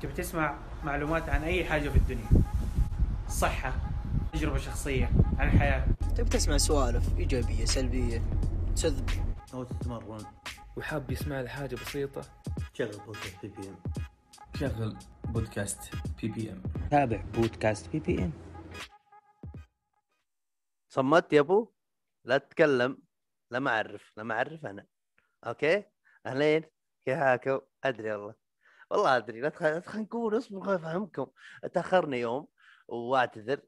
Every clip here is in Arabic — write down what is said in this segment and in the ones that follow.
تبي تسمع معلومات عن أي حاجة في الدنيا؟ صحة تجربة شخصية عن الحياة تبي تسمع سوالف إيجابية سلبية تذب. أو تتمرن. وحاب يسمع له حاجة بسيطة؟ شغل بودكاست BBM شغل بودكاست BBM تابع بودكاست BBM صمت يا أبو؟ لا تتكلم. لا ما أعرف. لا ما أعرف أنا. okay؟ أهلين. كيف حالكم أدري والله. والله أدري لا خلينا اصبر خليني أفهمكم. تاخرنا يوم وأعتذر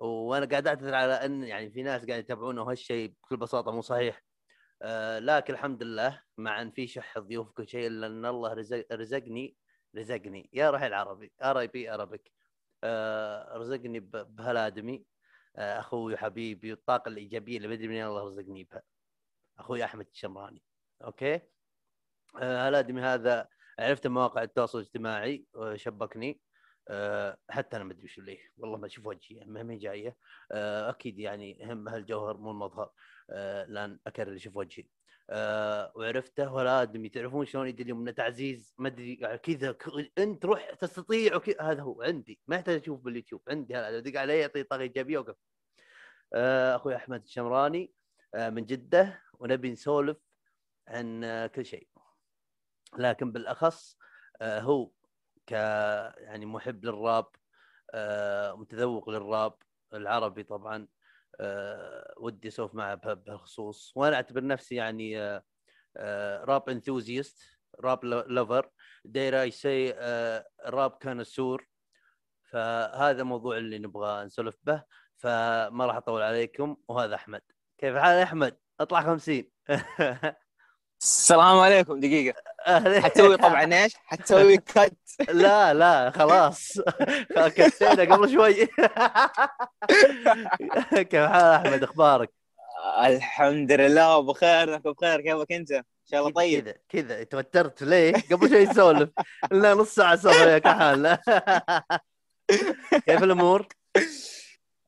وأنا قاعد أعتذر على أن يعني في ناس قاعد يتابعونا وهالشيء بكل بساطة مو صحيح. آه لكن الحمد لله مع ان في شح ضيوف كل شيء إلا أن الله رزق رزقني رزقني. يا رحيل عربي R A P Arabic آه رزقني بهالادمي آه، أخوي وحبيبي والطاقة الإيجابية اللي بدري منين الله رزقني بها. أخوي أحمد الشمراني. أوكي؟ آه، هالادمي هذا عرفت مواقع التواصل الاجتماعي آه، شبكني آه، حتى أنا ما أدري وش ليه والله ما أشوف وجهي ما هي جاية. آه، أكيد يعني هم هالجوهر مو المظهر آه، لأن أكرر أشوف وجهي. آه، وعرفته ولا ادمي تعرفون شلون يدري من تعزيز ما أدري يعني كذا أنت روح تستطيع هذا هو عندي ما يحتاج أشوف باليوتيوب عندي هذا دق علي يعطي طاقة إيجابية وقف. آه، أخوي أحمد الشمراني آه، من جدة ونبي نسولف عن آه، كل شيء. لكن بالأخص آه، هو ك يعني محب للراب آه، متذوق للراب العربي طبعا آه، ودي اسولف معه بها- بهالخصوص. وأنا أعتبر نفسي يعني rap enthusiast rap lover dare I say rap connoisseur فهذا موضوع اللي نبغى نسولف به. فما راح أطول عليكم وهذا أحمد. كيف حال أحمد؟ أطلع 50 السلام عليكم دقيقة. حتسوي طبعا إيش؟ حتسوي كت لا لا خلاص. كسينا قبل شوي. كيف حال أحمد؟ أخبارك؟ الحمد لله بخير انك بخير. كيفك أنت؟ إن شاء الله طيب. كذا كذا. توترت ليه؟ قبل شوي نسولف. لنا نص ساعة سولف عليك حالنا كيف الأمور؟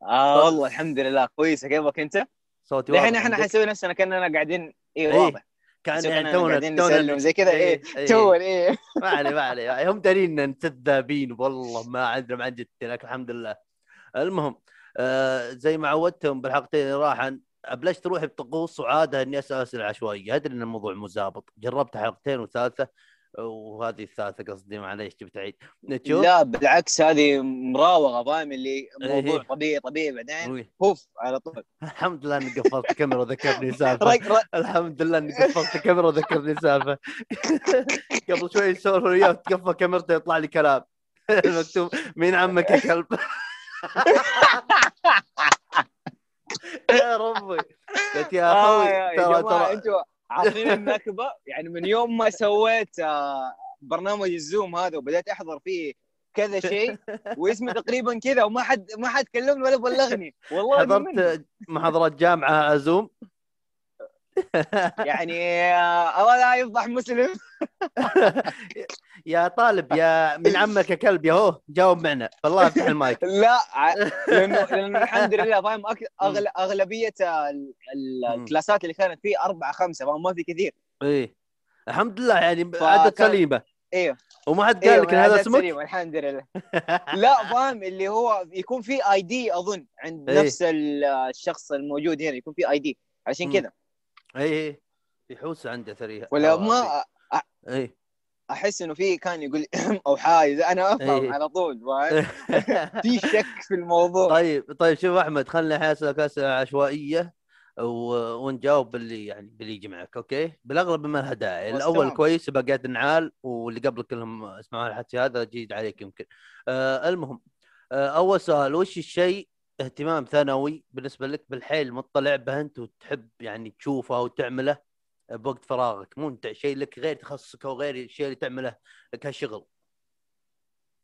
آه والله الحمد لله. كويسة. كيفك أنت؟ صوتي الحين واضح إحنا عندك؟ حنسوي نفسنا كأننا قاعدين اي إيه. واضح. كان يعني تونا تونا زي كذا إيه تو إيه. ما عليه ما عليه يعني هم دارين ان كذابين والله ما عندنا ما عندي لكن الحمد لله. المهم آه زي ما عودتهم بالحلقتين اللي راحن ابلشت روحي بطقوس وعادة إني أسأل أسئلة عشوائية. أدري إن الموضوع مو ظابط جربت حلقتين وثالثة. وهذه الثالثة قصدي معليش جبت عيد. تشوف لا بالعكس هذه مراوغة فاهم اللي موضوع إيه. طبيعي طبيعي بعدين. بوف على طول. الحمد لله إني قفلت الكاميرا وذكرني سالفة. الحمد لله إني قفلت الكاميرا وذكرني سالفة. قبل شوي نسولف وياه تقفل كاميرته يطلع لي كلام. مكتوب مين عمك يا كلب؟ يا ربي. قلت يا آه أخوي يا ترى ترى عارفين النكبه يعني من يوم ما سويت آه، برنامج الزوم هذا وبدأت أحضر فيه كذا شيء واسمي تقريبا كذا وما حد ما حد كلمني ولا بلغني. والله. حضرت محاضرات جامعة زوم؟ يعني آه، ولا يفضح مسلم. يا طالب يا من عمك يا كلب يا هو جاوب معنا. والله افتح المايك. لا لأنه لأنه الحمد لله فاهم أغل... أغلبية. الكلاسات اللي كانت فيه أربعة خمسة فاهم ما في كثير. إيه. الحمد لله يعني عدد سليمة. أيوه وما حد قال أيوه لك هذا اسمك سليم الحمد لله. لا فاهم اللي هو يكون في اي دي أظن عند إيه. نفس ال- الشخص الموجود هنا يكون في اي دي عشان. كذا اي اي يحوس عنده ثري ولا أو- ما اي أحس إنه في كان يقول أو حايز أنا أفهم إيه. على طول في شك في الموضوع. طيب طيب شوف أحمد الحين اسالك اسئله عشوائية و... ونجاوب باللي يعني باللي يجي معك أوكي؟ بالأغلب ما لها داعي. الأول. كويس بقيت النعال واللي قبل كلهم اسمعوا الحكي هذا جيد عليك يمكن. آه المهم آه أول سؤال وش الشيء اهتمام ثانوي بالنسبة لك بالحيل مطلع به أنت وتحب يعني تشوفه وتعمله؟ بوقت فراغك ممتع شيء لك غير تخصصك أو غير الشيء اللي تعمله كشغل.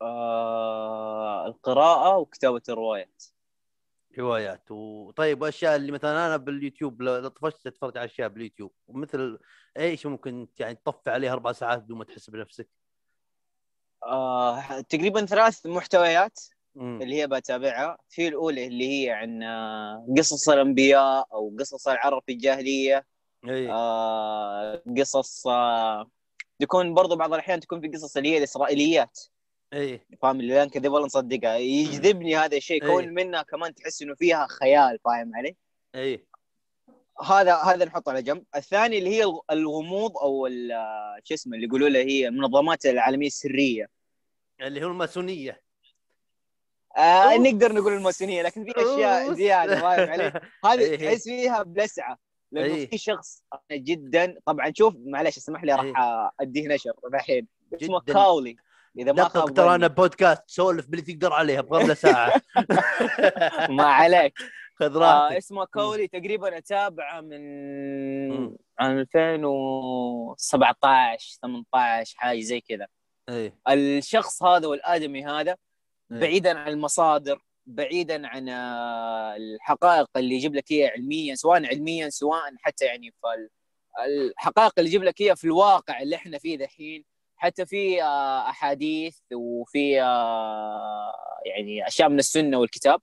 آه القراءة وكتابة الروايات. روايات. وطيب وأشياء اللي مثلا أنا باليوتيوب لو طفشت اتفرج على أشياء باليوتيوب ومثل إيش ممكن يعني تطفي عليها أربع ساعات بدون ما تحس بنفسك؟ آه تقريبا ثلاث محتويات مم. اللي هي بتابعها. في الأولى اللي هي عن آه، قصص الأنبياء أو قصص العرب في الجاهلية. آه قصص آه تكون برضو بعض الأحيان تكون في قصص اللي هي الإسرائيليات إي فاهم اللي لا نكذب ولا نصدقها يجذبني هذا الشيء إيه. كون منها كمان تحس إنه فيها خيال فاهم علي؟ إي هذا هذا نحطه على جنب، الثاني اللي هي الغ- الغموض أو شو اسمه اللي يقولوا له هي المنظمات العالمية السرية. اللي هو الماسونية آه. نقدر نقول الماسونية لكن في أشياء. زيادة فاهم علي؟ هذه. تحس فيها بلسعة لأنه إيه. في شخص أنا جدا طبعا شوف معلش اسمح لي راح اديه نشر الحين اسمه جداً. كاولي إذا ما دقق ترى. أنا بودكاست سولف باللي تقدر عليها بغمله ساعة ما عليك خذ آه راحتك اسمه كولي تقريبا أتابعه من مم. عام 2017 18 حاجة زي كذا اي الشخص هذا والآدمي هذا إيه. بعيدا عن المصادر بعيدا عن آه، الحقائق اللي يجيب لك إياها علميا سواء علميا سواء حتى يعني في ال- الحقائق اللي يجيب لك إياها في الواقع اللي إحنا فيه دحين حتى في آه، أحاديث وفي آه، يعني أشياء من السنة والكتاب.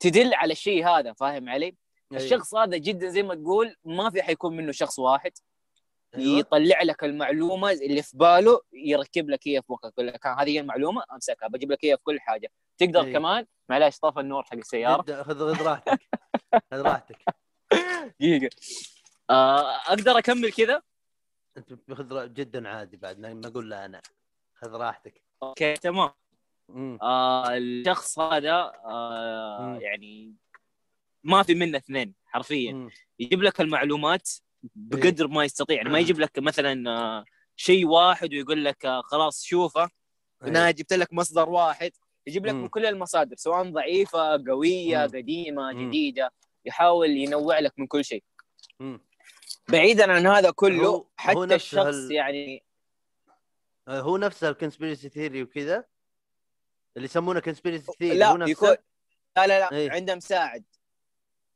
تدل على الشيء هذا فاهم علي؟ أي. الشخص هذا جدا زي ما تقول ما في حيكون منه شخص واحد. يطلع لك المعلومة اللي في باله يركب لك اياها في مخك يقول لك هذه هي المعلومة أمسكها بجيب لك اياها في كل حاجة. تقدر أي. كمان؟ معلش طفى النور حق السيارة. خذ خذ راحتك. خذ راحتك. دقيقة. آه أقدر أكمل كذا؟ أنت خذ را- جدا عادي بعد ما أقول لا أنا. خذ راحتك. أوكي تمام. آه الشخص هذا آه. يعني ما في منه اثنين حرفيا. يجيب لك المعلومات بقدر ما يستطيع يعني ما يجيب لك مثلا آه، شيء واحد ويقول لك آه، خلاص شوفه أي. أنا جبت لك مصدر واحد يجيب لك. من كل المصادر سواء ضعيفة قوية. قديمة. جديدة يحاول ينوع لك من كل شيء. بعيدا عن هذا كله هو- هو حتى نفس الشخص هال- يعني آه، هو نفس ال conspiracy theory وكذا اللي يسمونه conspiracy theory هو لا نفسه يكون لا لا لا إيه. عنده مساعد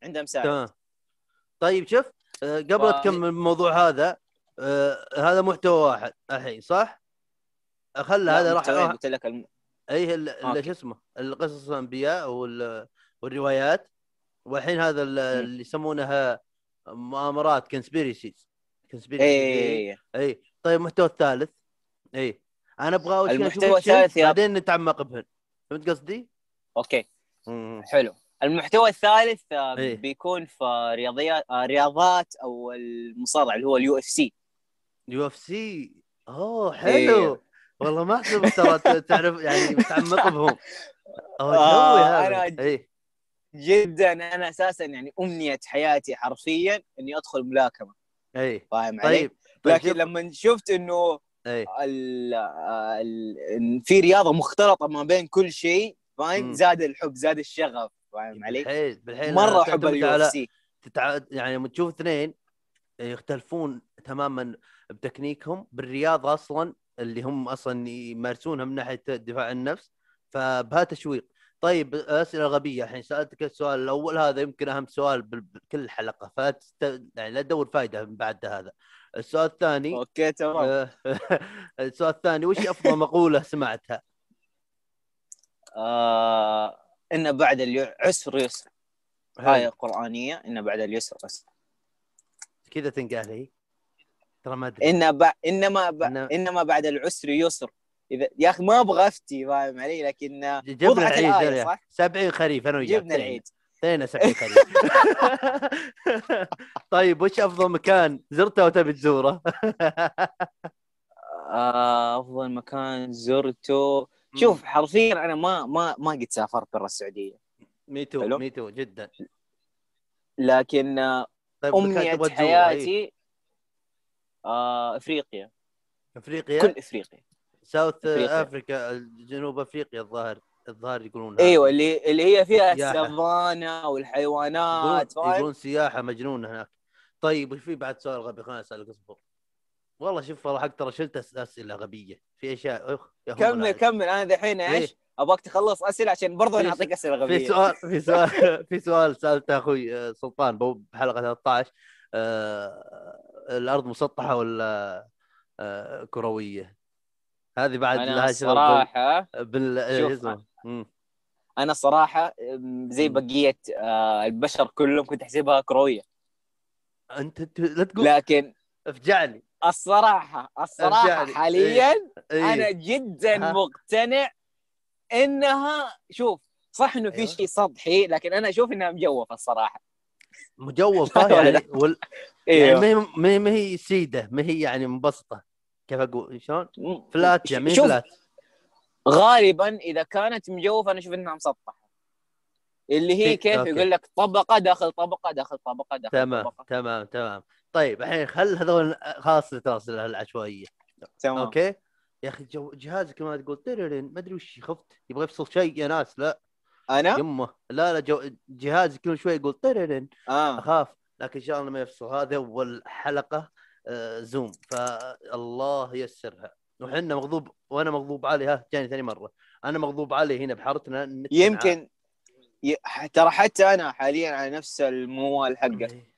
عنده مساعد تمام طيب شوف آه، قبل ف- تكمل الموضوع هذا آه، هذا محتوى واحد الحين صح؟ خلى لا، هذا راح قلت لك الم... اي. شو اسمه القصص الأنبياء وال- والروايات والحين هذا ال- اللي يسمونها مؤامرات conspiracies conspiracy إيه اي طيب المحتوى الثالث اي أنا أبغى أول شيء المحتوى الثالث بعدين نتعمق بهن فهمت قصدي؟ okay مم. حلو المحتوى الثالث آه، إيه. بيكون في رياضيات آه، رياضات أو المصارعة اللي هو ال UFC. UFC؟ أوه إيه. حلو. والله ما أحسب ترى تعرف يعني متعمق بهم آه، أنا- اي جدا أنا أساسا يعني أمنية حياتي حرفيا إني أدخل ملاكمة. اي فاهم علي؟ طيب طيب لكن لما شفت إنه اي ال في رياضة مختلطة ما بين كل شيء فاهم. زاد الحب زاد الشغف. فاهم علي؟ بالحيل بالحيل مرة أحب ال UFC. تتع... يعني لما تشوف اثنين يختلفون تماما بتكنيكهم بالرياضه أصلا اللي هم أصلا يمارسونها من ناحية دفاع النفس فبها تشويق طيب أسئلة غبية. الحين سألتك السؤال الأول هذا يمكن أهم سؤال بكل حلقة فتست... يعني لا تدور فائده من بعد هذا. السؤال الثاني أوكي تمام. آه، السؤال الثاني وش أفضل مقولة سمعتها؟ آه ان بعد العسر يسر. آية قرآنية إن بعد اليسر يسر كذا تنقال هي؟ ترى ما أدري. إن ب... إنما ب... إن- إنما بعد العسر يسر إذا يا أخي ما أبغى أفتي فاهم علي؟ لكن جبنا العيد الآية. صح؟ 70 خريف أنا وياك. جبنا العيد. اثنين 70 خريف. طيب وش أفضل مكان زرته وتبي تزوره؟ آه أفضل مكان زرته شوف حرفيا أنا ما ما ما قد سافرت برا السعودية me too حلو. me too جدا لكن طيب؟ إيه. حياتي آه أفريقيا إفريقيا كل أفريقيا South. إفريقيا جنوب إفريقيا الظاهر الظاهر يقولون أيوة اللي اللي هي فيها. السافانا والحيوانات يقولون, سياحة مجنونة هناك طيب وش في بعد سؤال غبي خليني أسألك اصبر والله شوف والله حق ترى شلت أسئلة غبية في أشياء أخ كمل. كمل أنا دحين. إيش؟ أبغاك تخلص أسئلة عشان برضه في اعطيك أسئلة في غبية سؤال في سؤال في سؤال سألته أخوي آه، سلطان بحلقة 13 آه، الأرض مسطحة ولا آه، كروية؟ هذه بعد أنا لها الصراحه بال مم. أنا الصراحه زي. بقية آه، البشر كلهم كنت أحسبها كروية أنت لا تقول لكن افجعني الصراحة الصراحة أرجعني. حاليا إيه. أنا جدا ها. مقتنع إنها شوف صح إنه في أيوة. شيء سطحي لكن أنا أشوف إنها مجوفة الصراحة مجوفه يعني وال... يعني إيوه ما هي ما هي- ما هي سيدة ما هي يعني منبسطه كيف أقول شلون؟ فلات يعني شوف فلات غالبا إذا كانت مجوفة أنا أشوف إنها مسطحة اللي هي كيف أوكي. يقول لك طبقة داخل طبقة داخل طبقة داخل تمام طبقة تمام تمام طيب الحين خل هذول خلاص تواصل العشوائية. تمام. أوكي؟ يا أخي جو جهازك ما تقول تررن ما أدري وش خفت يبغى يفصل شيء. يا ناس لا. أنا؟ يمه. لا لا جو جهازي كل شوي يقول تررن. آه. أخاف. لكن إن شاء الله ما يفصل. هذا أول حلقة آه Zoom. فالله ييسرها. وحنا مغضوب وأنا مغضوب علي. ها جاني ثاني مرة. أنا مغضوب علي هنا بحارتنا يمكن ي... ترى حتى أنا حاليا على نفس الموال حقه.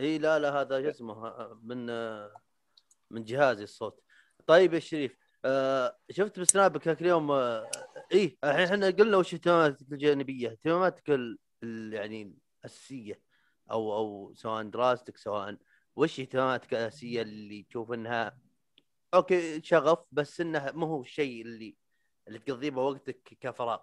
إي لا لا هذا آه، من من جهازي الصوت. طيب يا شريف آه شفت بسنابك ذاك اليوم؟ آه إي الحين إحنا قلنا وش اهتماماتك الجانبية؟ اهتماماتك ال... يعني الأساسية أو أو سواء دراستك سواء وش اهتماماتك الأساسية اللي تشوف إنها أوكي شغف بس إنها مو هو الشيء اللي اللي تقضي به وقتك كفراغ.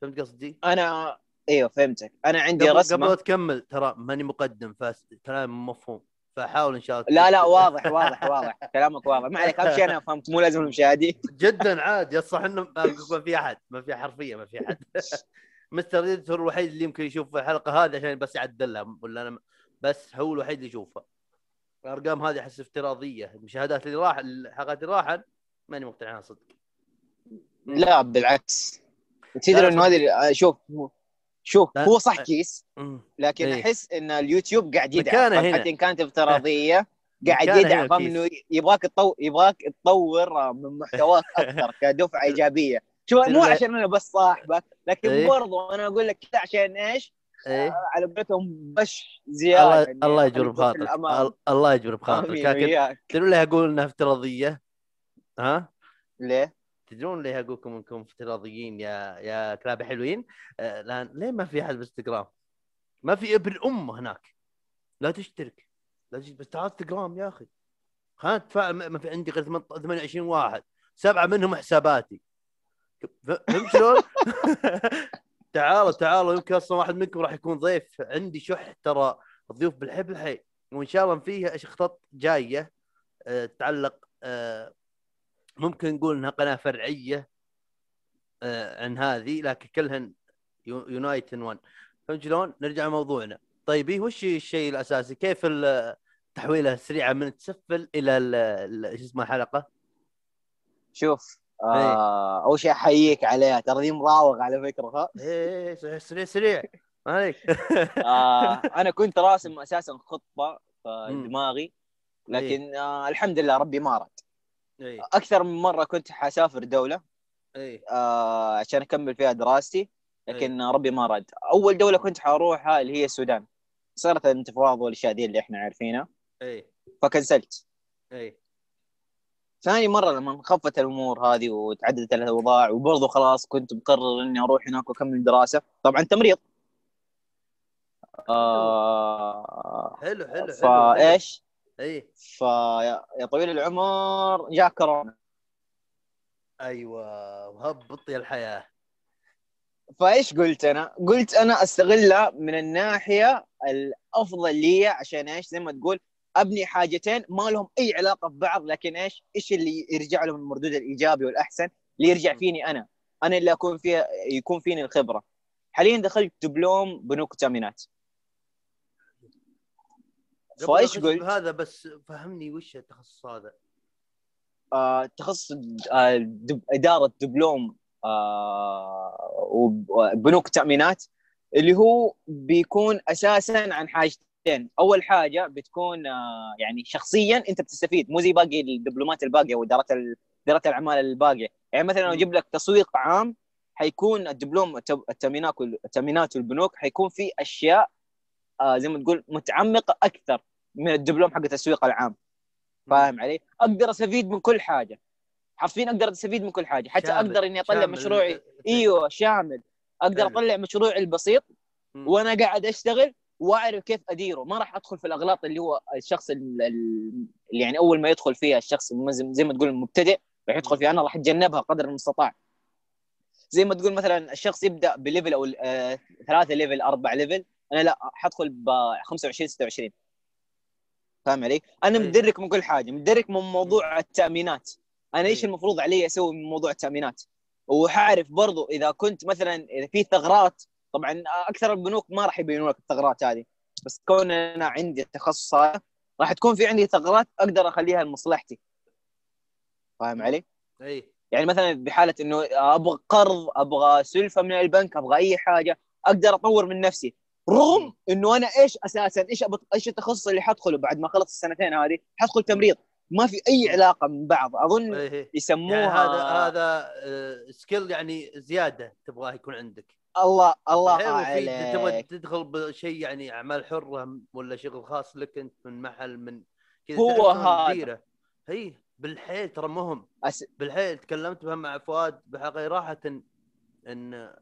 فهمت قصدي؟ أنا أيوه فهمتك. أنا عندي قبل, رسمة. قبل تكمل ترى ماني مقدم فكلام مفهوم. فحاول إن شاء الله لا لا واضح واضح واضح. كلامك واضح. ما عليك أهم شيء أنا فهمت مو لازم المشاهدين. جدا عادي الصح إنه ما في أحد ما في حرفيا ما في أحد. مستر هو الوحيد اللي يمكن يشوف الحلقة هذه عشان بس يعدلها ولا أنا بس هو الوحيد اللي يشوفها. الأرقام هذه أحس افتراضية. المشاهدات اللي راح الحلقات اللي راحت ماني مقتنع عنها صدق. لا بالعكس. لا، تدري لا، انه هذه شوف شوف. هو صح كيس. لكن إيه. أحس إن اليوتيوب قاعد يدعم. حتى ان كانت افتراضية قاعد يدعم. إنه يبغاك تطور يبغاك تطور من محتواك أكثر كدفعة إيجابية شوف مو تدري- عشان أنا بس صاحبك لكن إيه. برضو أنا أقول لك كذا عشان إيش؟ إيه على قولتهم بش زيادة الله يعني الله يجبر بخاطرك الله يجبر بخاطرك لكن. تدرون ليه أقول انها افتراضية؟ ها؟ ليه؟ تدرون ليه أقول لكم انكم افتراضيين يا يا كلاب حلوين؟ آه لأن ليه ما في أحد بالانستغرام؟ ما في ابن أم هناك. لا تشترك. لا تشترك. بس تعال إنستغرام يا أخي. خلنا نتفاعل ما في عندي غير 28 واحد. سبعة منهم حساباتي. فهمت شلون؟ تعالوا تعالوا. يمكن أصلا واحد منكم راح يكون ضيف. عندي شح ترى. الضيوف بالحب الحي وإن شاء الله فيها خطط جاية آه، تتعلق آه، ممكن نقول إنها قناة فرعية آه، عن هذه لكن كلهن يونايت ان 1 فهمت شلون؟ نرجع لموضوعنا. طيب إيه وش الشيء الأساسي؟ كيف ال- التحويله السريعه من التسفل إلى ال- ال- شو اسمه الحلقة؟ شوف إيه. آه أول شيء أحييك عليها. ترى دي مراوغ على فكرة ها؟ إيه سريع سريع سريع. ما عليك. آه أنا كنت راسم أساسا خطة في دماغي لكن آه الحمد لله ربي ما اراد إيه. أكثر من مرة كنت حسافر دولة إيه. آه عشان أكمل فيها دراستي لكن آه ربي ما اراد أول دولة كنت حروحها اللي هي السودان. صارت الانتفاضة والأشياء دي اللي إحنا عارفينها. إيه. فكنسلت. إيه. ثاني مرة لما انخفت الأمور هذه وتعددت الأوضاع وبرضه خلاص كنت مقرر إني أروح هناك وأكمل دراسة. طبعا تمريض. آه حلو حلو حلو فإيش؟ إيه فيا يا طويل العمر جاء كورونا أيوه وهبط يا الحياة فإيش قلت أنا؟ قلت أنا أستغلها من الناحية الافضل لي عشان إيش؟ زي ما تقول أبني حاجتين ما لهم أي علاقة ببعض لكن إيش؟ إيش اللي يرجع لهم المردود الإيجابي والأحسن؟ اللي يرجع فيني أنا، أنا اللي أكون فيها يكون فيني الخبرة. حاليا دخلت دبلوم بنوك تامينات. فايش قلت؟ بهذا بس فهمني وش التخصص هذا. آه تخصص آه دب إدارة دبلوم آه وبنوك تأمينات اللي هو بيكون أساسا عن حاجتين. أول حاجة بتكون آه يعني شخصيا أنت بتستفيد مو زي باقي الدبلومات الباقية وإدارة ال- إدارة الأعمال الباقية. يعني مثلا لو أجيب لك تسويق عام حيكون الدبلوم الت- التأمينات التأمينات والبنوك حيكون في أشياء آه زي ما تقول متعمقة أكثر. من الدبلوم حق التسويق العام. فاهم علي؟ أقدر أستفيد من كل حاجة. حرفيا أقدر أستفيد من كل حاجة. حتى شامل- أقدر إني أطلع شامل. مشروعي. إيوه شامل. أقدر. أطلع مشروعي البسيط. وأنا قاعد أشتغل وأعرف كيف أديره. ما راح أدخل في الأغلاط اللي هو الشخص ال- ال- اللي يعني أول ما يدخل فيها الشخص زي زي ما تقول المبتدئ راح يدخل فيها. أنا راح أتجنبها قدر المستطاع. زي ما تقول مثلا الشخص يبدأ ب level أو آه، ثلاثة level أربع level أنا لا حدخل ب 25 26 فاهم علي؟ أنا أي. مدرك من كل حاجة مدرك من موضوع التأمينات أنا إيش أي. المفروض علي أسوي من موضوع التأمينات وحعرف برضو إذا كنت مثلا إذا في ثغرات طبعا أكثر البنوك ما راح يبينوا لك الثغرات هذه بس كون أنا عندي التخصص هذا راح تكون في عندي ثغرات أقدر أخليها لمصلحتي فاهم علي؟ اي يعني مثلا بحالة إنه أبغى قرض أبغى سلفة من البنك أبغى أي حاجة أقدر أطور من نفسي رغم إنه أنا إيش أساسا إيش أبط... إيش التخصص اللي حدخله بعد ما خلص السنتين هذه؟ حدخل تمريض. ما في أي علاقة من بعض. أظن اي إي. يسموها يعني هذا هذا سكيل يعني زيادة تبغاه يكون عندك. الله الله حلو في تبغى عليك تدخل بشيء يعني أعمال حرة ولا شغل خاص لك أنت من محل من كذا هو هذا. هي بالحيل ترى مهم. أس... بالحيل تكلمت بها مع فؤاد بحقيقة راحة إن إن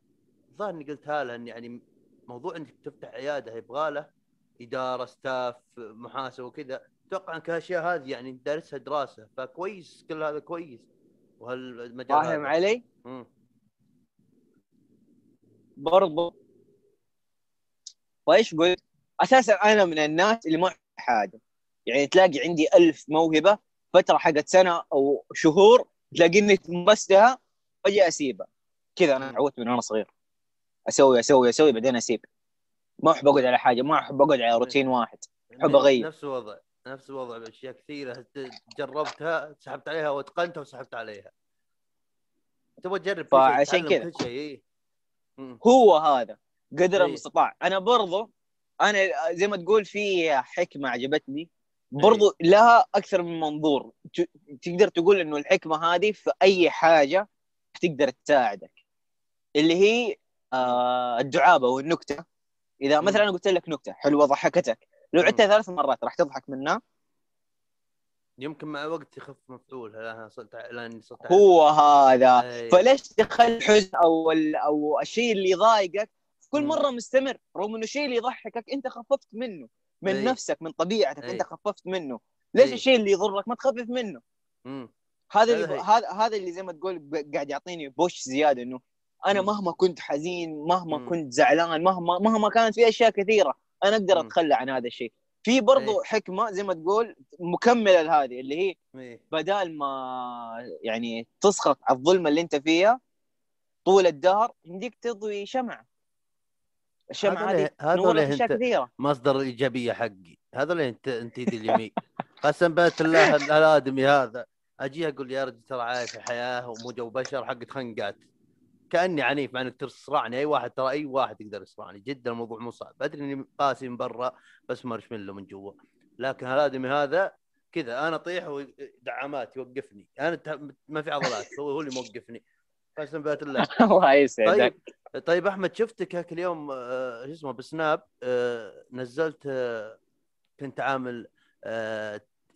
الظاهر اني قلتها له إن يعني موضوع إنك تفتح عيادة يبغى له إدارة ستاف محاسبه وكذا أتوقع إنك الاشياء هذه يعني دارسها دراسة فكويس كل هذا كويس وهالمجال فاهم. علي؟ مم. برضو وايش قلت؟ أساسا أنا من الناس اللي ما حاجة يعني تلاقي عندي ألف موهبة فترة حقت سنة أو شهور تلاقيني تمستها واجي أسيبها كذا أنا تعودت من وأنا صغير أسوي أسوي أسوي بعدين أسيب. ما أحب أقعد على حاجة ما أحب أقعد على روتين واحد. أحب أغير. نفس الوضع نفس الوضع بأشياء كثيرة جربتها سحبت عليها وأتقنتها وسحبت عليها. تبغى تجرب فعشان كذا. إيه. هو هذا قدر أي. المستطاع. أنا برضو أنا زي ما تقول في حكمة عجبتني. برضو لها أكثر من منظور. تقدر تقول إنه الحكمة هذه في أي حاجة تقدر تساعدك. اللي هي الدعابة والنكتة إذا. مثلا أنا قلت لك نكتة حلوة ضحكتك لو. عدتها ثلاث مرات راح تضحك منها يمكن مع وقت يخف مفعولها لانها صرت لأني صرت. هو هذا أي. فليش تخلي الحزن أو ال- أو الشيء اللي يضايقك كل. مرة مستمر رغم إنه الشيء اللي يضحكك أنت خففت منه من أي. نفسك من طبيعتك أي. انت خففت منه ليش أي. الشيء اللي يضرك ما تخفف منه مم. هذا هذا اللي هي. هذا هذا اللي زي ما تقول قاعد يعطيني بوش زيادة إنه أنا. مهما كنت حزين مهما مم. كنت زعلان مهما مهما كانت في أشياء كثيرة أنا أقدر. أتخلى عن هذا الشيء في برضو حكمة زي ما تقول مكملة لهذه اللي هي إيه. بدال ما يعني تسخط على الظلمه اللي أنت فيها طول الدهر يمديك تضوي شمعة الشمعة هذا هذه اشياء أنت كثيرة مصدر الايجابيه حقي هذا اللي انت أنت يدي اليمين قسم بيت الله ال- الادمي هذا أجي أقول يا رجل ترى عايش الحياة ومو جو بشر حقت خنقات كأني عنيف مع إنك تصرعني أي واحد ترى أي واحد يقدر يصرعني جدا الموضوع مو صعب. أدري إني قاسي من برا بس مارشميلو من جوا. لكن الادمي هذا كذا. أنا أطيح ودعامات يوقفني. أنا ما في عضلات هو هو اللي موقفني. قسم بيت الله الله يسعدك. طيب طيب أحمد شفتك هاك اليوم آه، شو اسمه بسناب آه، نزلت آه، كنت عامل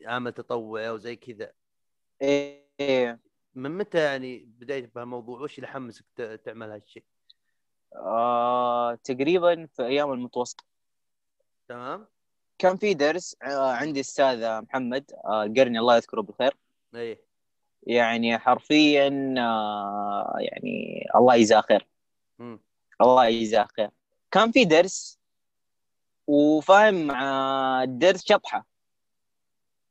عمل تطوعي أو زي كذا. إيه. من متى يعني بديت بهالموضوع؟ وش اللي حمسك تعمل هالشيء؟ آه، تقريبا في أيام المتوسط تمام. كان في درس آه، عندي أستاذ محمد آه، القرني الله يذكره بالخير. اي يعني حرفيا آه، يعني الله يجزاه خير. الله يجزاه خير. كان في درس وفاهم مع الدرس شطحة.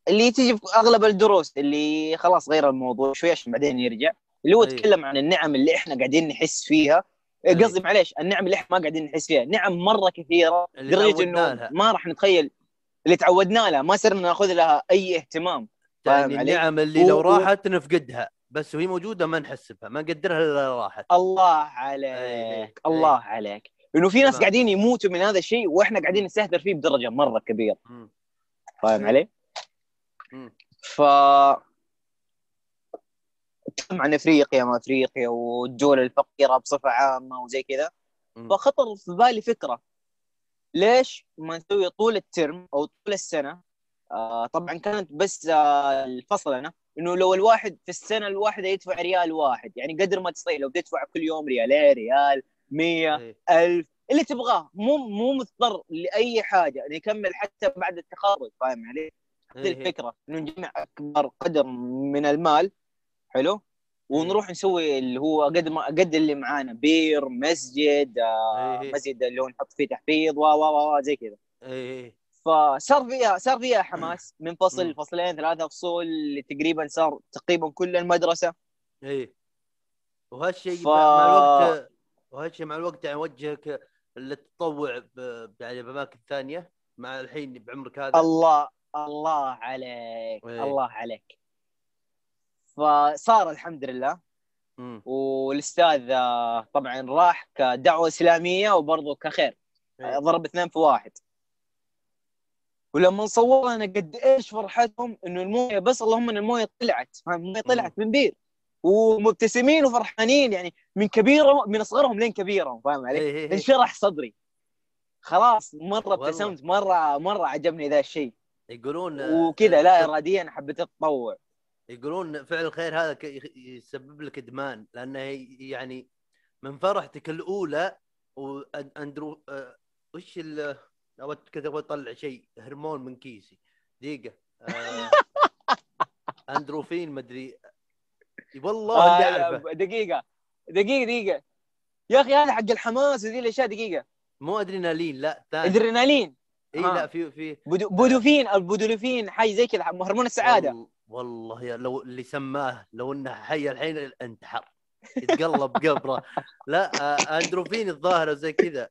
اللي تيجي في أغلب الدروس اللي خلاص غير الموضوع شوي عشان بعدين يرجع اللي هو أيوة. يتكلم عن النعم اللي إحنا قاعدين نحس فيها أيوة. قصدي معليش النعم اللي إحنا ما قاعدين نحس فيها نعم مرة كثيرة لدرجه إنه لها. ما راح نتخيل اللي تعودنا لها ما صرنا ناخذ لها أي اهتمام يعني؟ النعم اللي و- لو راحت نفقدها بس وهي موجودة ما نحسبها ما نقدرها إلا لو راحت الله. عليك أي. الله عليك إنه في ناس. قاعدين يموتوا من هذا الشيء وإحنا قاعدين نستهتر فيه بدرجة مرة كبيرة. فاهم علي؟ ف تكلم عن افريقيا ما افريقيا والدول الفقيرة بصفة عامة وزي كذا. فخطر في بالي فكرة ليش ما نسوي طول الترم أو طول السنة آه طبعا كانت بس آه الفصل أنا إنه لو الواحد في السنة الواحدة يدفع ريال واحد يعني قدر ما تستطيع لو تدفع كل يوم ريالين ريال 100 أي. ألف اللي تبغاه مو مو مضطر لأي حاجة نكمل حتى بعد التخرج فاهم علي؟ هذه إيه. الفكرة إنه نجمع أكبر قدر من المال حلو؟ ونروح نسوي اللي هو قد ما قد اللي معانا بير مسجد آه إيه. مسجد اللي هو نحط فيه تحفيظ و و و زي كذا. فصار فيها صار فيها حماس من فصل. فصلين ثلاثة فصول اللي تقريبا صار تقريبا كل المدرسة. إيه. وهالشيء ف- مع الوقت وهالشيء مع الوقت يعني يوجهك للتطوع ب- يعني بأماكن ثانية مع الحين بعمرك هذا. الله الله عليك إيه. الله عليك فصار الحمد لله مم. والأستاذ طبعا راح كدعوة إسلامية وبرضه كخير إيه. ضرب اثنين في واحد ولما صورنا قد إيش فرحتهم إنه الموية بس اللهم إن الموية طلعت فاهم الموية طلعت من بير ومبتسمين وفرحانين يعني من كبيرهم من اصغرهم لين كبيرهم فاهم علي؟ إيه إيه إيه. انشرح صدري خلاص مرة. ابتسمت مرة مرة عجبني ذا الشيء يقولون وكذا لا اراديا حبيت اتطوع يقولون فعل الخير هذا يسبب لك إدمان لأنه يعني من فرحتك الأولى واندرو آه، وش ال كذا أطلع شيء هرمون من كيسي. دقيقة آه، أندروفين مدري والله اللي آه أعرفه. دقيقة دقيقة دقيقة. يا أخي هذا حق الحماس وذي الأشياء دقيقة. مو أدرينالين لا ثاني. ادرينالين اي آه. لا في في بودو- بودوفين البودولوفين حاجة زي كذا هرمون السعادة. وال- والله يا لو اللي سماه لو إنه حي الحين انتحر يتقلب قبره. لا آه، اندروفين الظاهره زي كذا.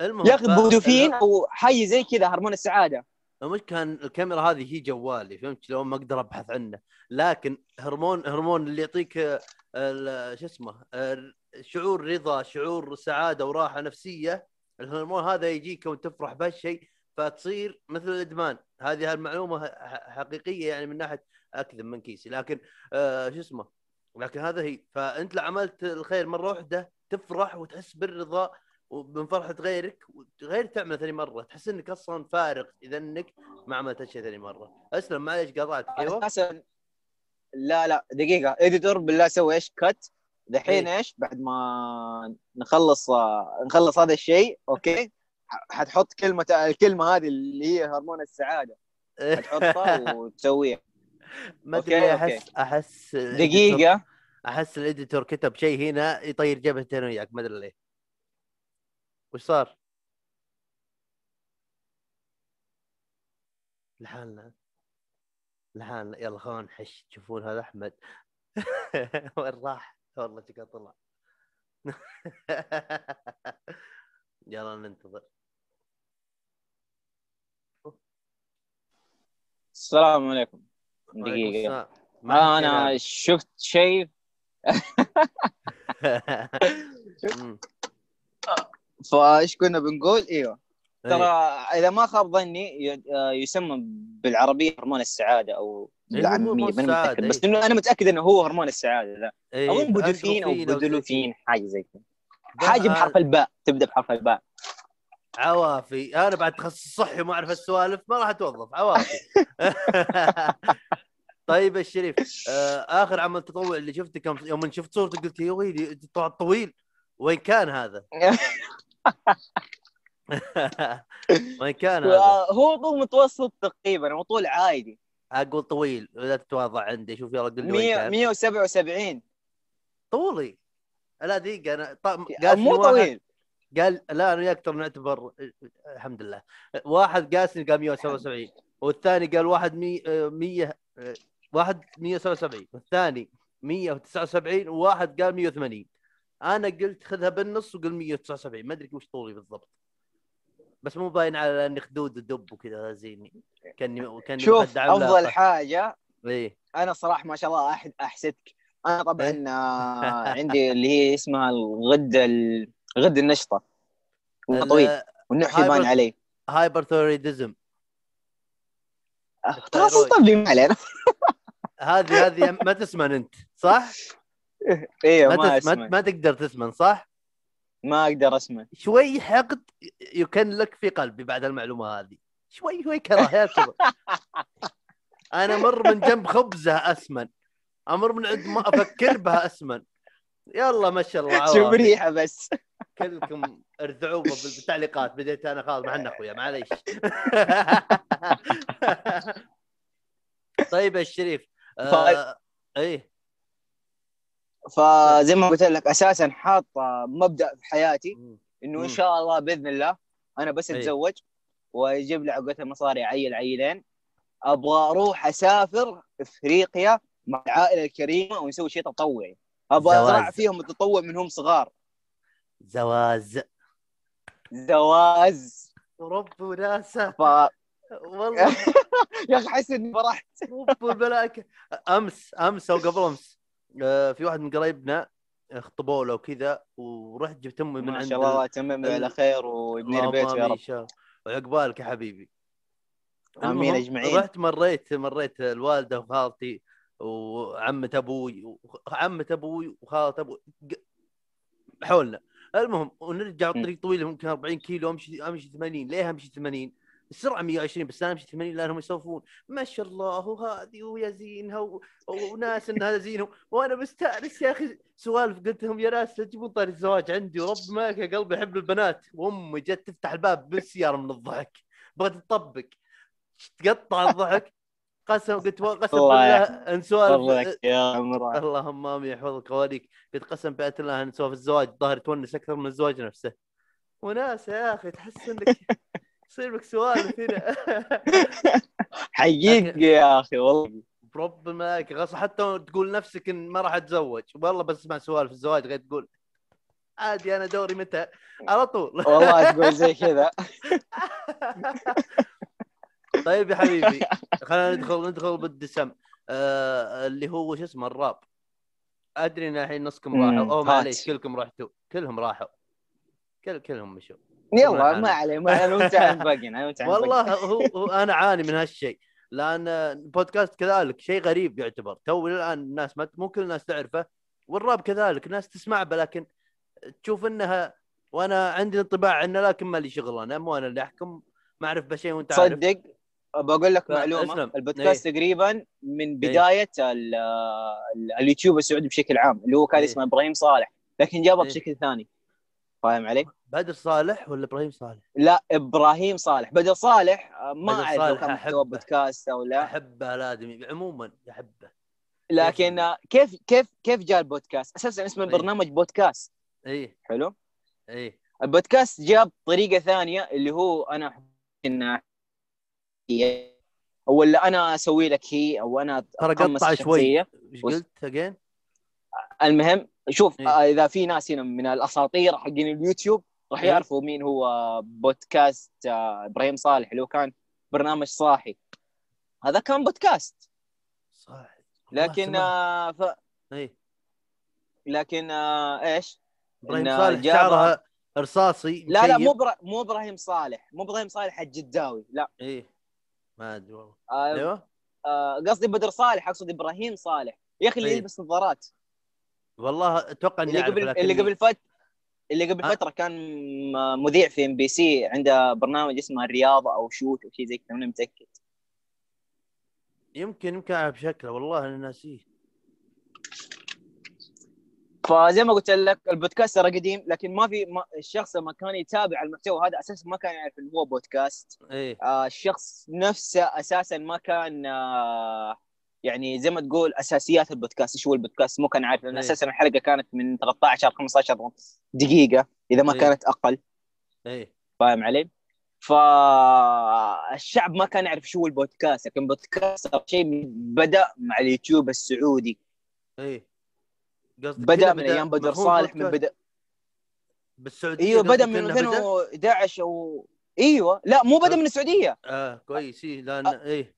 المهم يا أخي بودوفين أو حاجة زي كذا هرمون السعادة. مش كان الكاميرا هذه هي جوالي فهمت لو ما أقدر أبحث عنه. لكن هرمون هرمون اللي يعطيك آه، شو اسمه؟ آه، شعور رضا شعور سعادة وراحة نفسية الهرمون هذا يجيك وانت تفرح بهالشيء فتصير مثل الإدمان. هذه المعلومه ح- حقيقية يعني من ناحية اكذب من كيسي لكن آه شو اسمه؟ لكن هذا هي. فأنت لو عملت الخير مرة واحدة تفرح وتحس بالرضا ومن فرحة غيرك غير تعمل ثاني مرة. تحس إنك أصلا فارغ إذا إنك ما عملت هالشيء ثاني مرة. أسلم معليش قاطعتك أيوه. لا لا دقيقة. editor بالله سوي إيش؟ cut دحين إيه. إيش؟ بعد ما نخلص آه، نخلص هذا الشيء أوكي؟ حتحط كلمة الكلمة هذه اللي هي هرمون السعادة. حتحطها وتسويها. ما أدري احس أحس دقيقة. أحس الإديتور كتب شيء هنا يطير جبهتين وياك ما أدري ليه. وش صار؟ لحالنا. لحالنا. يلا خلونا نحش. تشوفون هذا أحمد. وين راح؟ والله شكله طلع يلا ننتظر. السلام عليكم. السلام. ما آه أنا شفت شيء. فايش كنا بنقول؟ إيوه. ترى إذا ما خاب ظني آه، يسمى بالعربية هرمون السعادة أو إيه، بالعاميه ماني متأكد بس إيه. إنه أنا متأكد إنه هو هرمون السعادة ذا. إيه، أظن بودوفين أو بودولوفين حاجة زي كذا. حاجة بحرف الباء تبدأ بحرف الباء. عوافي. أنا بعد تخصص صحي وما أعرف السوالف ما راح أتوظف. عوافي. طيب الشريف آه، آخر عمل تطوع اللي شفته كم يوم شفت صورته قلت يا ويلي طويل. وين كان هذا؟ وين كان هذا؟ هو طول متوسط تقريبا هو طول عادي. أقول طويل لا تتواضع عندي شوف يلا قل لي وين 100 كان. 177 طولي. لا دقيقة أنا طب مو طويل. قال لا أنا وياك ترى نعتبر الحمد لله. واحد قاسني قال 177 والثاني قال واحد 100 100 واحد 177 والثاني 179 وواحد قال 180 أنا قلت خذها بالنص وقل 179 ما أدري وش طولي بالضبط. بس مو باين على إني خدود ودب وكذا زيني. كاني كأني شوف. أفضل حاجة إيه. أنا صراحة ما شاء الله أحد أحسدك. أنا طبعا آه، عندي اللي هي اسمها الغده ال- غده النشطة. طويل والنحو يبان hyper- عليه. hyperthyroidism تفاصيل طب لي ما علينا. هذه هذه ما تسمن أنت صح؟ أيوه ما, ما ما تقدر تسمن صح؟ ما أقدر أسمع. شوي حقد يكن لك في قلبي بعد المعلومة هذه. شوي شوي كراهية أنا أمر من جنب خبزة أسمن. أمر من عند ما أفكر بها أسمن. يلا ما شاء الله شوف ريحه بس. كلكم ارزعوه بال- بالتعليقات بديت أنا خلاص مع اخويا معليش. طيب يا الشريف آه... إيه. فزي ما قلت لك أساسا حاط مبدأ في حياتي إنه إن. شاء الله بإذن الله أنا بس أي. أتزوج واجيب لي عقدة مصاري عيل عيلين. أبغى أروح أسافر إفريقيا مع العائلة الكريمة ونسوي شيء تطوعي. أبغى. أزرع فيهم التطوع منهم صغار. زواز زواز رب وناسه ف يا والله أخي أحس إني فرحت. رب الملائكة. أمس أمس أو قبل أمس. في واحد من قرايبنا خطبوا له وكذا ورحت جبت أمي من ما عند شاء الله الله يتمم على خير ويبني له اللهم بيته يا رب شاء. وعقبالك يا حبيبي آمين المهم، أجمعين. رحت مريت مريت الوالدة وخالتي وعمة أبوي وعمة أبوي وخالة أبوي حولنا المهم ونرجع م. طريق طويل ممكن 40 كيلو أمشي أمشي 80 ليه أمشي 80 السرعة 120 بس أنا أمشي 80 لأنهم يسولفون. ما شاء الله وهذه ويا زينها و... وناس ان هذا زينهم وأنا مستأنس يا أخي. سوالف قلت لهم يا ناس لا تجيبون طاري الزواج عندي. ورب ما يا قلبي احب البنات. وأمي جت تفتح الباب بالسيارة من الضحك. بغت تطبق. تقطع الضحك. قسم قلت قسم الله بالله يحفظك. نسولف يا عمران اللهم آمين يحفظك ويوليك قلت قسم بآية الله إن سوالف الزواج. ظاهر تونس أكثر من الزواج نفسه. وناس يا أخي تحس إنك يصير لك سوالف هنا حقيقي يا أخي والله. برب الملائكه غص. حتى تقول نفسك إن ما راح أتزوج. والله بس اسمع سوالف الزواج غير تقول عادي أنا دوري متى؟ على طول. والله تقول زي كذا. طيب يا حبيبي خلينا ندخل ندخل بالدسم. آه اللي هو شو اسمه الراب. أدري إن الحين نصكم راحوا. أو. معليش كلكم رحتوا كلهم راحوا. كل كلهم مشوا. يلا ما عليه ما أنا وانت باقي أنا وانت والله. هو, هو أنا اعاني من هالشيء لأن البودكاست كذلك شيء غريب يعتبر تو الآن الناس ما مو كل الناس تعرفه والراب كذلك ناس تسمع به لكن تشوف إنها وأنا عندي انطباع انه لكن ما لي شغل أنا مو أنا اللي أحكم ما أعرف بشيء وأنت عارف تصدق بقول لك معلومة اسلم. البودكاست إيه. تقريبا من بداية ال- ال- اليوتيوب السعودي بشكل عام اللي هو كان إيه. اسمه إبراهيم صالح لكن جابه إيه. بشكل ثاني فاهم علي؟ بدر صالح ولا إبراهيم صالح؟ لا إبراهيم صالح بدر صالح آه، ما أعرف لو صالح كان. محتوى بودكاست أو لا احبه الادمي عموما أحبه لكن آه، كيف كيف كيف جاء البودكاست؟ أساسا اسم إيه. البرنامج بودكاست إيه حلو؟ إيه البودكاست جاب طريقة ثانية اللي هو أنا إن ولا أنا أسوي لك هي أو أنا ترى قطع شوي. إيش. قلت اجين؟ المهم شوف إيه. إذا في ناس هنا من الأساطير حقين اليوتيوب راح إيه. يعرفوا مين هو بودكاست آه، إبراهيم صالح اللي هو كان برنامج صاحي هذا كان بودكاست صح والله لكن. آه ف... إيه لكن آه إيش؟ إبراهيم صالح جابها- شعره رصاصي لا لا. مو برا... مو إبراهيم صالح مو إبراهيم صالح الجداوي لا إيه ما أدري والله أيوه آه قصدي بدر صالح أقصد إبراهيم صالح يا أخي اللي إيه. يلبس نظارات والله أتوقع إني اللي قبل اللي قبل فت اللي قبل آه. فترة كان مذيع في إم بي سي عنده برنامج اسمه الرياضه أو shoot أو شيء زي كذا ماني متأكد. يمكن يمكن أعرف شكله والله أنا ناسيه. فزي ما قلت لك البودكاست ترى قديم لكن ما في ما الشخص لما كان يتابع المحتوى هذا أساسا ما كان يعرف إنه هو بودكاست. إيه. آه الشخص نفسه أساسا ما كان آه يعني زي ما تقول أساسيات البودكاست إيش هو البودكاست مو كان عارف لأن إيه. أساسا الحلقة كانت من 13 15 دقيقة إذا ما إيه. كانت أقل إيه فاهم علي؟ فالشعب ما كان يعرف شو هو البودكاست لكن البودكاست شيء بدأ مع اليوتيوب السعودي إيه قصدك بدأ من أيام بدر صالح من بدا بالسعودية إيوه بدأ من إنه بدأ؟ 2011 أو إيوه لا مو بدأ أه. من السعودية آه كويس إيه لأن إيه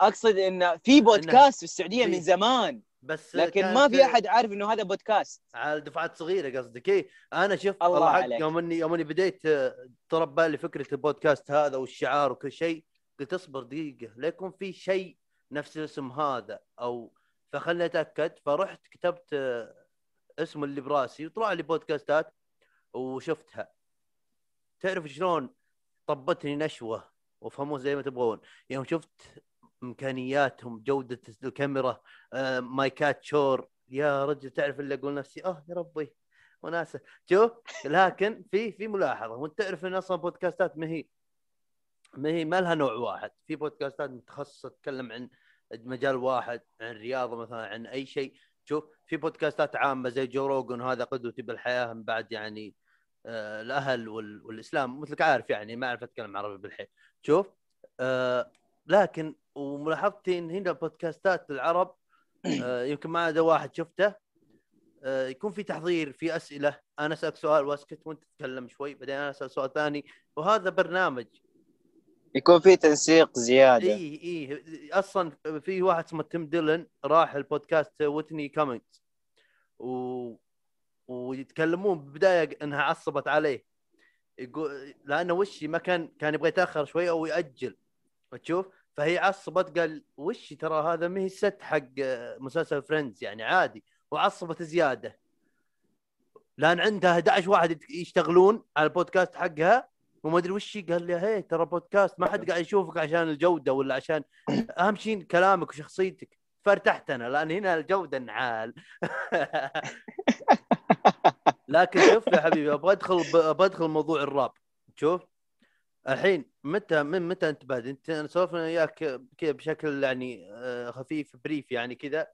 أقصد إن في بودكاست في السعودية من زمان بس لكن ما في أحد عارف إنه هذا بودكاست. على دفعات صغيرة قصدك. إيه أنا شوف الله عليك. يوم اني يوم إني بديت آه، ترى بالي فكرة البودكاست هذا والشعار وكل شيء قلت اصبر دقيقة لا يكون في شيء نفس الاسم هذا. أو فخلني أتأكد فرحت كتبت آه، اسم اللي براسي وطلع لي بودكاستات وشفتها. تعرف شلون طبتني نشوة وافهموه زي ما تبغون. يوم شفت إمكانياتهم جودة الكاميرا آه، مايكات شور. يا رجل تعرف اللي أقول نفسي آه يا ربي. وناسة. شوف لكن في في ملاحظة. وأنت تعرف إن أصلا بودكاستات ما هي ما هي ما لها نوع واحد. في بودكاستات متخصصة تتكلم عن مجال واحد عن رياضة مثلا عن أي شيء. شوف في بودكاستات عامة زي جو روجن هذا قدوتي بالحياة من بعد يعني آه الأهل وال... والإسلام. مثلك عارف يعني ما أعرف أتكلم عربي بالحيل. شوف آه لكن وملاحظتي إن هنا بودكاستات العرب آه يمكن ما عدا واحد شفته. آه يكون في تحضير في أسئلة. أنا أسألك سؤال وأسكت وأنت تتكلم شوي بعدين أنا أسأل سؤال ثاني. وهذا برنامج. يكون في تنسيق زيادة. اي اي أصلا في واحد اسمه تيم ديلون راح البودكاست ويتني كامينجز. و... ويتكلمون بالبداية إنها عصبت عليه. يقول لأنه وشي ما كان كان يبغى يتأخر شوي أو يأجل. تشوف فهي عصبت قال وش ترى هذا ما هي set حق مسلسل فريندز يعني عادي. وعصبت زيادة. لأن عندها 11 واحد يشتغلون على البودكاست حقها وما أدري وش قال لي هي ترى بودكاست ما حد قاعد يشوفك عشان الجودة ولا عشان أهم شيء كلامك وشخصيتك. فارتحت أنا لأن هنا الجودة نعال لكن شوف يا حبيبي أبغى أدخل أبغى أدخل موضوع الراب. شوف. الحين متى من متى انت بادئ؟ انت سولفنا وياك كذا بشكل يعني آه، خفيف بريف يعني كذا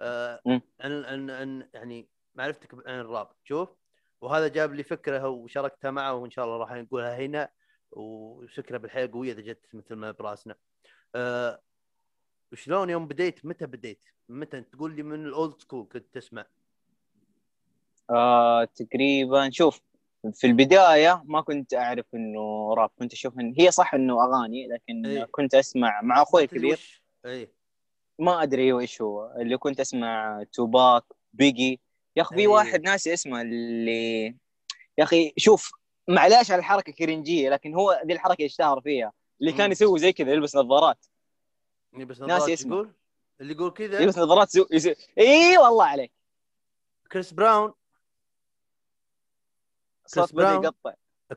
آه،. عن عن عن يعني معرفتك عن الراب شوف وهذا جاب لي فكرة وشاركتها معه وإن شاء الله راح نقولها هنا وفكرة بالحياة قوية إذا جت مثل ما براسنا. أه وشلون يوم بديت متى بديت؟ متى تقول لي من ال old school كنت تسمع؟ آه تقريبا شوف في البداية ما كنت أعرف إنه راب كنت أشوف إن هي صح إنه أغاني لكن إيه. كنت أسمع مع أخوي الكبير؟ اي ما أدري هو إيش هو اللي كنت أسمع توباك بيجي يا أخي في أي. واحد ناسي اسمه اللي يا أخي شوف معلش على الحركة cringe ية لكن هو دي الحركة اشتهر فيها اللي كان. يسوي زي كذا يلبس نظارات إي بس ناسي نظارات اسمه. يقول اللي يقول كذا يلبس نظارات يسوي, يسوي... اي والله عليك كريس براون بدأ براون؟ يقطع.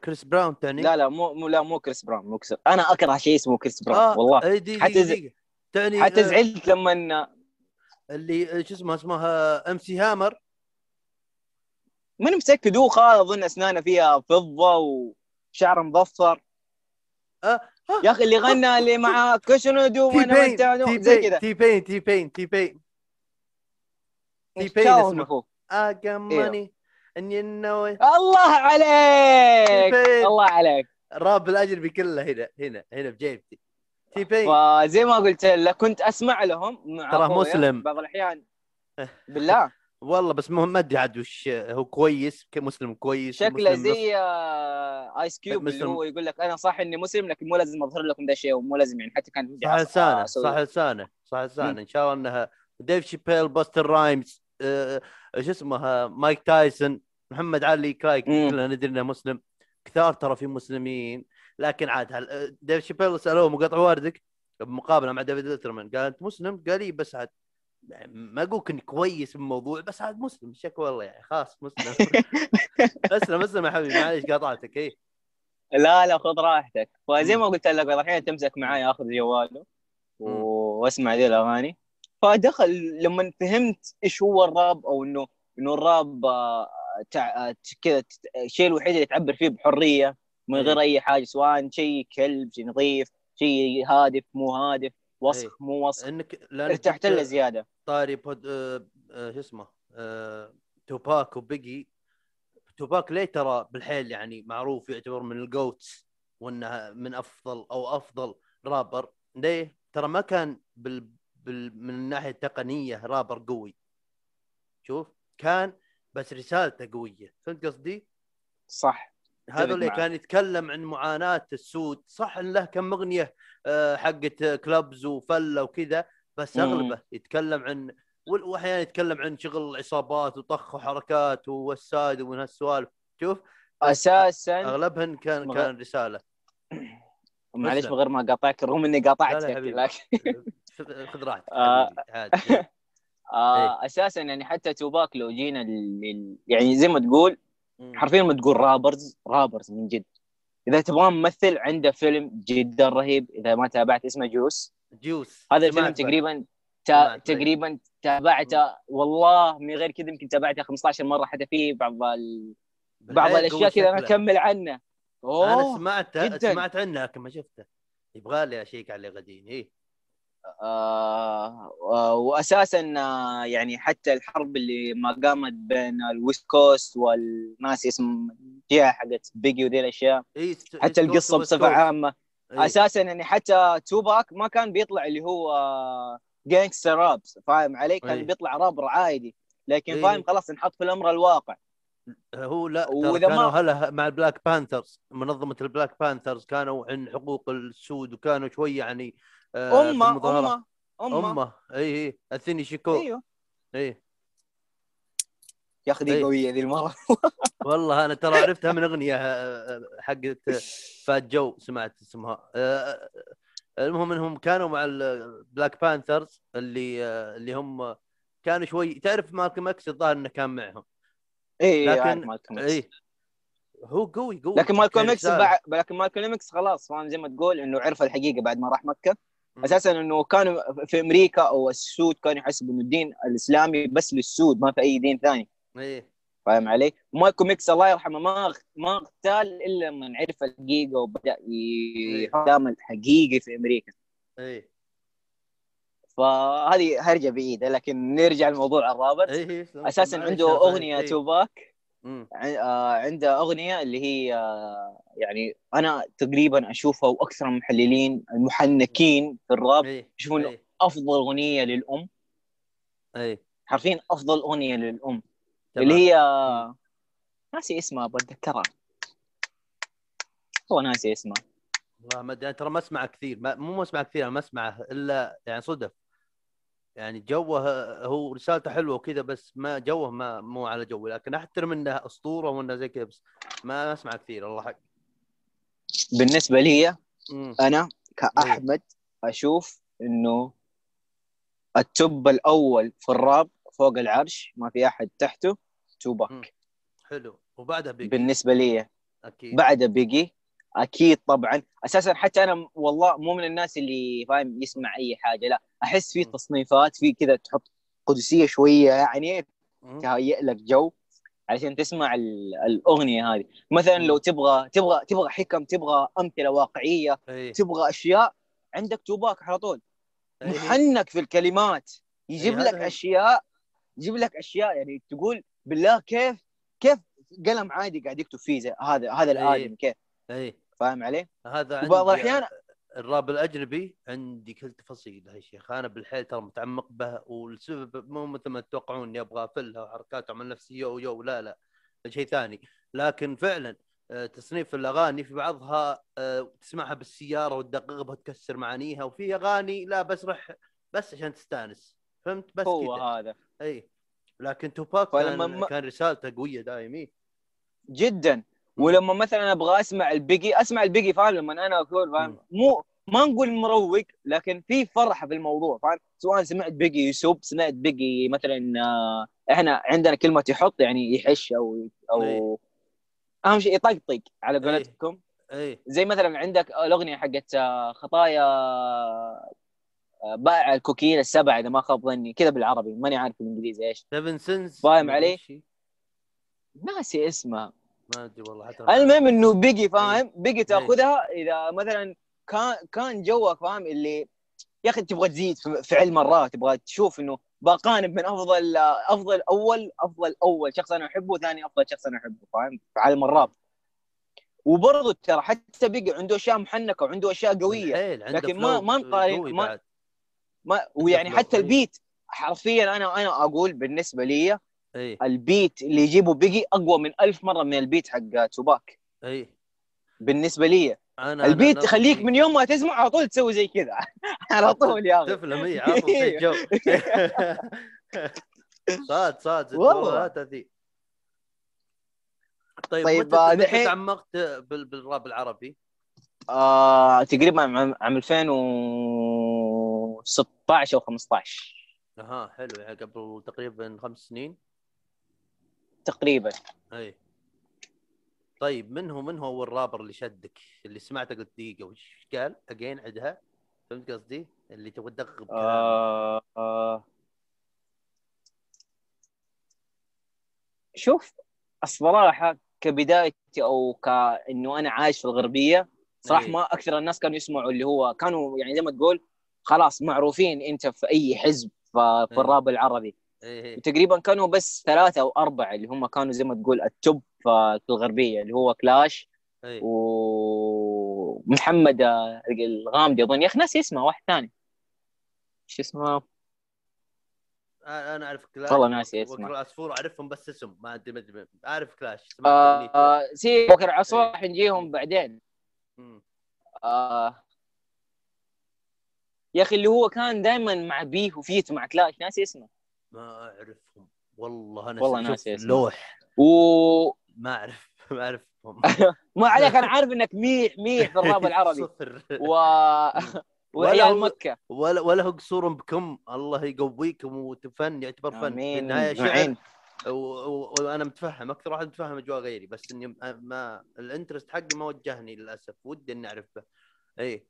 كريس براون تعني لا لا مو مو لا مو كريس براون مو كريس أنا أكره شيء اسمه كريس براون آه والله. إي دي حتى تعني حتى آه، زعلت لما اللي آه، شو اسمه اسمها إم سي هامر. من متاكد هو خال أظن أسنانه فيها فضة وشعره مظفر. آه، يا أخي اللي غنى اللي مع كوشنو دو تي وأنا بين وانت زي كذا تي بين تي بين تي بين تي بين اسمه. I got إيوه. money. And you know it الله عليك. الله عليك الراب الاجنبي كله هنا هنا هنا بجيبتي تي بين فزي ما قلت لك كنت أسمع لهم أخويا مسلم. بعض الأحيان بالله والله بس مهم ما أدري عاد وش هو كويس مسلم كويس شكله. زي آه، ايس كيوب اللي. هو يقول لك أنا صح إني مسلم لكن مو لازم أظهر لكم ذا الشيء ومو لازم يعني حتى كان صح لسانه أسوي. صح لسانه صح. لسانه إن شاء الله إنها ديف شيبيل باستر رايمز آه، شو اسمه مايك تايسون محمد علي كلاي. كلنا ندري إنه مسلم. كثار ترى في مسلمين. لكن عاد هل آه، ديف شيبيل سالوه مقاطع واردك بمقابلة مع ديفيد لترمان قال أنت مسلم؟ قال لي بس عاد ما أقول إني كويس بالموضوع بس عاد مسلم شكوى والله يعني خلاص مسلم. أسلم أسلم يا حبيبي معليش قاطعتك إي. لا لا خذ راحتك. فزي ما قلت لك بعض الاحيان تمسك معي آخذ جواله. واسمع ذي الأغاني. فدخل لما فهمت إيش هو الراب أو انه إنه الراب آه، تع... آه، كذا الشيء الوحيد اللي تعبر فيه بحرية من إيه. غير أي حاجة سواء شيء كلب شيء نظيف شيء هادف مو هادف إيه. وسخ مو وسخ انك لأنك ارتحت له زيادة طاري بود آه آه شو اسمه آه توباك وبيجي توباك ليه ترى بالحيل يعني معروف يعتبر من ال GOATs وانه من أفضل أو أفضل رابر ليه؟ ترى ما كان بال من الناحية التقنية رابر قوي شوف كان بس رسالته قوية فهمت قصدي؟ صح هذا اللي معك. كان يتكلم عن معاناة السود صح إن له كم أغنية آه، حقت كلبز وفلة وكذا بس مم. أغلبه يتكلم عن واحيانا يتكلم عن شغل العصابات وطخ وحركات ووساد ومن هالسوالف شوف أساسا اغلبها كان مغ- كان رسالة. من غير ما قاطعك رغم إني قاطعتك. لكن خذ راحتك آه. عادي آه أساسا يعني حتى توباك لو جينا لل... يعني زي ما تقول. حرفيا ما تقول رابرز رابرز من جد إذا تبغى ممثل عنده فيلم جدا رهيب إذا ما تابعت اسمه جوس جوس هذا الفيلم. تقريبا تا- لي. تقريبا تابعته والله من غير كذا يمكن تابعته 15 مرة حتى في بعض ال... بعض الأشياء كذا أنا. أكمل عنه أنا أوه سمعت جداً. سمعت عنه لكن ما شفته يبغى لي أشيك عليه بعدين إيه آه آه، واساسا آه، يعني حتى الحرب اللي ما قامت بين ال West Coast وال East اسم الجهه حقت بيجي وذي الأشياء حتى القصة بصفة. عامة. أساسا يعني حتى توباك ما كان بيطلع اللي هو gangster rap فاهم علي؟ كان. بيطلع رابر عادي لكن. فاهم خلاص انحط في الأمر الواقع هو لا ترى وإذا ما- كانوا هلا مع البلاك بانثرز منظمة البلاك بانثرز كانوا عن حقوق السود وكانوا شوية يعني آه، امه. امه امه اي اي أفيني شاكور. أيوه. اي يا أخي دي إيه. قوية ذي المرة. والله أنا ترى عرفتها من أغنية آه، حقت فات جو سمعت اسمها. آه، المهم إنهم كانوا مع البلاك بانثرز اللي آه، اللي هم كانوا شوي تعرف مالكم إكس الظاهر إنه كان معهم. اي لكن- لكن مالكم. اي هو قوي قوي. لكن مالكوم إكس كرسالة. بعد لكن مالكوم إكس خلاص فاهم؟ زي ما تقول إنه عرف الحقيقة بعد ما راح مكة. أساسا إنه كانوا في أمريكا أو السود كانوا يحسبوا انه الدين الإسلامي بس للسود ما في أي دين ثاني إيه فاهم علي؟ مالكوم إكس الله يرحمه ما ما اغتال إلا لما عرف الحقيقة وبدأ إيه. يحط دام حقيقي في أمريكا إيه فهذه هرجة بعيدة لكن نرجع لموضوع الرابط إيه أساسا معلش عنده. أغنية إيه. توباك عنده أغنية اللي هي آه، يعني أنا تقريبا أشوفها وأكثر المحللين المحنكين في الراب إيه يشوفون إيه. أفضل أغنية للأم. إيه. حرفيا أفضل أغنية للأم. تمام. اللي هي ناسي اسمها بتذكرها. هو ناسي اسمها. والله ما أدري ترى ما اسمع كثير. ما مو ما اسمع كثير أنا ما اسمعه إلا يعني صدف. يعني جوه هو رسالته حلوة وكذا بس ما جوه ما مو على جوي لكن أحترم إنه أسطورة وإنه زي كذا بس ما أسمع كثير الله حق بالنسبة لي. أنا كأحمد أشوف إنه التوب الأول في الراب فوق العرش ما في أحد تحته. توباك. حلو. وبعدها بيجي بالنسبة لي أكيد. بعد بيجي أكيد طبعا. أساسا حتى أنا والله مو من الناس اللي فاهم يسمع أي حاجة لا. أحس في. تصنيفات في كذا تحط قدسية شوية يعني. تهيئ لك جو علشان تسمع ال- الأغنية هذه مثلا. لو تبغى تبغى تبغى حكم تبغى أمثلة واقعية إيه تبغى أشياء عندك توباك على طول إيه. محنك في الكلمات يجيب إيه، لك هذا. أشياء يجيب لك أشياء يعني تقول بالله كيف كيف قلم عادي قاعد يكتب فيه زي هذا هذا إيه. الآدم كيف فاهم علي؟ هذا وبعض عندي الأحيان- الراب الأجنبي عندي كل تفاصيله يا شيخ. أنا بالحيل ترى متعمق به والسبب مو مثل ما تتوقعون إني أبغى أفلها وحركات عمل نفسي يو يو لا لا شيء ثاني. لكن فعلا آه، تصنيف الأغاني في بعضها آه، تسمعها بالسيارة وتدقق بها وتكسر معانيها وفي أغاني لا بس رح بس عشان تستانس. فهمت؟ بس هو كذا هذا. اي لكن توباك كان, ما- كان رسالته قوية دائما. جدا. ولما مثلا أبغى أسمع البيجي أسمع البيجي فاهم؟ لما أنا أقول فاهم. مو ما نقول مروق لكن في فرحه في الموضوع فاهم؟ سواء سمعت بيجي يسب سمعت بيجي مثلا آه، إحنا عندنا كلمة يحط يعني يحش أو أو إيه. أهم شيء يطقطق على قولتكم. اي زي مثلا عندك الأغنية حقت آه، خطايا آه، بائع الكوكين السبع إذا ما خاب ظني. كذا بالعربي ماني عارف بالإنجليزي إيش. سيفن سنز فاهم علي؟ ناسي اسمها ما أدري والله حتى المهم إنه بيجي فاهم بيجي إيه. تأخذها إذا مثلا كان كان جوك فاهم اللي يا أخي تبغى تزيد علم مرات تبغى تشوف إنه بقارن بين أفضل أفضل أول أفضل أول شخص أنا أحبه ثاني أفضل شخص أنا أحبه فاهم في عالم الراب وبرضه ترى حتى بيجي عنده أشياء محنكة وعنده أشياء قوية لكن ما- ما نقارن- ما-. ما ويعني حتى إيه. البيت حرفيا أنا أنا أقول بالنسبة لي إي. البيت اللي يجيبه بيجي أقوى من ألف مرة من البيت حق توباك إي. بالنسبة لي. أنا البيت أنا خليك من يوم ما تسمع على طول تسوي زي كذا. على طول يا أخي. تفلم إي الجو. صاد صاد والله. طيب طيب، متى آه، تعمقت بال- بالراب العربي؟ آه تقريبا عام عام 2016 أو 15 أها حلو يعني قبل تقريبا خمس سنين. تقريبا أي طيب من هو من هو اول رابر اللي شدك اللي سمعته قلت دقيقة وش قال؟ اجين عدها فهمت قصدي؟ اللي تبغى تدقق بكلام آه آه شوف الصراحة كبدايتي أو كأنه أنا عايش في الغربية صراحة إيه. ما أكثر الناس كانوا يسمعوا اللي هو كانوا يعني زي ما تقول خلاص معروفين أنت في أي حزب في. الراب العربي. وتقريبا كانوا بس ثلاثة أو أربعة اللي هم كانوا زي ما تقول التوب في الغربية اللي هو كلاش إيه. ومحمد آه، الغامدي أظن يا أخي ناسي اسمه واحد ثاني إيش اسمه؟ أنا أنا أعرف كلاش والله ناسي اسمه. وكر عصفور أعرفهم بس اسم ما أدري ما أدري أعرف كلاش آه. آه، سي بكر عصور حنجيهم بعدين مم. آه يا أخي اللي هو كان دائما مع بيه وفيت مع كلاش ناسي اسمه ما أعرفهم. والله أنا والله ناسي. لوح. وما ما اعرف ما أعرفهم. عليك أنا عارف إنك ميح ميح في الراب العربي. صفر. و ولا مكة. ولا ولا هو قصور بكم. الله يقويكم وتفن يعتبر فن. في امين النهاية شعر. و- و- وأنا متفهم. أكثر واحد متفهم أجواء غيري بس إني ما ال interest حقي ما وجهني للأسف. ودي إني اعرف به اي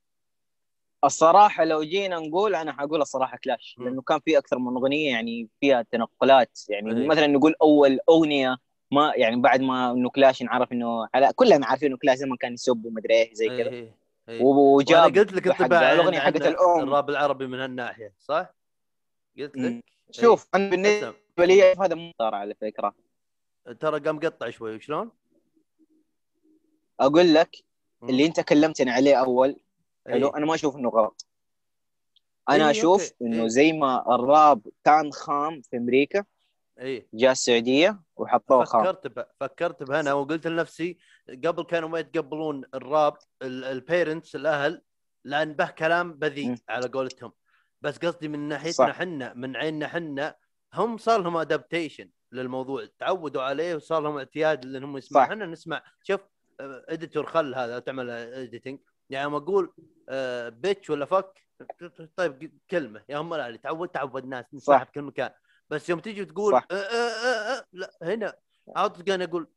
الصراحة لو جينا نقول أنا حقول الصراحة كلاش مم. لأنه كان في أكثر من أغنية يعني فيها تنقلات يعني إيه. مثلا نقول أول أغنية ما يعني بعد ما إنه كلاش نعرف إنه على كلنا عارفين إنه كلاش زمان كان يسب ومدري إيه زي كذا إيه، إيه. وجاب قلت لك الأغنية عن- حقت عن الأم الراب العربي من هالناحية صح؟ قلت. لك شوف أنا بالنسبة أسلم. لي هذا مو صار على فكرة ترى قام قطع شوي وشلون؟ أقول لك. اللي أنت كلمتني عليه أول حلو إيه. أنا ما أشوف إنه غلط أنا إيه، أشوف. إنه إيه. زي ما الراب كان خام في أمريكا اي جاء السعودية وحطوه خام فكرت ب... فكرت بهنا وقلت لنفسي قبل كانوا ما يتقبلون الراب ال parents الأهل لأن به كلام بذيء. على قولتهم بس قصدي من. ناحيتنا حنا من عيننا حنا هم صار لهم adaptation للموضوع تعودوا عليه وصار لهم اعتياد لأنهم يسمعوا. إحنا نسمع شوف editor خل هذا تعمل editing يعني لما أقول bitch ولا fuck طيب كلمة يا هم لا تعود تعود الناس. في كل مكان بس يوم تيجي تقول صح. أه أه أه لا هنا عاود كان أقول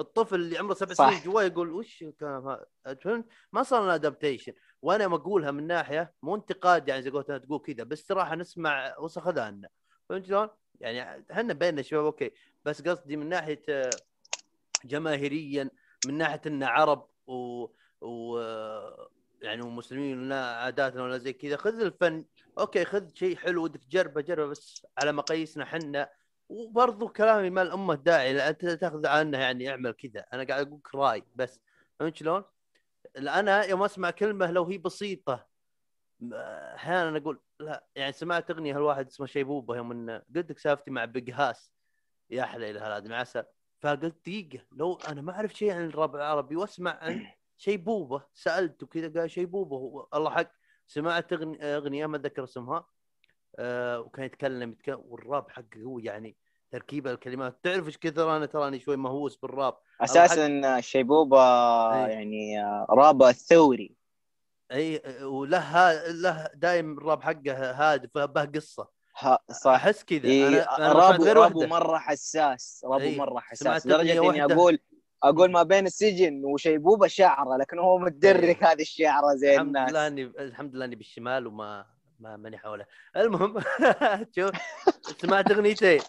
الطفل اللي عمره سبع. سنين جوا يقول وش الكلام هذا فهمت؟ ما صار لنا adaptation وأنا ما أقولها من ناحية مو انتقاد يعني زي قلت أنا تقول كذا بس صراحة نسمع وسخ اذاننا فهمت شلون؟ يعني إحنا بيننا شباب okay بس قصدي من ناحية آه، جماهيريا من ناحية ان عرب و, و... يعني ومسلمين لنا عاداتنا ولا زي كذا. خذ الفن. okay خذ شيء حلو ودك تجربه جربه بس على مقاييسنا حنا. وبرضو كلامي ما له داعي لا أنت تاخذ عنه يعني اعمل كذا. أنا قاعد أقول رأي بس. فهمت شلون؟ أنا يوم أسمع كلمة لو هي بسيطة أحيانا أقول لا يعني سمعت أغنية هالواحد اسمه شيبوبة يوم إنه قلت لك سالفتي مع بيج هاس يا حليل هذا عسل فقلت دقيقة لو أنا ما أعرف شيء عن الراب العربي وأسمع عن شيبوبة سألته كذا قال شيبوبة هو الله حق سمعت أغنية ما أتذكر اسمها آه وكان يتكلم, يتكلم والراب حقه هو يعني تركيبه الكلمات. تعرف إيش كثر أنا تراني شوي مهووس بالراب؟ أساسا شيبوبة إيه. يعني راب الثوري اي وله له دايم الراب حقه هادف به قصة. ها صح. أحس كذا. إيه سمعت رابو رابو مرة حساس رابو إيه. مرة حساس. لدرجة إني. أقول أقول ما بين السجن وشيبوبه شعره لكن هو متدرك هذه الشعرة زي الحمد لله إني الحمد لله إني بالشمال وما ما ماني حوله. المهم شوف سمعت أغنيتين.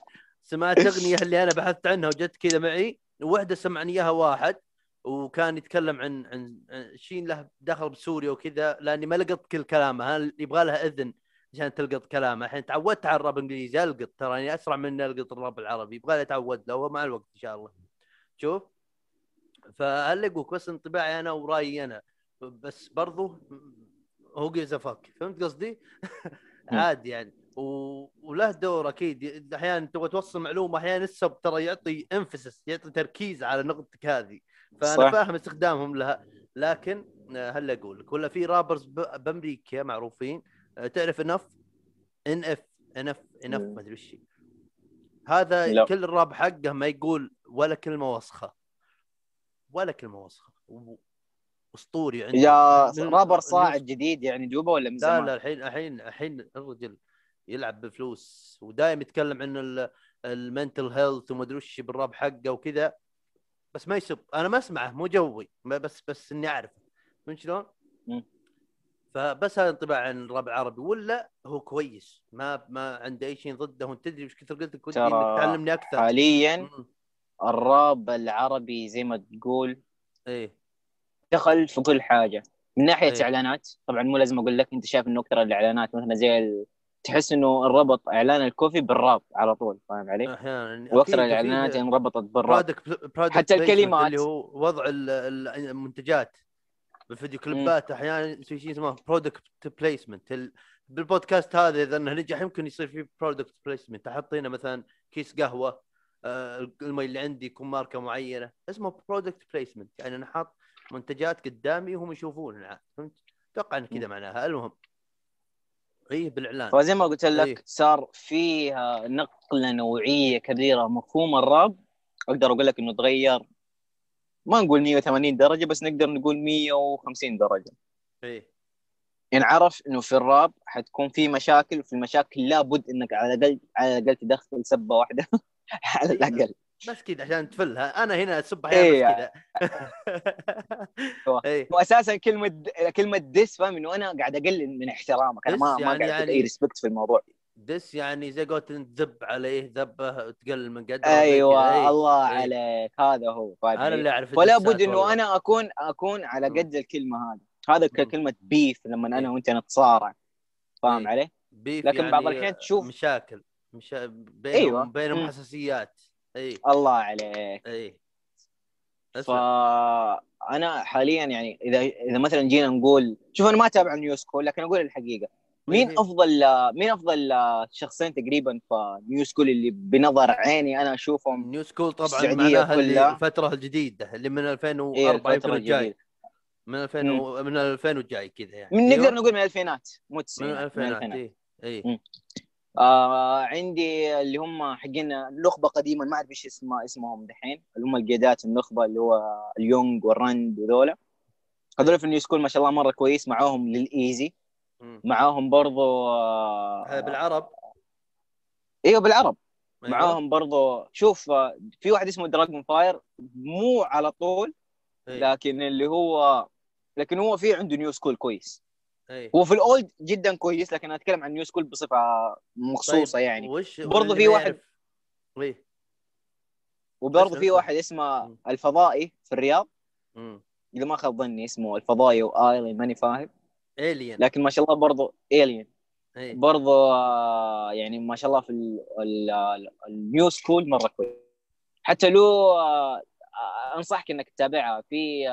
سمعت أغنية اللي أنا بحثت عنها وجت كذا معي. وواحده سمعني إياها واحد وكان يتكلم عن عن عن شيء له دخل بسوريا وكذا لأني ما لقط كل كلامه. يبغى لها إذن عشان تلقط كلامه؟ الحين تعودت على الراب الانجليزي ألقط تراني أسرع من ألقط الراب العربي. يبغى لي اتعود له مع الوقت إن شاء الله. شوف فهلقوك بس انطباعي أنا ورأيي أنا بس برضو هو says fuck فهمت قصدي؟ عادي يعني و... وله دور أكيد أحيانا تبغى توصل معلومة أحيانا السب ترى يعطي emphasis يعطي تركيز على نقطتك هذه فأنا صح. فاهم استخدامهم لها لكن هل أقول لك ولا في rappers ب... بأمريكا معروفين آه، تعرف NF NF NF إنف مم. ما أدري وش. هذا لا. كل الراب حقه ما يقول ولا كلمة وسخة ولا كلمه وسخه اسطوري عنده يا رابر صاعد جديد يعني دوبه ولا من لا زمان؟ لا الحين الحين الحين الرجل يلعب بالفلوس ودائما يتكلم عن المنتل هيلث وما أدري وش بالراب حقه وكذا. بس ما يسب أنا ما أسمعه مو جوي. بس بس إني اعرف من شلون؟ فبس هذا انطباع عن الراب العربي ولا هو كويس. ما ما عنده أي شيء ضده. وأنت تدري إيش كثر قلت لك إنك تعلمني أكثر. حاليا. الراب العربي زي ما تقول إيه. دخل في كل حاجة. من ناحية إيه. إعلانات طبعا مو لازم أقول لك أنت شايف إنه أكثر الإعلانات مثلا زي ال... تحس إنه ربط إعلان ال coffee بالراب على طول فاهم علي؟ أحيانا. وأكثر الإعلانات انربطت بالراب. برودكت برودكت حتى الكلمات. اللي هو وضع ال- ال- المنتجات. بالفيديو كليبات أحيانا يصير شيء اسمه product placement بالبودكاست هذا إذا إنه نجح يمكن يصير فيه product placement أحط هنا مثلا كيس قهوة. المي اللي عندي يكون ماركة معينة. اسمه product placement يعني أنا حاط منتجات قدامي وهم يشوفونها. عاد. فهمت؟ أتوقع إن كذا معناها. المهم. إيه بالإعلان. فزي ما قلت لك إيه. صار فيها نقلة نوعية كبيرة مفهوم الراب. أقدر أقول لك إنه تغير. ما نقول 180 درجة بس نقدر نقول 150 درجة. إيه. ينعرف إنه في الراب حتكون في مشاكل وفي المشاكل لابد إنك على الاقل على الأقل تدخل سبة واحدة. على الاقل بس كذا عشان تفلها أنا هنا اسب إيه أحيانا بس كذا إيه واساسا كلمة كلمة diss فاهم إنه أنا قاعد اقلل من احترامك أنا ما diss ما يعني- قاعد يعني- أي respect في الموضوع دس يعني زي قلت تذب عليه ذبه تقلل من قدره أيوه إيه. الله إيه. عليك هذا هو فاهم أنا علي؟ اللي أعرف ولا بد إنه. أنا اكون أكون على. قد الكلمة هذه هذا. كلمة بيف لما أنا إيه. وأنت نتصارع فاهم إيه. علي؟ بيف لكن يعني بعض الأحيان تشوف- مشاكل مشا... بينهم أيوة. بينهم مم. حساسيات اي الله عليك اي فانا حاليا يعني إذا إذا مثلا جينا نقول شوف أنا ما أتابع نيوز كول لكن أقول الحقيقة مين إيه. أفضل مين أفضل شخصين تقريبا في new school اللي بنظر عيني أنا أشوفهم new school طبعا معناها كلها. الفترة الجديدة اللي من 2004 إيه يمكن الجاي من 2000 و... من 2000 والجاي كذا يعني من نقدر. نقول من الألفينات مو من التسعينات من 2000 الألفينات اي. اي آه عندي اللي هم حقين النخبه قديما ما أعرف إيش اسمه اسمهم دحين. اللي هم القيادات النخبة اللي هو اليونغ والرند وذولا. هذول في ال new school ما شاء الله مرة كويس معاهم للإيزي. معاهم برضو آه هذا بالعرب إيوه بالعرب. أيوة. معاهم برضو شوف آه، في واحد اسمه دراجون فاير مو على طول إيه. لكن اللي هو لكن هو في عنده new school كويس. إيه. هو في ال old جدا كويس لكن أنا أتكلم عن new school بصفة مخصوصة طيب، يعني. وش برضو واللي في واحد- إيه. وبرضه في. واحد اسمه مم. الفضائي في الرياض. مم. إذا ما خاب ظني اسمه الفضائي وايلي ماني فاهم. الين لكن ما شاء الله برضه الين إيه. برضه آه، يعني ما شاء الله في ال- ال- ال- ال new school مرة كويس. حتى له آه، آه، أنصحك إنك تتابعها. في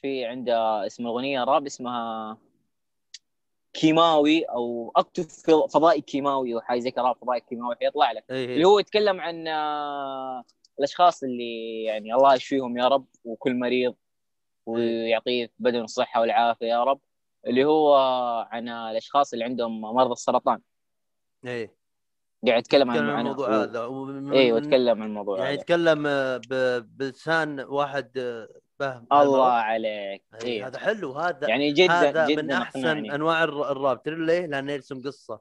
في عنده اسم الأغنية راب اسمها كيماوي أو اكتب فضائي كيماوي أو حاجة زي كذا راب فضائي كيماوي حيطلع لك إيه اللي هو يتكلم عن آه، الأشخاص اللي يعني الله يشفيهم يا رب وكل مريض ويعطيه بدن الصحة والعافية يا رب. اللي هو عن الأشخاص اللي عندهم مرضى السرطان. إيه. قاعد يتكلم عن الموضوع و- هذا ومن- أيوه يتكلم عن الموضوع يعني هذا. يتكلم آه، بلسان واحد آه، فاهم. الله عليك إيه،. هذا حلو. هذا يعني جدا هذا جدا من أحسن أقنعني. أنواع الر- الراب. تدري ليه؟ لأنه يرسم قصة.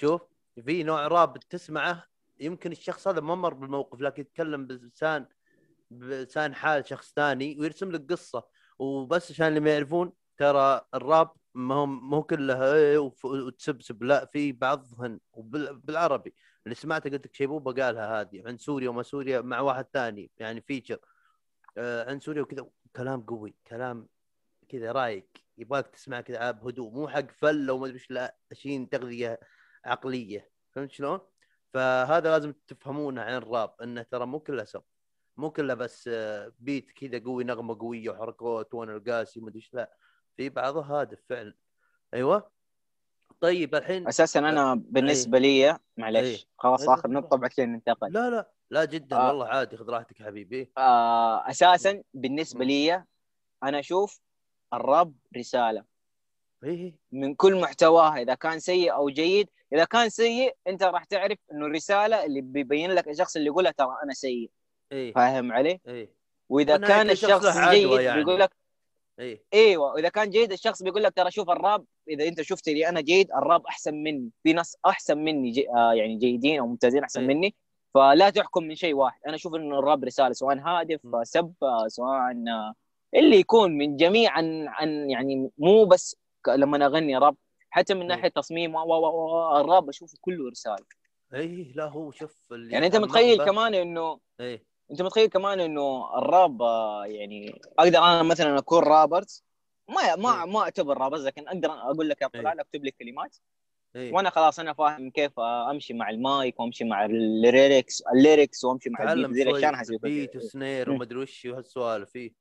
شوف في نوع راب تسمعه يمكن الشخص هذا ما مر بالموقف لكن يتكلم بلسان بلسان حال شخص ثاني ويرسم لك قصة. وبس عشان اللي ما يعرفون ترى الراب ما هو مو كله إيه وتسبسب. لا في بعضهن وبالعربي اللي سمعته قلت لك شيبوبة قالها هذه عن سوريا وما سوريا مع واحد ثاني. يعني فيتشر عن سوريا وكذا كلام قوي كلام كذا رايق. يبغاك تسمع كذا بهدوء مو حق فل وما أدري إيش لا عشان تغذية عقلية. فهمت شلون؟ فهذا لازم تفهمونه عن الراب إنه ترى مو كله سب مو كله بس آه، بيت كذا قوي نغمة قوية وحركات وأنا القاسي ما أدري إيش لا. في بعضها هادف فعلا. أيوه. طيب الحين أساسا أنا بالنسبة لي. معلش خلاص آخر نقطة بعد كذا ننتقل. لا لا. لا جدا آه. والله عادي خذ راحتك يا حبيبي. آه أساسا بالنسبة. لي أنا أشوف الراب رسالة. إيه من كل محتواها إذا كان سيء أو جيد. إذا كان سيء أنت راح تعرف إنه الرسالة اللي بيبين لك الشخص اللي يقولها ترى أنا سيء. إيه. فاهم علي؟ إيه. وإذا كان الشخص جيد يعني. بيقول لك إيه. أيوه وإذا كان جيد الشخص بيقول لك ترى شوف الراب إذا أنت شفت لي أنا جيد الراب أحسن مني. في ناس أحسن مني جي آه يعني جيدين أو ممتازين أحسن إيه. مني. فلا تحكم من شيء واحد. أنا أشوف انه الراب رسالة سواء هادف. سب سواء اللي يكون من جميع عن عن يعني مو بس لما أغني راب حتى من ناحية تصميم و- و- و- الراب أشوفه كله ارسال اي لا هو شوف اللي يعني أنت متخيل كمان إنه اي أنت متخيل كمان إنه الراب آه، يعني أقدر أنا مثلا أكون rappers ما ما ما أعتبر rappers لكن أقدر أقول لك يا فلان أكتب لي كلمات. اي وأنا خلاص أنا فاهم كيف أمشي مع المايك وأمشي مع ال lyrics ال lyrics وأمشي مع ال beat تعلم أنا شوي حسوي beat وسنير مم. ومدري وش وهالسوالف إيه.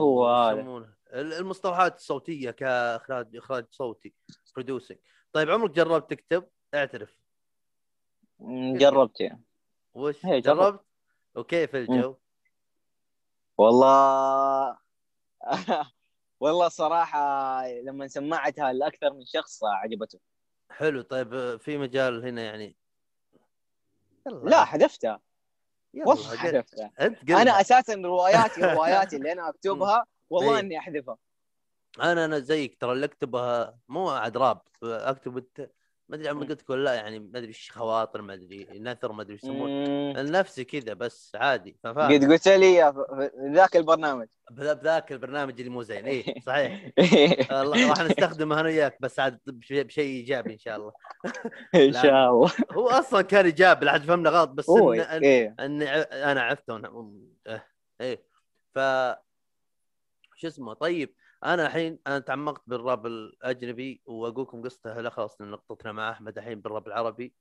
هو هذا. المصطلحات الصوتية كاخراج إخراج صوتي برودوسنج طيب عمرك جربت تكتب؟ اعترف. جربت. يعني وش؟ إيه، جربت. جربت؟ وكيف الجو. والله والله صراحة لما سمعتها لأكثر من شخص عجبته. حلو. طيب في مجال هنا يعني؟ يلا لا حذفتها والله حذفتها أنا أساسا رواياتي رواياتي اللي أنا أكتبها والله إيه. إني أحذفها. أنا أنا زيك ترى اللي أكتبها مو عاد راب أكتب. ما أدري عمري. قلت ولا لا يعني ما أدري إيش خواطر ما أدري نثر ما أدري إيش يسمونه. نفسي كذا بس عادي ففاهم قد قلت لي ف- ذاك البرنامج. بذا- بذاك البرنامج اللي مو زين. اي صحيح. الله راح نستخدمه أنا وياك بس عاد بشيء إيجابي إن شاء الله. إن شاء الله. هو أصلا كان إيجابي لا حد فهمنا غلط بس إن... إن... إيه. ع- أنا عرفته. أنا- آه إيه. ف شو اسمه؟ طيب أنا الحين أنا تعمقت بالراب الأجنبي واقول لكم قصته لا خلاص نقطتنا مع أحمد الحين بالراب العربي.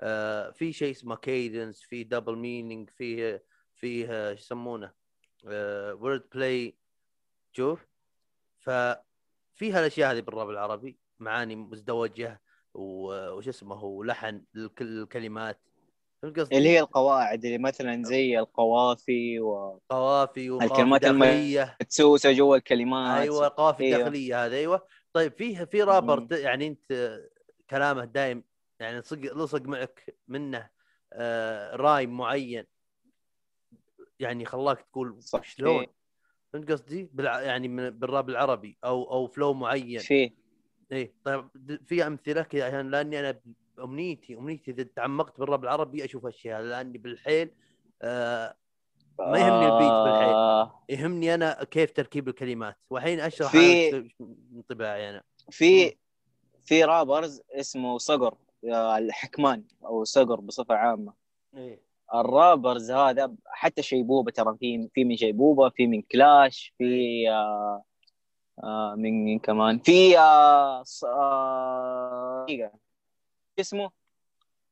آه في شيء اسمه cadence في double meaning فيه فيه آه، شو يسمونه؟ wordplay شوف. ففي هالأشياء هذه بالراب العربي معاني مزدوجة وش اسمه ولحن لكل الكلمات. قصدي؟ اللي هي القواعد اللي مثلا زي القوافي قوافي وقوافي الكلمات الم- داخلية ومتسوسة جوا الكلمات أيوه قوافي أيوة. داخلية هذا أيوه طيب في في رابر يعني أنت كلامه دايم يعني لصق لصق معك منه آه رايم معين يعني خلاك تقول. شلون فهمت قصدي؟ بالع... يعني من بالراب العربي أو أو فلو معين فيه إيه طيب في أمثلة كذا عشان لأني أنا أمنيتي أمنيتي إذا تعمقت بالراب العربي أشوف اشياء لأني بالحيل آه ما يهمني البيت بالحيل. آه، يهمني أنا كيف تركيب الكلمات. والحين أشرح في- انطباعي أنا. في في رابرز اسمه صقر الحكمان أو صقر بصفة عامة. إيه. الرابرز هذا حتى شيبوبة ترى في في من شيبوبة في من كلاش في آه آه من كمان في آه آه. اسمه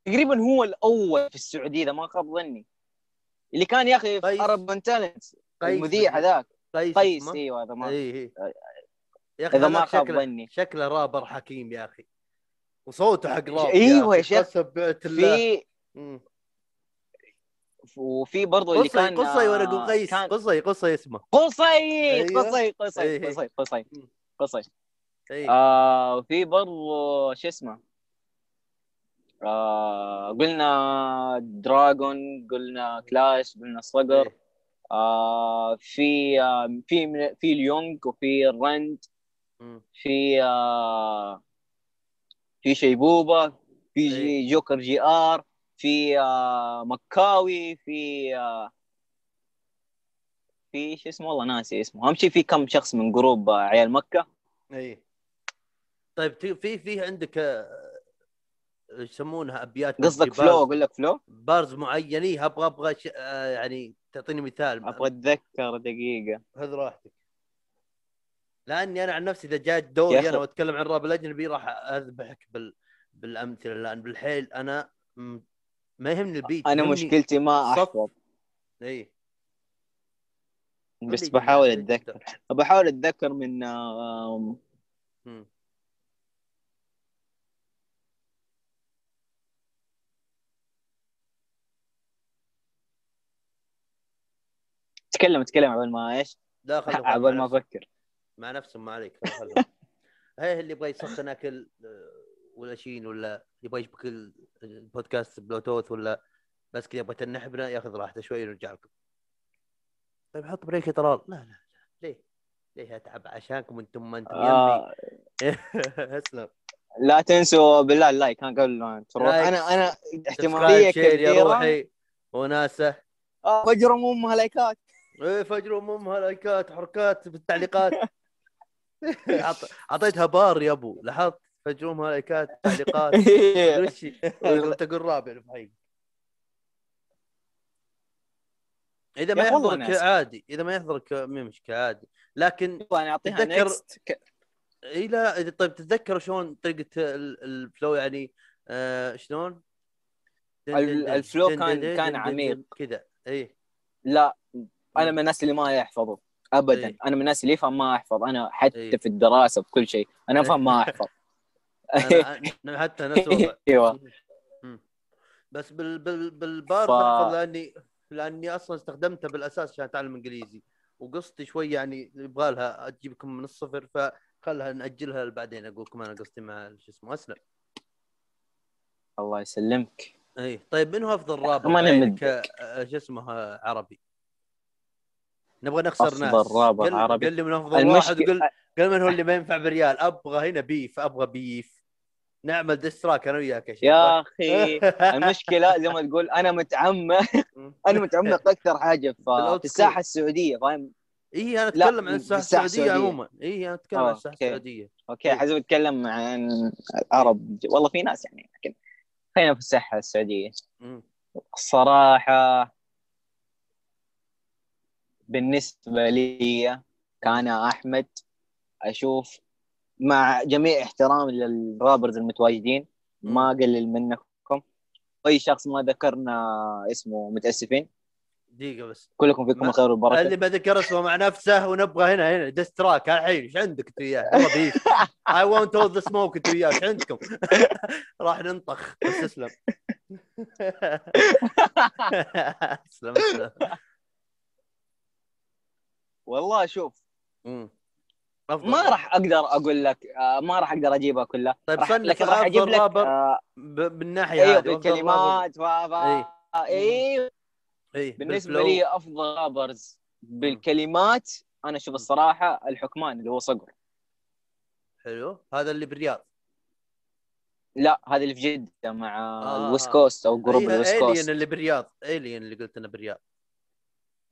تقريبا هو الأول في السعودية إذا ما خاب ظني اللي كان يا أخي. في أرب تالنت المذيع. هذاك قيس قيس؟ إيوه هذا ما إيه إيه يا أخي إذا ما خاب ظني شكله رابر حكيم يا أخي وصوته حق راب أيوة يا شيخ. في. وفي برضو اللي قصي كان قصي آه، أقول قيس كان قصي قصي اسمه قصي أيوة. قصي قصي إيه. قصي قصي مم. قصي إيه آه وفي برضو شو اسمه آه قلنا دراجون قلنا كلاش قلنا صقر إيه. آه في آه في في اليونغ وفي الرند. في آه في شيبوبه في جي إيه. جوكر جي آر في آه مكاوي في آه في شو اسمه والله ناسي اسمه أهم شيء في كم شخص من group آه، عيال مكة إيه طيب في في في عندك آه، يسمونها أبيات قصدك flow؟ أقول لك flow؟ bars معين. إيه، أبغى أبغى ش- آه، يعني تعطيني مثال. أبغى أتذكر دقيقة. خذ راحتك. لأني أنا عن نفسي إذا جاء دوري. أنا وأتكلم عن الراب الأجنبي راح أذبحك بال... بالأمثلة. لأن بالحيل أنا م- ما يهمني البيت أنا مشكلتي ما. أحفظ. اي بس بحاول أتذكر. بحاول أتذكر من آه، مم. تكلم تكلم عبال ما إيش؟ لا عبال ما. أفكر. مع نفسهم ما عليك. هي اللي يبغى يسخن اكل ولا شيء ولا يبغى يشبك ال- البودكاست بلوتوث ولا بس كذا يبغى تنحبنا ياخذ راحته شوي ونرجع لكم. طيب حط break يا طلال. لا لا لا. ليه؟ ليه أتعب؟ عشانكم أنتم ما أنتم آه. اسلم. لا تنسوا بالله ال like ها قبل ما تروح أنا أنا احتماليه شير يا كبيرة. روحي. وناسة. فجروا امها لايكات إيه فجروا امها لايكات حركات بالتعليقات عط- أعطيتها بار يا أبو. لاحظت؟ فجروم لايكات تعليقات. وش تقول رابع الفحيق إذا ما يحضرك. عادي إذا ما يحضرك مي مشكلة عادي. لكن أنا أعطيها نكست إي لا طيب تتذكر شلون طريقة ال- الفلو يعني آه شلون؟ الفلو كان- كان عميق. كذا. إي. لا. أنا من الناس اللي ما يحفظوا ابدا. إيه. أنا من الناس اللي يفهم ما احفظ أنا حتى إيه. في الدراسة في كل شيء أنا أفهم ما أحفظ. أنا حتى نفس إيوه. بس بال بال بالبار ف- لأني لأني أصلا استخدمته بالأساس عشان أتعلم إنجليزي. وقصتي شوي يعني يبغى لها أجيبكم من الصفر فخلها نأجلها بعدين أقول لكم أنا قصتي مع شو اسمه أسلم. الله يسلمك. اي طيب منو أفضل رابط ما نمدك. آه، شو اسمه عربي. نبغى نخسر ناس. رابط قل- عربي. قل لي من أفضل واحد وقل قل من هو اللي ما ينفع بريال؟ أبغى هنا beef أبغى beef. نعمل diss track أنا وياك يا شيخ. يا أخي المشكلة زي ما تقول أنا متعمق. أنا متعمق أكثر حاجة في, في الساحة السعودية فاهم؟ اي أنا لا، أتكلم عن الساحة السعودية. عموما. اي أنا أتكلم عن الساحة. السعودية. أوكي حزب اتكلم عن العرب والله في ناس يعني لكن خلينا في الساحة السعودية. الصراحة بالنسبة لي كان أحمد أشوف مع جميع احترامي للرابرز المتواجدين ما أقلل منكم. أي شخص ما ذكرنا اسمه متأسفين. دقيقة بس. كلكم فيكم الخير والبركه اللي ما ذكر اسمه مع نفسه ونبغى هنا هنا diss track الحين إيش عندك أنت وياه؟ beef I want all the smoke أنت وياه. إيش عندكم؟ راح ننطخ. بس اسلم. اسلم اسلم. والله شوف مم. أفضل. ما راح أقدر أقول لك آه، ما راح أقدر اجيبها كلها طيب صنف لكن راح أجيب لك آه، ب- بالناحية أيوه. بالكلمات و... إيه. أيوه اي بالنسبة بال flow. لي أفضل rappers بالكلمات أنا أشوف الصراحة الحكمان اللي هو صقر حلو هذا اللي بالرياض لا هذا اللي في جدة مع آه. ال West Coast أو group أيوة، ال West الين Coast اللي بالرياض الين اللي قلت أنا بالرياض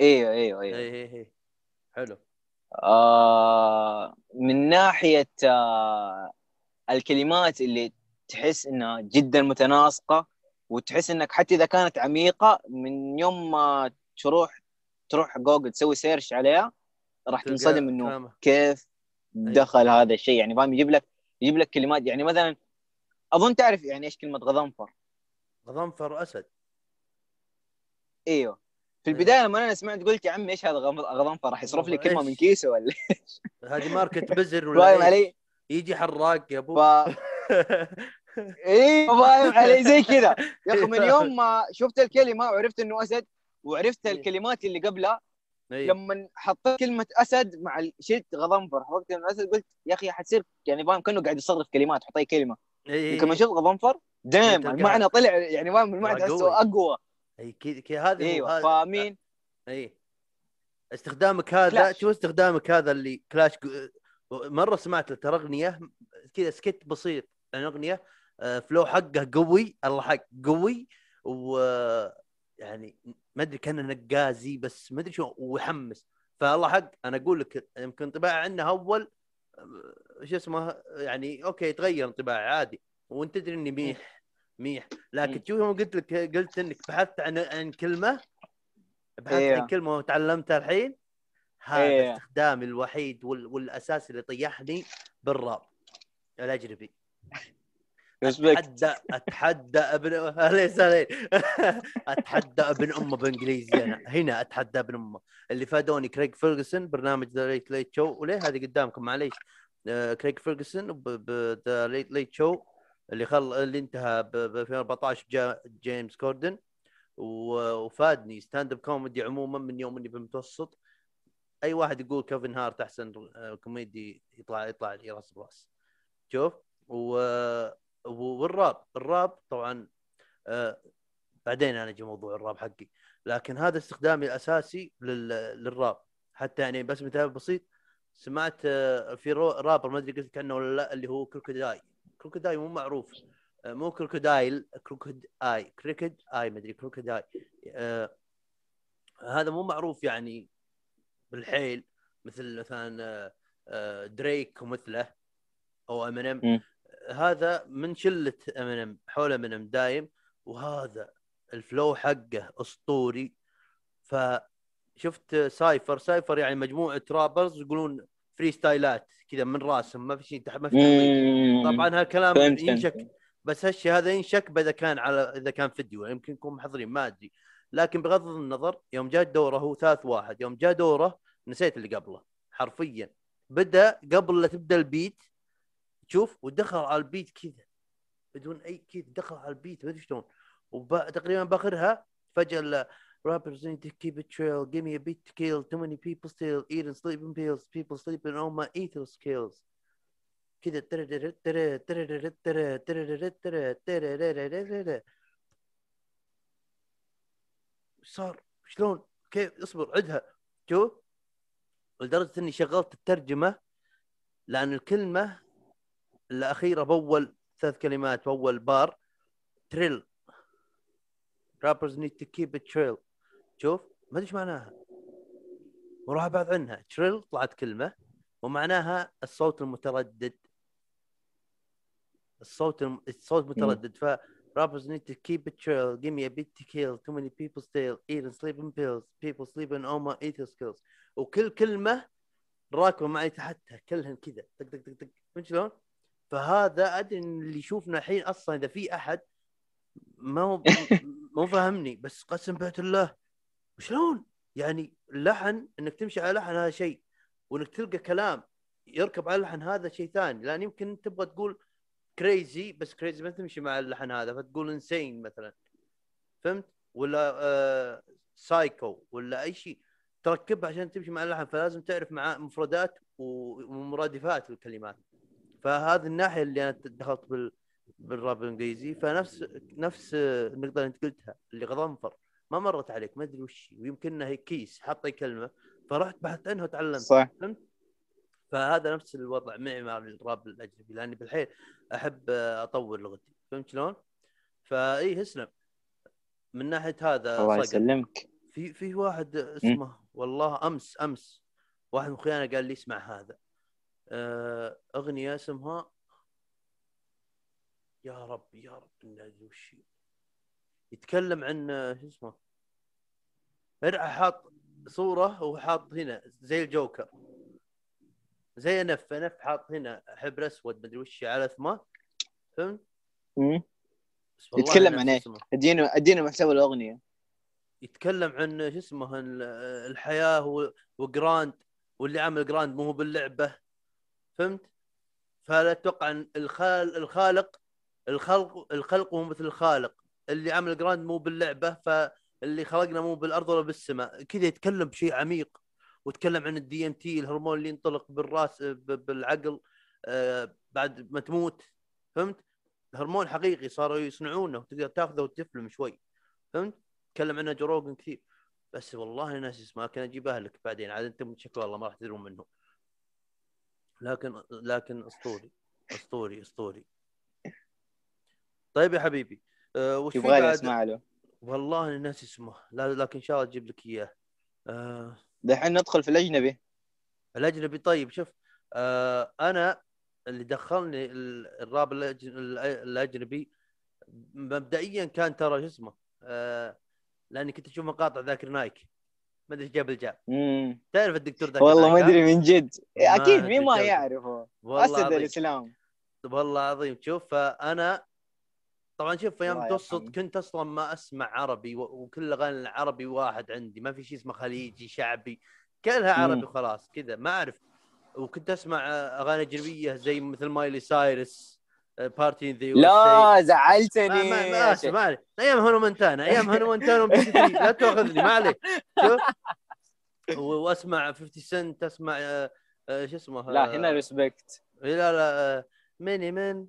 أيوه أيوه اي أيوه اي اي حلو. آه من ناحية آه الكلمات اللي تحس إنها جدا متناسقة وتحس إنك حتى إذا كانت عميقة من يوم ما تروح تروح جوجل تسوي search عليها راح تنصدم إنه. كيف دخل هذا الشيء. يعني فاهم؟ يجيب لك يجيب لك كلمات. يعني مثلا أظن تعرف يعني إيش كلمة غضنفر؟ غضنفر اسد إيوه. في أيوه. البداية لما أنا سمعت قلت يا عمي إيش هذا غض- غضنفر راح يصرف لي كلمة؟ من كيسة ولا هذه ماركة بزر ولا فاهم؟ علي؟ يجي حراق يا أبو ف أيوه فاهم علي زي كذا يا أخي من يوم ما شفت الكلمة وعرفت إنه أسد وعرفت إيه. الكلمات اللي قبلها إيه. لما حطيت كلمة أسد مع شلت غضنفر حطيت كلمه أسد قلت يا أخي حتصير يعني فاهم كأنه قاعد يصرف كلمات حط اي كلمة إيه. لكن لما شفت غضنفر دام تلقى- المعنى طلع يعني فاهم المعنى تحسه. أقوى أي كذا كذا هذا أيوه فمين أي. استخدامك هذا. شو استخدامك هذا اللي كلاش مرة سمعت له ترى أغنية كذا سكت بسيط عن أغنية آه، فلو حقه قوي الله حق قوي و يعني ما أدري كان نقازي بس ما أدري شو ويحمس. فالله حق أنا أقول لك يمكن انطباع عنه أول آه، شو اسمه يعني أوكي تغير انطباعي عادي. وأنت تدري إني ميح ميح. لكن. شوف يوم قلت لك قلت إنك بحثت عن عن كلمة؟ بحثت إيه. عن كلمة وتعلمتها الحين؟ هذا إيه. استخدامي الوحيد وال... والاساسي اللي طيحني بالراب. الاجنبي اتحدى أتحدى ابن أتحدى ابن أمه بإنجليزي أنا. هنا أتحدى ابن أمه. اللي فادوني كريج فيرجسون برنامج The Late Late Show وليه؟ هذه قدامكم معليش. كريج فيرجسون ب The Late Late Show اللي خل اللي انتهى ب ب 2014 جا جيمس كوردن. وفادني stand up comedy عموما من يوم إني بالمتوسط. أي واحد يقول كيفن هارت أحسن آه، كوميدي يطلع يطلع لي رأس برأس. شوف؟ و... والراب. الراب طبعا آه بعدين أنا أجي موضوع الراب حقي. لكن هذا استخدامي الأساسي لل... للراب. حتى يعني بس مثال بسيط سمعت آه في. رابر ما أدري قلت لك عنه ولا لأ اللي هو Crooked I Crooked I مو معروف. آه مو crocodile Crooked I Crooked I ما أدري Crooked I آه هذا مو معروف يعني بالحيل مثل مثلا آه آه، دريك ومثله أو امينيم مم. هذا من شلة امينيم حول امينيم دايم. وهذا ال flow حقه أسطوري. فشفت cypher cypher يعني مجموعة rappers يقولون فري ستايلات كذا من راسهم ما في شيء ما في. طبعا هالكلام. ينشك بس هالشيء هذا ينشك اذا كان على إذا كان فيديو يمكن يكون محضرين ما أدري لكن بغض النظر يوم جاء دوره هو ثالث واحد يوم جاء دوره نسيت اللي قبله حرفيا بدأ قبل لا تبدأ ال beat تشوف ودخل على ال beat كذا بدون أي كذا دخل على البيت ما أدري شلون وتقريبا بآخرها فجأة Rappers need to keep it trail. Give me a beat to kill. Too many people still eating sleeping pills. People sleeping on my ترى- وش صار؟ شلون؟ كيف؟ اصبر عدها شوف لدرجه اني شغلت الترجمه لأن الكلمة الاخيره باول ثلاث كلمات باول بار تريل rappers need to keep it trail شوف ما أدري إيش معناها. وراح أبحث عنها. تريل طلعت كلمة ومعناها الصوت المتردد. الصوت الم... الصوت متردد. ف rappers need to keep it trail give me a bit to kill. Too many people still eating sleeping pills. People sleeping on my ether skills. وكل كلمة راكبة معي تحتها. كلهن كذا. دق دق دق دق فهمت شلون؟ فهذا أدري اللي يشوفنا الحين أصلا إذا في أحد ما هو مو فاهمني. بس قسم بيت الله. شلون؟ يعني اللحن إنك تمشي على لحن هذا شيء وإنك تلقى كلام يركب على اللحن هذا شيء ثاني. لأن يمكن تبغى تقول كريزي بس كريزي ما تمشي مع اللحن هذا فتقول انسين مثلا. فهمت؟ ولا آه سايكو ولا أي شيء. تركبها عشان تمشي مع اللحن فلازم تعرف مع مفردات ومرادفات الكلمات. فهذه الناحية اللي أنا دخلت بال بالراب الإنجليزي. فنفس نفس النقطه اللي أنت قلتها اللي غضنفر. ما مرت عليك ما أدري وش هي، ويمكنها هي كيس أي كلمة. فرحت بحثت عنها وتعلمت صح. فهذا نفس الوضع معي مع الراب الأجنبي لأني بالحيل أحب أطور لغتي فهمت شلون؟ فإي اسلم من ناحية هذا الله. يسلمك. في في واحد اسمه والله أمس أمس واحد من أخويانا قال لي اسمع هذا. آه، أغنية اسمها يا رب يا رب وش. يتكلم عن آه، شو اسمه ارعى حاط صورة وحاط هنا زي الجوكر زي نف نف حاط هنا حبر اسود مدري وش على ثمه فهمت؟ يتكلم عن؟ اسمه. ادينا ادينا محتوى الأغنية يتكلم عن شو اسمه ال- الحياة وجراند واللي عمل جراند مو هو باللعبة فهمت؟ فلا أتوقع أن الخال الخالق الخلق الخلق مو مثل الخالق اللي عمل جراند مو باللعبة فاللي خلقنا مو بالأرض ولا بالسماء. كذا يتكلم بشيء عميق وتكلم عن ال DMT الهرمون اللي ينطلق بالراس بالعقل آه، بعد ما تموت. فهمت؟ هرمون حقيقي صاروا يصنعونه وتقدر تاخذه وتفلم شوي. فهمت؟ تكلم عنه جو روجن كثير. بس والله ناس اسمه كان اجيبها لك بعدين. عاد أنتم شكله والله ما راح تدرون منه لكن لكن أسطوري أسطوري أسطوري. طيب يا حبيبي. أه وش يبغى لي أسمع له. والله الناس اسمه لا لكن إن شاء الله أجيب لك إياه. أه دحين ندخل في الأجنبي. الأجنبي طيب شوف أه أنا اللي دخلني ال- الراب الأجنبي مبدئيا كان ترى شو اسمه أه لأني كنت أشوف مقاطع ذاكر نايك. ما أدري جاب الجاب. تعرف الدكتور ذاكر والله ما؟ أدري من جد. أكيد مين ما. يعرفه. أسد الإسلام. والله العظيم شوف فأنا طبعا شوف في أيام الله متوسط يرحمه. كنت أصلا ما أسمع عربي وكل الاغاني العربي واحد عندي ما في شيء اسمه خليجي شعبي كلها عربي. خلاص كذا ما أعرف. وكنت أسمع أغاني أجنبية زي مثل مايلي سايرس party ذا لا زعلتني ما ما, ما اسف. ما أيام هانا مونتانا أيام هانا مونتانا وام بي سي 3 لا تأخذني ما عليك. شوف. وأسمع 50 سنت أسمع آه، آه، شو اسمه لا آه، هنا respect لا لا Many men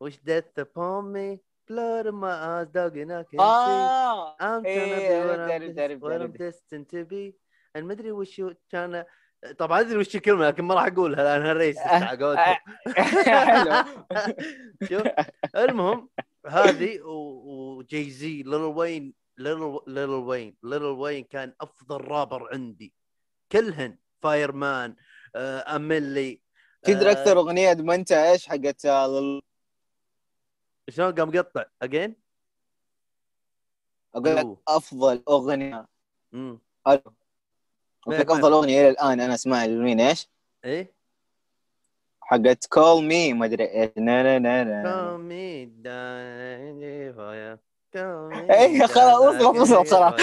wish death upon me. Blood in my eyes dog and I can see. آه I'm trying to إيه، be what I'm, what destined to be. and ما أدري وش كان طبعا أدري وش الكلمة لكن ما راح أقولها لانها ريس آه، حلو. شوف المهم هذه و- وجي زي ليل وين ليل وين ليل وين كان أفضل رابر عندي. كلهن fireman آه، امن لي تدري آه، أكثر أغنية أدمنتها إيش حقت آه، شلون قام قطع؟ اجين أقول لك أفضل أغنية. أقول لك أفضل أغنية إلى الآن أنا أسمعها. لمين إيش؟ إيه؟ حقت كول مي ما أدري إيش. نا نا نا نا. Call me إيه، خلاص، وصلت، وصلت خلاص.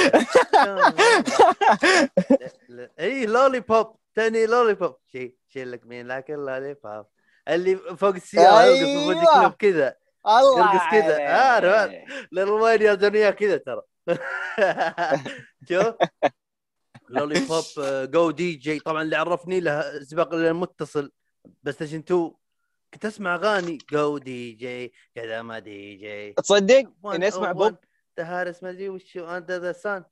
اي لولي بوب تاني لولي بوب شي شيلك مين لك اللولي بوب اللي فوق السيارة في فوجي أيوة. كلوب كذا. الله يرقص كذا. آه، عليك. لين وين يا دنيا كذا ترى شوف لولي بوب جو دي جي طبعا اللي عرفني له سباق المتصل بلاي ستيشن 2 كنت اسمع اغاني جو دي جي كذا ما دي جي تصدق اني اسمع oh بوب تهارس ما ادري وشو انت ذا سان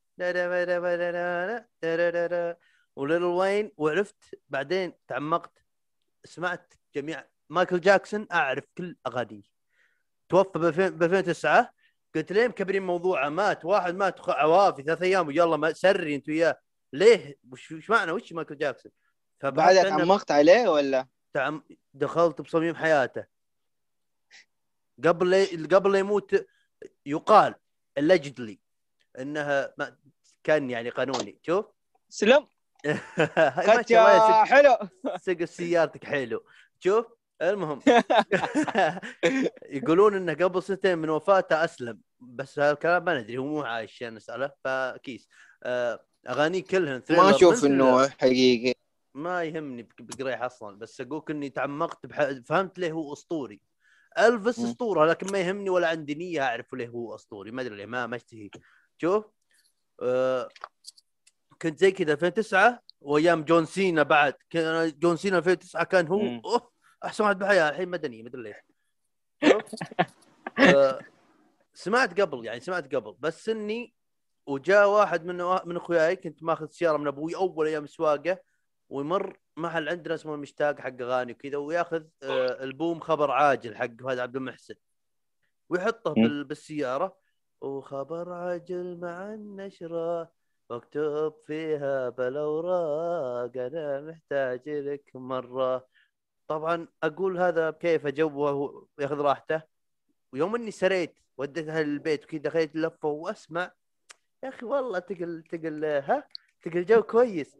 وليل وين وعرفت بعدين تعمقت سمعت جميع مايكل جاكسون اعرف كل اغانيه توفى ب 2009 قلت ليه مكبرين موضوعه؟ مات واحد مات عوافي ثلاث أيام ويلا ما سري انت وياه ليه؟ وش معنى؟ وش مايكل جاكسون؟ فبعدها تعمقت عليه ولا؟ تعم... دخلت بصميم حياته. قبل لا قبل لا يموت يقال allegedly إنها ما... كان يعني قانوني. شوف. سلم. كت يا حلو. سق سيارتك حلو. شوف. المهم. يقولون إنه قبل سنتين من وفاته أسلم بس هالكلام ما ندري هو مو عايش نساله فكيس. آه، أغانيه كلهن ما أشوف إنه حقيقي. ما يهمني بق- بقريح أصلا بس أقولك إني تعمقت بح... فهمت ليه هو أسطوري. الفس. أسطورة لكن ما يهمني ولا عندي نية أعرف ليه هو أسطوري. ما أدري ليه ما ما أشتهي. شوف. آه كنت زي كذا 2009 وأيام جون سينا بعد. كان جون سينا 2009 كان هو أحسن واحد بالحياة الحين مدني ما أدري ليش. آه سمعت قبل يعني سمعت قبل بس إني وجاء واحد من من أخوياي كنت ماخذ سيارة من أبوي أول أيام سواقة ويمر محل عندنا اسمه المشتاق حق أغاني وكذا وياخذ آه، ألبوم خبر عاجل حق هذا عبد المحسن. ويحطه بالسيارة. وخبر عاجل مع النشرة مكتوب فيها بالاوراق أنا محتاج لك مرة. طبعا أقول هذا بكيف جوه وياخذ راحته. ويوم إني سريت وديتها للبيت وكذا خليت لفة وأسمع. يا أخي والله تقل تقل ها؟ تقل جو كويس.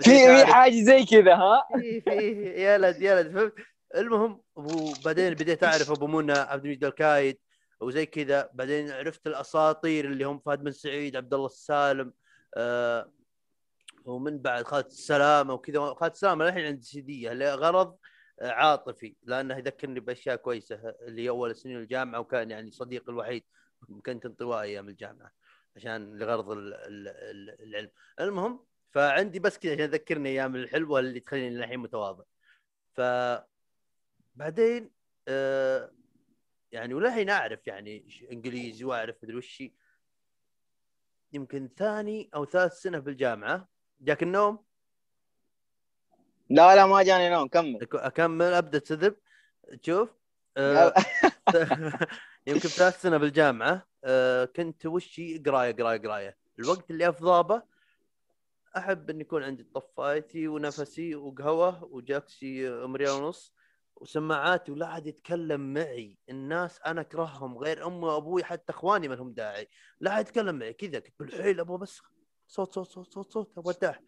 في حاجة زي كذا ها؟ في في يا ولد يا ولد فهمت؟ المهم وبعدين بديت أعرف أبو منى عبد المجيد الكايد وزي كذا. بعدين عرفت الأساطير اللي هم فهد بن سعيد عبد الله السالم آه ومن بعد خالد السلامة وكذا. خالد السلامة للحين عندي سيدية لغرض عاطفي لأنه يذكرني بأشياء كويسة اللي أول سنين الجامعة وكان يعني صديقي الوحيد كنت انطوائي أيام الجامعة عشان لغرض ال- ال- ال- العلم المهم فعندي بس كذا عشان يذكرني أيام الحلوة اللي تخليني للحين متواضع ف بعدين آه يعني وللحين أعرف يعني إنجليزي وأعرف مدري وش. يمكن ثاني أو ثالث سنة بالجامعة جاك النوم لا لا ما جاني نوم كمل. أكمل أبدأ تذب. تشوف آه يمكن ثالث سنة بالجامعة آه كنت وشي قراية قراية قراية. الوقت اللي افضابه أحب ان يكون عندي طفايتي ونفسي وقهوة وجالكسي ام ريال ونص وسماعاتي ولا احد يتكلم معي. الناس أنا أكرههم غير أمي وأبوي حتى إخواني ما لهم داعي. لا احد يتكلم معي كذا كنت بالحيل أبغى بس. صوت صوت صوت صوت صوت أبغى أرتاح.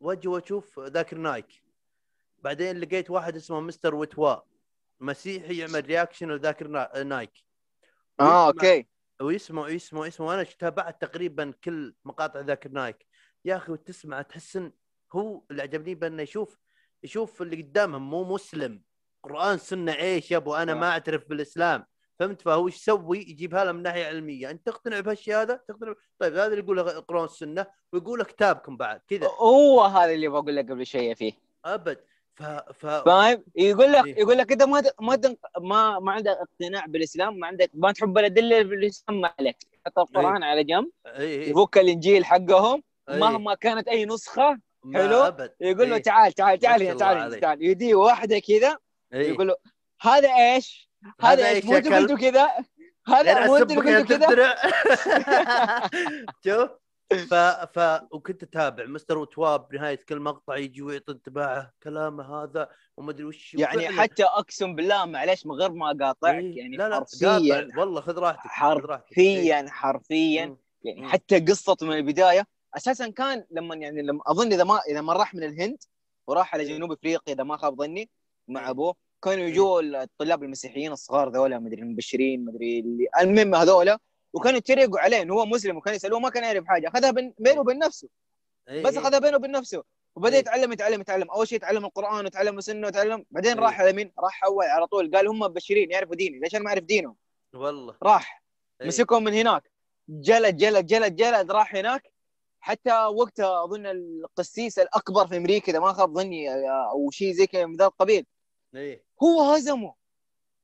فوجه واشوف ذاكر نايك. بعدين لقيت واحد اسمه مستر وتوا مسيحي يعمل reaction لذاكر نا- نايك. آه ويسمع- أوكي. ويسمع يسمع يسمع. وأنا تابعت تقريبا كل مقاطع ذاكر نايك. يا أخي وتسمع تحس هو اللي عجبني بأنه يشوف يشوف اللي قدامهم مو مسلم. قرآن سنة إيش يا أبو؟ أنا ما أعترف بالإسلام. فهمت فهو إيش يسوي يجيبها له من ناحية علمية انت تقتنع بهالشيء هذا تقتنع طيب هذا اللي يقول لك قران السنة ويقول كتابكم بعد كذا هو هذا اللي بقول لك قبل شوية فيه أبد ف ف فاهم يقول لك إيه. يقول لك انت ما ما ما ما عندك اقتناع بالإسلام ما عندك ما تحب الادله بالإسلام ما عليك حط القرآن على جنب اي يفك الإنجيل حقهم إيه. مهما كانت أي نسخة حلو. أبد يقول له إيه. تعال تعال تعال هنا تعال. تعال يديه واحدة كذا إيه. يقول له هذا إيش؟ هذا كلب؟ قلتوا كذا؟ هذا غير مو أنتوا اسبك اللي يا قلتوا كذا؟ شوف ف ف وكنت أتابع مستر وتواب نهاية كل مقطع يجي ويعطي انتباهه كلامه هذا وما أدري وش يعني وفعلاً- حتى أقسم بالله معلش من غير ما اقاطعك إيه، يعني لا لا حرفيا قاطع والله خذ راحتك إيه. حرفيا حرفيا مم. يعني. حتى قصته من البداية أساسا كان لما يعني لما أظن إذا ما إذا ما راح من الهند وراح على جنوب إفريقيا إذا ما خاب ظني مع إيه. أبوه كانوا يجوا الطلاب المسيحيين الصغار ذولا مدري المبشرين مدري اللي المهم هذولا وكانوا يتريقوا عليه انه هو مسلم وكانوا يسألوه ما كان يعرف حاجة أخذها بين- بينه وبين نفسه إيه، بس إيه. أخذها بينه وبين نفسه وبدأ إيه. يتعلم يتعلم يتعلم أول شيء يتعلم القرآن وتعلم السنة وتعلم بعدين إيه. راح على مين؟ راح حواء على طول قال هم مبشرين يعرفوا ديني ليش أنا ما أعرف دينهم؟ والله راح إيه. مسكهم من هناك جلد جلد جلد جلد راح هناك حتى وقتها أظن القسيس الأكبر في أمريكا إذا ما خاب ظني أو شيء زي كذا من ذا القبيل إيه هو هزمه.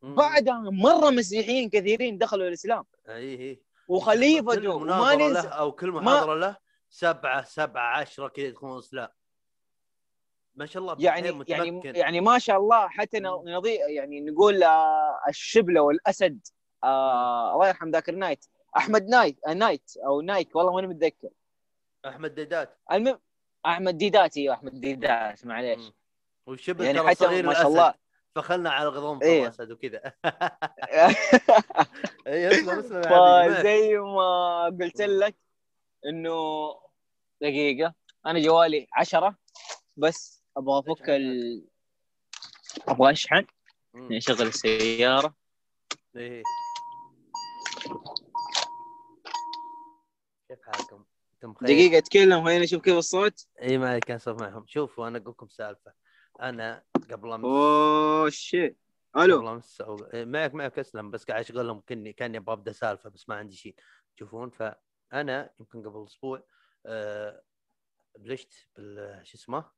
بعدها مرة مسيحيين كثيرين دخلوا الإسلام إيه كل وخليفته له ننسى أو كل محاضره له سبعة سبعة عشرة كذا يدخلون الاسلام ما شاء الله يعني يعني متمكن. يعني ما شاء الله حتى. نضيء يعني نقول آه، الشبلة والأسد آه الله يرحم ذاك النايت أحمد نايت آه، نايت أو نايك والله ماني متذكر أحمد ديدات المهم أحمد ديدات أيوه أحمد ديدات معليش. والشبل يعني ترى حتى صغير ما شاء. الله فخلنا على الغضنفر إيه. الاسد وكذا. اي اسلم اسلم فزي ما قلت لك إنه دقيقة أنا جوالي عشرة بس أبغى أفك ال أبغى أشحن اشغل السيارة. إيه. كيف حالكم؟ دقيقة أتكلم خليني أشوف كيف الصوت. اي ما كان صوت معهم. شوفوا أنا أقول لكم سالفة. أنا قبل أمس. أوه شيت ألو. قبل أمس أو... إيه، معك معك أسلم بس قاعد اشغلهم كني كاني أبغى أبدأ سالفة بس ما عندي شيء. تشوفون فأنا يمكن قبل أسبوع آه بلشت بال شو اسمه؟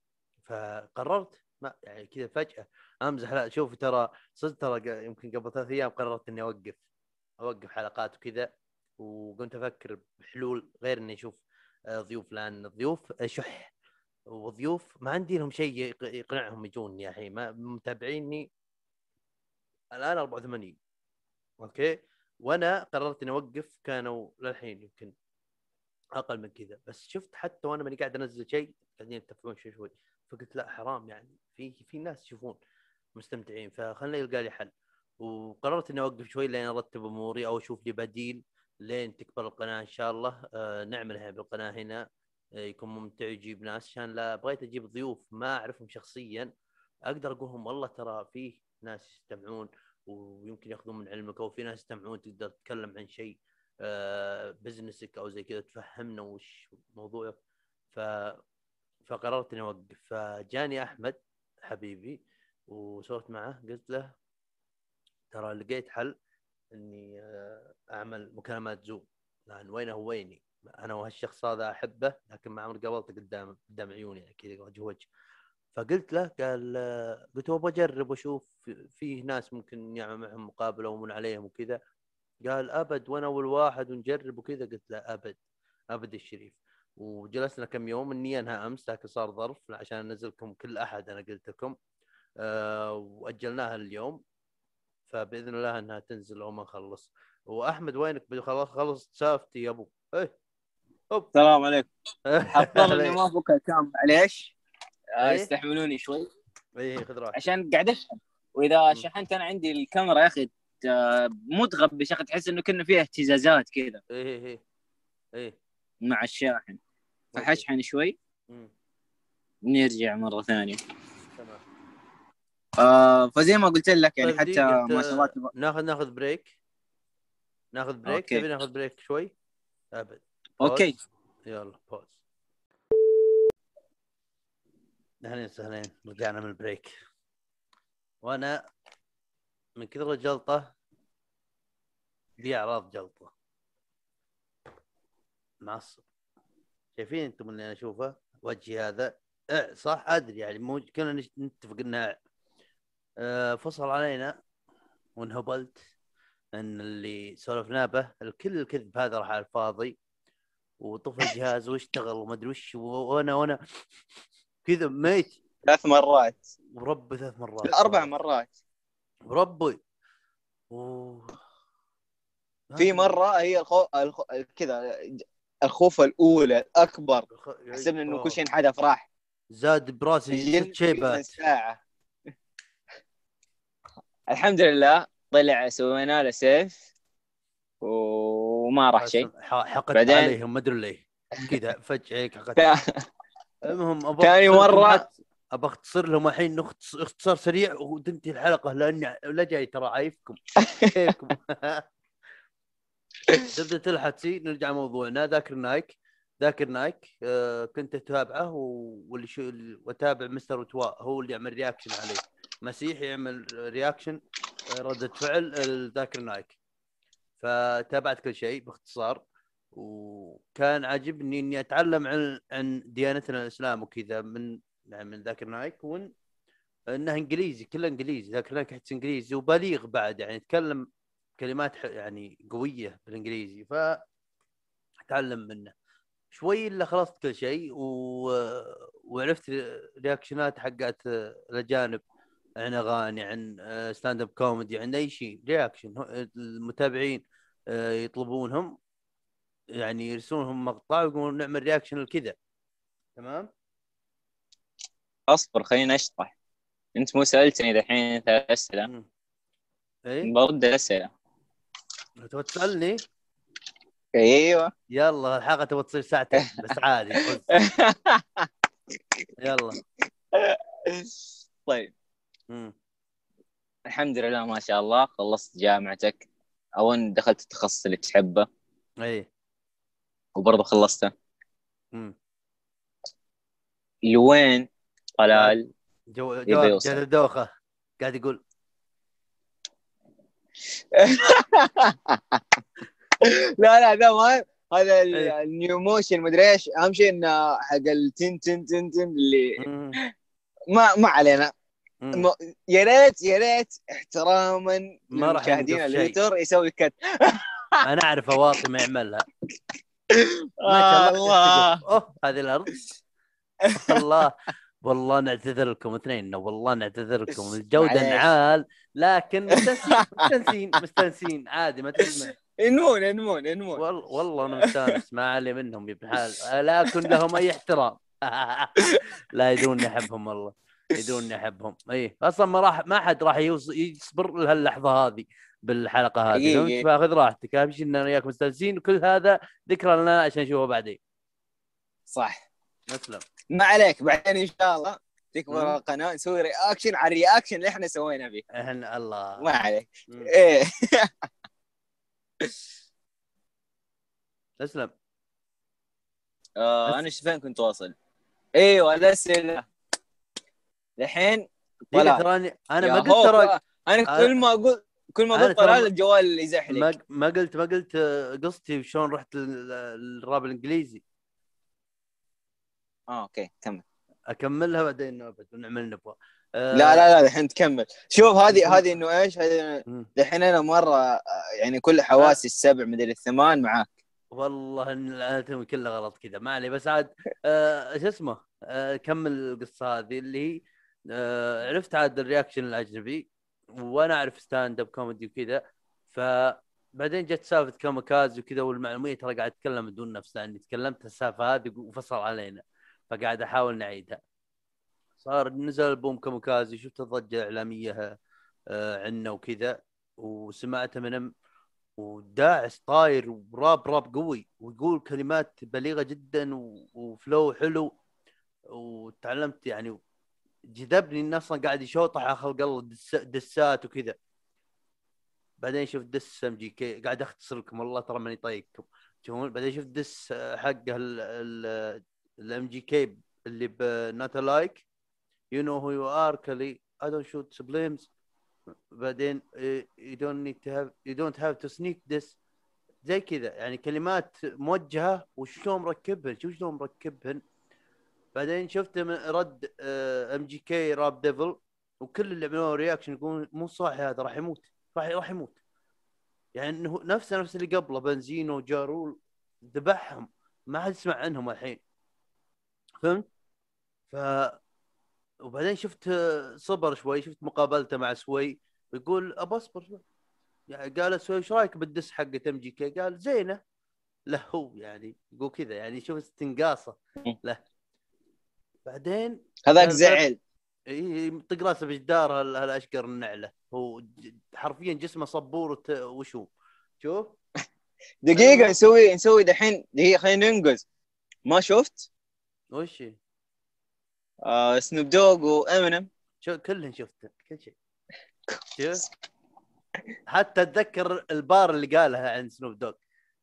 فقررت ما يعني كذا فجأة أمزح. لا شوف ترى صدق ترى يمكن قبل ثلاث أيام قررت إني أوقف. أوقف حلقات وكذا وكنت أفكر بحلول غير إني أشوف آه، ضيوف لأن الضيوف شح وضيوف ما عندي لهم شيء يق- يقنعهم يجون يا ما متابعيني الآن 84 أوكي؟ وأنا قررت إني أوقف كانوا للحين يمكن أقل من كذا. بس شفت حتى وأنا ماني قاعد أنزل شيء قاعدين يتفقون شوي شوي. فقلت لا حرام يعني. في في ناس يشوفون مستمتعين فخلنا يلقى لي حل. وقررت إني أوقف شوي لين أرتب أموري أو أشوف لي بديل لين تكبر القناة إن شاء الله. آه نعملها بالقناة هنا. يكون ممتع يجيب ناس. عشان لا بغيت أجيب ضيوف ما أعرفهم شخصيا. أقدر أقول لهم والله ترى فيه ناس يستمعون ويمكن يأخذون من علمك أو في ناس يستمعون تقدر تتكلم عن شيء آه بزنسك أو زي كذا تفهمنا وش موضوعك. ف فقررت إني أوقف. فجاني أحمد حبيبي وسولفت معه. قلت له ترى لقيت حل إني آه، أعمل مكالمات زوم لأن وينه ويني؟ أنا وهالشخص هذا أحبه لكن ما عمري قابلته قدام قدام عيوني يعني كذا وجه وجه فقلت له قال قلت أبغى أجرب وأشوف فيه ناس ممكن يعمل معهم مقابلة ومن عليهم وكذا. قال أبد وأنا أول واحد ونجرب وكذا. قلت له أبد أبد الشريف. وجلسنا كم يوم النية انها أمس لكن صار ظرف عشان أنزلكم كل أحد أنا قلت لكم. أه وأجلناها اليوم. فبإذن الله إنها تنزل أو ما نخلص. وأحمد وينك؟ خلاص خلص سافتي يا أبو. إيه. السلام عليكم. حطم اني ما افك الكام معليش. آه، إيه؟ استحملوني شوي. إيه، خذ راحتك. عشان قاعد أشحن. وإذا. شحنت أنا عندي الكاميرا يا أخي آه، متغبش يا أخي تحس إنه كنا فيها اهتزازات كذا. إيه إيه إيه. إيه. مع الشاحن. فحشحن شوي. مم، نرجع مرة ثانية. تمام. آه فزي ما قلت لك يعني طيب حتى ما شاء الله ناخذ ناخذ بريك. ناخذ break. تبي ناخذ break شوي؟ أبد. أوكي. يلا pause أهلين وسهلين رجعنا من ال break. وأنا من كثر الجلطة لي أعراض جلطة. معصب. شايفين أنتم اللي أنا أشوفه؟ وجهي هذا. إيه صح أدري يعني مو كنا نتفق إنه آه، فصل علينا وانهبلت إن اللي سولفنا به الكل الكذب هذا راح على الفاضي. وطفى الجهاز واشتغل وما أدري وش وأنا وأنا كذا ميت ثلاث مرات. وربي ثلاث مرات أربع مرات. وربي و... في. مرة هي الخو... الخو... كذا الخوفه الأولى الأكبر. حسبنا إنه. كل شيء انحدف راح. زاد براسي شيبات. ساعة. الحمد لله طلع سوينا له سيف. وما راح شيء. ح- حقدت بعدين- عليهم ما أدري ليه. كذا فجأة هيك المهم ثاني حت- أبغى أختصر لهم الحين اختصار سريع وتنتهي الحلقة لأني لا جاي ترى عايفكم. كيفكم؟ زبدة الحدسي نرجع موضوعنا. ذاكر نايك. ذاكر نايك. آه كنت اتابعه واللي شو واتابع مستر وتواء هو اللي يعمل reaction عليه. مسيح يعمل reaction آه، ردة فعل ذاكر نايك. فتابعت كل شيء باختصار وكان عاجبني إني أتعلم عن عن ديانتنا الإسلام وكذا من يعني من ذاكر نايك وإن انه إنجليزي كله إنجليزي ذاكر نايك يحس إنجليزي وبليغ بعد يعني يتكلم كلمات يعني قوية بالإنجليزي ف اتعلم منه. شوي إلا خلصت كل شيء و... وعرفت رياكشنات حقت الأجانب عن أغاني عن stand up comedy عن أي شيء reaction المتابعين. يطلبونهم يعني يرسلونهم مقطع ويقولون نعمل reaction لكذا. تمام؟ أصبر خليني اشرح أنت مو سألتني دحين ثلاث أسئلة. اي برد الأسئلة. تبغى تسألني؟ أيوه. يلا الحلقة تبغى تصير ساعتين بس عادي. يلا. طيب. مم. الحمد لله ما شاء الله خلصت جامعتك. أو ان دخلت التخصص اللي تحبه إي وبرضه خلصته مم. لوين طلال جو. جهل دوخه قاعد يقول لا لا ذا ما هذا ال-. النيو موشن مدري إيش أهم شيء إنه حق التن تن تن تن اللي. ما ما علينا. م- يا ريت يا ريت احتراما ما راح شيء. اليوتر يسوي كت. أنا أعرف اواطي ما يعملها. ما شاء الله. الله. أوه هذه الأرض. والله والله نعتذر لكم اثنين. والله نعتذر لكم الجودة. نعال لكن مستانسين مستانسين عادي ما تسمع ينمون ينمون ينمون. والله والله أنا مستانس. ما علي منهم يا ابن لا يكن لهم أي احترام. لا يدرون أحبهم والله. يدرون أحبهم. اي أصلا ما راح ما حد راح يصبر لهاللحظة هذه بالحلقة هذه. حقيقي. فهمت؟ فاخذ راحتك أهم شيء إن أنا وياك مستانسين وكل هذا ذكرى لنا عشان نشوفه بعدين. صح. اسلم ما عليك بعدين إن شاء الله تكبر. القناة نسوي reaction على ال reaction اللي إحنا سوينا فيه. إحنا الله. ما عليك. إيه. اسلم آه. أنا فين كنت واصل؟ إيوه الاسئله الحين طلال. تراني أنا ما قلت ترى أنا أنا- كل ما أقول كل ما قلت ترى الجوال يزحلق ما ما قلت ما قلت آه، قصتي شلون رحت لل- للراب الإنجليزي. آه أوكي كمل. أكملها بعدين نوبه ونعمل نبغى. آه، لا لا لا الحين تكمل. شوف هذه هذه إنه إيش؟ هذه. الحين أنا مرة آه، يعني كل حواسي السبع مدري الثمان معاك. والله إن كله غلط كذا. ما علي بس عاد آه شو اسمه؟ آه كمل القصة هذه اللي هي آه عرفت عاد الرياكشن الأجنبي وأنا أعرف ستاند اب كوميدي وكذا فبعدين جت سالفة كاميكاز وكذا والمعلومية ترى قاعد أتكلم بدون نفس لأني تكلمت السالفة هذه وفصل علينا فقاعد أحاول نعيدها. صار نزل ألبوم كاميكازي شفت الضجة الإعلامية آه عنه وكذا وسمعته من وداعس طاير وراب راب قوي ويقول كلمات بليغة جدا وفلو حلو وتعلمت يعني جذبني إنه أصلا قاعد يشوطح على خلق الله دس دسات وكذا. بعدين شفت دس ام جي كي قاعد اختصر لكم والله ترى ماني طايقكم. تشوفون بعدين شفت دس حقه الام جي كي اللي بنوت لايك يو نو هو يو ار كلي اي دونت شوت سبليمز بعدين يو دونت نيد تو هاف يو دونت هاف تو سنيك ذس زي كذا. يعني كلمات موجهة وشلون مركبهن؟ شوف شلون مركبهن. بعدين شفت من رد ام جي كي راب ديفل وكل اللي عملوا رياكشن يقولون مو صاحي هذا راح يموت. راح راح يموت. يعني إنه نفسه نفس اللي قبله بنزينو جارول ذبحهم. ما حد يسمع عنهم الحين. فهمت؟ ف وبعدين شفت آه، صبر شوي شفت مقابلته مع سوي. يقول ابى اصبر شوي يعني قال سوي إيش رأيك بالدس حقة ام جي كي؟ قال زينة. له هو يعني يقول كذا يعني شوف استنقاصه. له. بعدين هذاك زعل. يطق راسه بجدار هال- هالأشقر النعلة. هو حرفيا جسمه صبور وشو شوف. دقيقة نسوي نسوي دحين. دقيقة خلينا ننقز. ما شفت؟ وش؟ هي؟ آه سنوب دوغ وامينيم شو كلهن شفته كل شيء. شوف. حتى أتذكر البار اللي قالها عن سنوب دوغ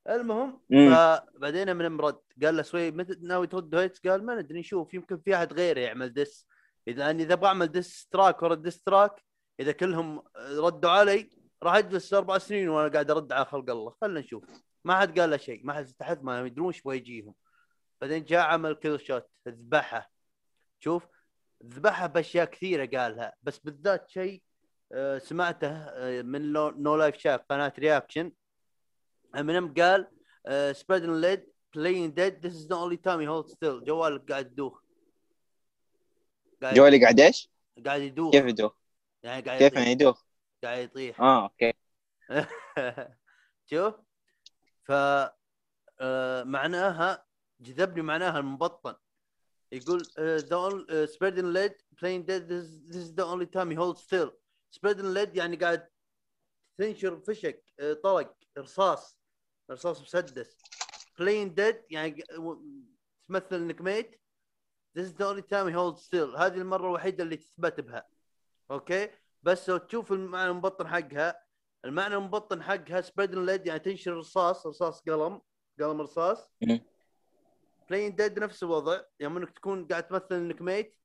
المهم. فبعدين من مرد قال له سوي متى ناوي ترد هيتس قال ما ندري نشوف يمكن في أحد غيره يعمل دس إذا اني إذا أبغى أعمل دس تراك ورا دس تراك إذا كلهم ردوا علي راح أجلس أربع سنين وأنا قاعد أرد على خلق الله. خلينا نشوف. ما حد قال له شيء ما حد تحت ما يدرون إيش يجيهم. بعدين جاء عمل كل شوت ذبحها شوف ذبحها بأشياء كثيرة قالها. بس بالذات شيء آه، سمعته آه، من نو لايف شاك قناة رياكشن امينيم قال سبريدن ليد playing dead this is the only time he holds still. جوالك قاعد يدوخ. جوالي قاعد إيش؟ قاعد يدوخ. كيف يدوخ؟ يعني قاعد كيف يعني يدوخ؟ قاعد يطيح. آه أوكي. شوف. ف آه، معناها جذبني معناها المبطن. يقول lead playing dead this, this is the only time he holds still. Spreading lead يعني قاعد تنشر فشك آه، طلق رصاص. رصاص مسدس. Playing dead يعني تمثل إنك ميت. This is the only time he holds still. هذه المرة الوحيدة اللي تثبت بها. أوكي؟ بس لو تشوف المعنى المبطن حقها المعنى المبطن حقها سبريدن ليد يعني تنشر رصاص رصاص قلم قلم رصاص. مم. بلاين ديد نفس الوضع. يوم إنك تكون قاعد تمثل إنك ميت.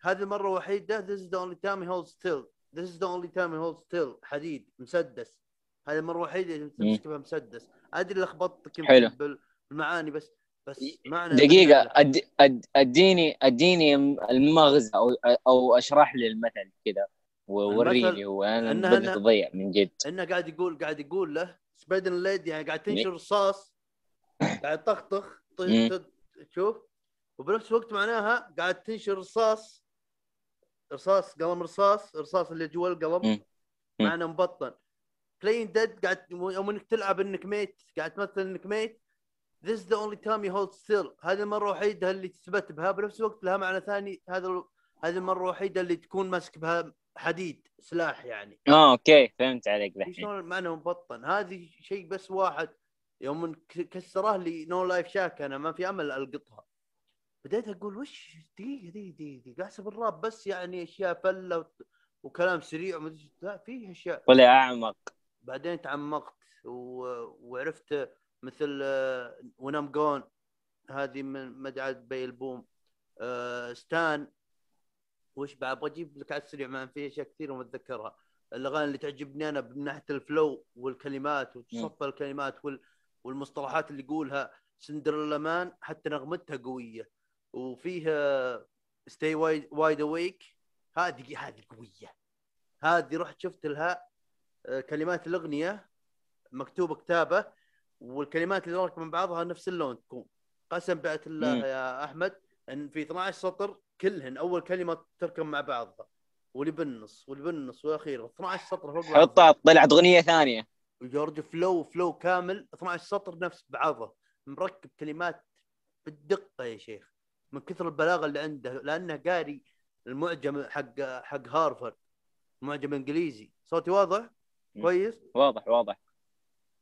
هذه المرة الوحيدة this is the only time he holds still. This is the only time he holds still. حديد مسدس. هذه المرة الوحيده اللي تمسك بها مسدس. أدري لخبطتك يمكن حلو. بالمعاني بس بس معنى دقيقة أد... أد... أديني أديني المغزى أو أو أشرح لي المثل كذا ووريني وأنا إنها- بدي تضيع من جد. إنه قاعد يقول قاعد يقول له سبيدن ليد يعني قاعد تنشر رصاص قاعد تخطخ تشوف وبنفس الوقت معناها قاعد تنشر رصاص رصاص قلم رصاص رصاص اللي جوا القلم. معنى مبطن. بلاين ديد قاعد يوم إنك تلعب إنك ميت قاعد تمثل إنك ميت. This is the only time you hold still. هذه المرة الوحيدة اللي تثبت بها بنفس الوقت لها معنى ثاني. هذا هذه المرة الوحيدة اللي تكون ماسك بها حديد سلاح يعني. آه أوكي فهمت عليك الحين شلون المعنى مبطن هذه شيء بس واحد. يوم كسره لي نو لايف شاك أنا ما في أمل ألقطها. بديت أقول وش دقيقة دقيقة دقيقة احسب الراب بس يعني أشياء فلة وكلام سريع ومدري- لا فيه أشياء. طلع أعمق. بعدين تعمقت. وعرفت مثل آه، ونام جون هذه من مدعاة بي البوم. آه، ستان وش بعد؟ أبغى أجيب لك على السريع ما في أشياء كثير وما أتذكرها. الأغاني اللي تعجبني أنا من ناحية الفلو والكلمات وتصفى الكلمات وال... والمصطلحات اللي يقولها. سندريلا مان حتى نغمتها قوية. وفيها ستي وايد اويك هذه هذه قوية. هذه رحت شفت لها آه، كلمات الأغنية مكتوبه كتابة والكلمات اللي راكبه من بعضها نفس اللون تكون. قسم بعت الله مم. يا أحمد إن في 12 سطر كلهن أول كلمة تركب مع بعضها. واللي بالنص واللي بالنص والأخير 12 سطر فوق. حطها طلعت أغنية ثانية. جورج فلو فلو كامل 12 سطر نفس بعضها. مركب كلمات بالدقة يا شيخ. من كثر البلاغة اللي عنده لأنه قاري المعجم حق حق هارفرد. معجم إنجليزي. صوتي واضح. كويس؟ واضح واضح.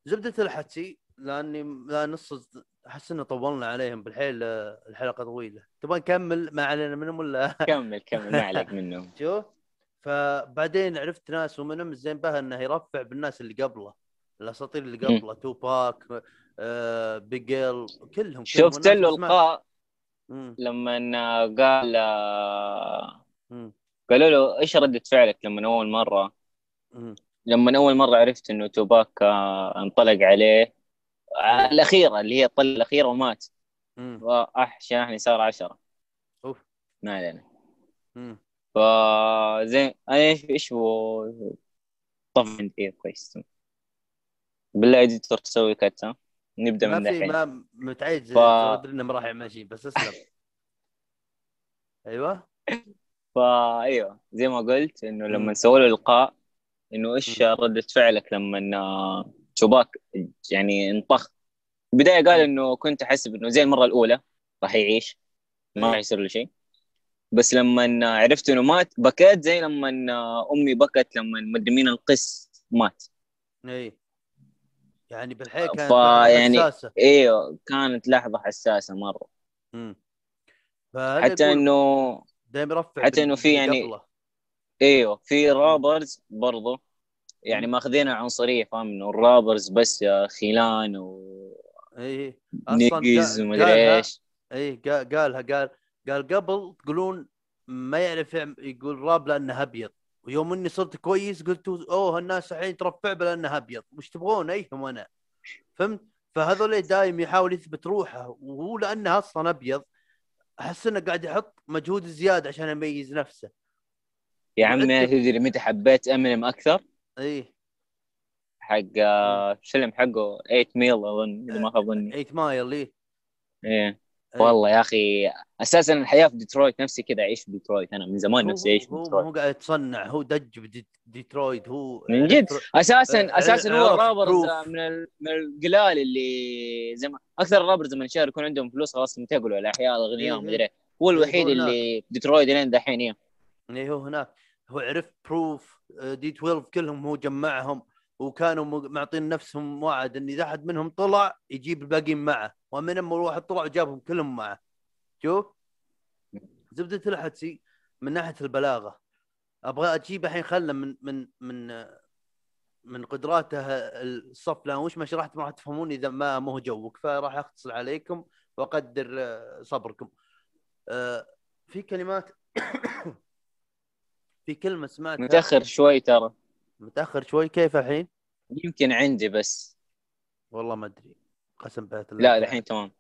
زبدة الحكي لأني لا نص أحس إنه طولنا عليهم بالحيل الحلقة طويلة. تبغى نكمل ما علينا منهم ولا؟ كمل كمل ما عليك منهم. شوف فبعدين عرفت ناس ومنهم الزين بها إنه يرفع بالناس اللي قبله الأساطير اللي قبله توباك آه بيجل كلهم شفت له والناس اسماء- لقاء مم، لما قال آه، قالوا له إيش ردة فعلك لما اول مرة؟ لما أول مرة عرفت إنه توباك انطلق عليه الأخيرة اللي هي الطلة الأخيرة ومات. واح شاحني صار عشرة. أوف. ما علينا. فزين أنا إيش إيش هو طف إيه كويس. بالله إديتور تسوي كات نبدأ من الحين. ما متعيد ف- انه ما راح يعمل شيء بس اسلم. أيوه. فايوه زي ما قلت إنه. لما سووا له لقاء إنه إيش ردة فعلك لما توباك يعني انطخ البداية قال إنه كنت احسب انه زي المرة الأولى راح يعيش ما. راح يصير له شيء بس لما عرفت إنه مات بكيت زي لما أمي بكت لما مدري مين القس مات إي يعني بالحقيقة كانت لحظة يعني- حساسة. أيوه كانت لحظة حساسة مرة مم. فهل حتى إنه دايم يرفع حتى إنه في يعني- بالقبلة. إيوه في رابرز برضو. يعني ماخذين العنصريه فاهم؟ إنه الرابرز بس يا خيلان إي أصلا ونيجز قا- ومدري قالها- إيش. إي قا- قالها قال قال قبل تقولون ما يعرف يقول راب لأنه أبيض. ويوم إني صرت كويس قلتوا أوه الناس الحين ترفع به لأنه أبيض. وش تبغون؟ أيهم أنا. فهمت؟ فهذول دايم يحاول يثبت روحه وهو لأنه أصلا أبيض. أحس إنه قاعد يحط مجهود زيادة عشان يميز نفسه. يا عمي أنا تدري متى حبيت امينيم أكثر إي حق آه، الفيلم حقه 8 ميل أظن إذا ما خاب ظني 8 مايل إيه إيه. والله يا أخي أساسا الحياة في ديترويت نفسي كذا أعيش في ديترويت أنا من زمان هو- نفسي أعيش في هو ديترويت هو قاعد يتصنع هو دج بديترويت هو من جد. أساسا آه، أساسا هو الرابرز proof. من من القلال اللي زي ما أكثر الرابرز لما يشاركوا يكون عندهم فلوس خلاص انتقلوا الاحياء الأغنياء إيه. هو الوحيد. اللي في ديترويت لين دحين. إيه هو هناك هو عرف بروف دي 12 كلهم هو جمعهم وكانوا معطين نفسهم وعد إن إذا أحد منهم طلع يجيب الباقيين معه ومن لما واحد طلع وجابهم كلهم معه. شوف؟ زبدة الحدسي من ناحية البلاغة. أبغى أجيب الحين خله من من من من قدراته الصف لأن وش ما شرحت ما راح تفهمون إذا ما مو جوك فراح أختصر عليكم وأقدر آه، صبركم. آه، في كلمات في كلمة سمعتها متأخر شوي ترى. متأخر شوي؟ كيف الحين؟ يمكن عندي بس. والله ما أدري. قسم بالله لا الحين تمام.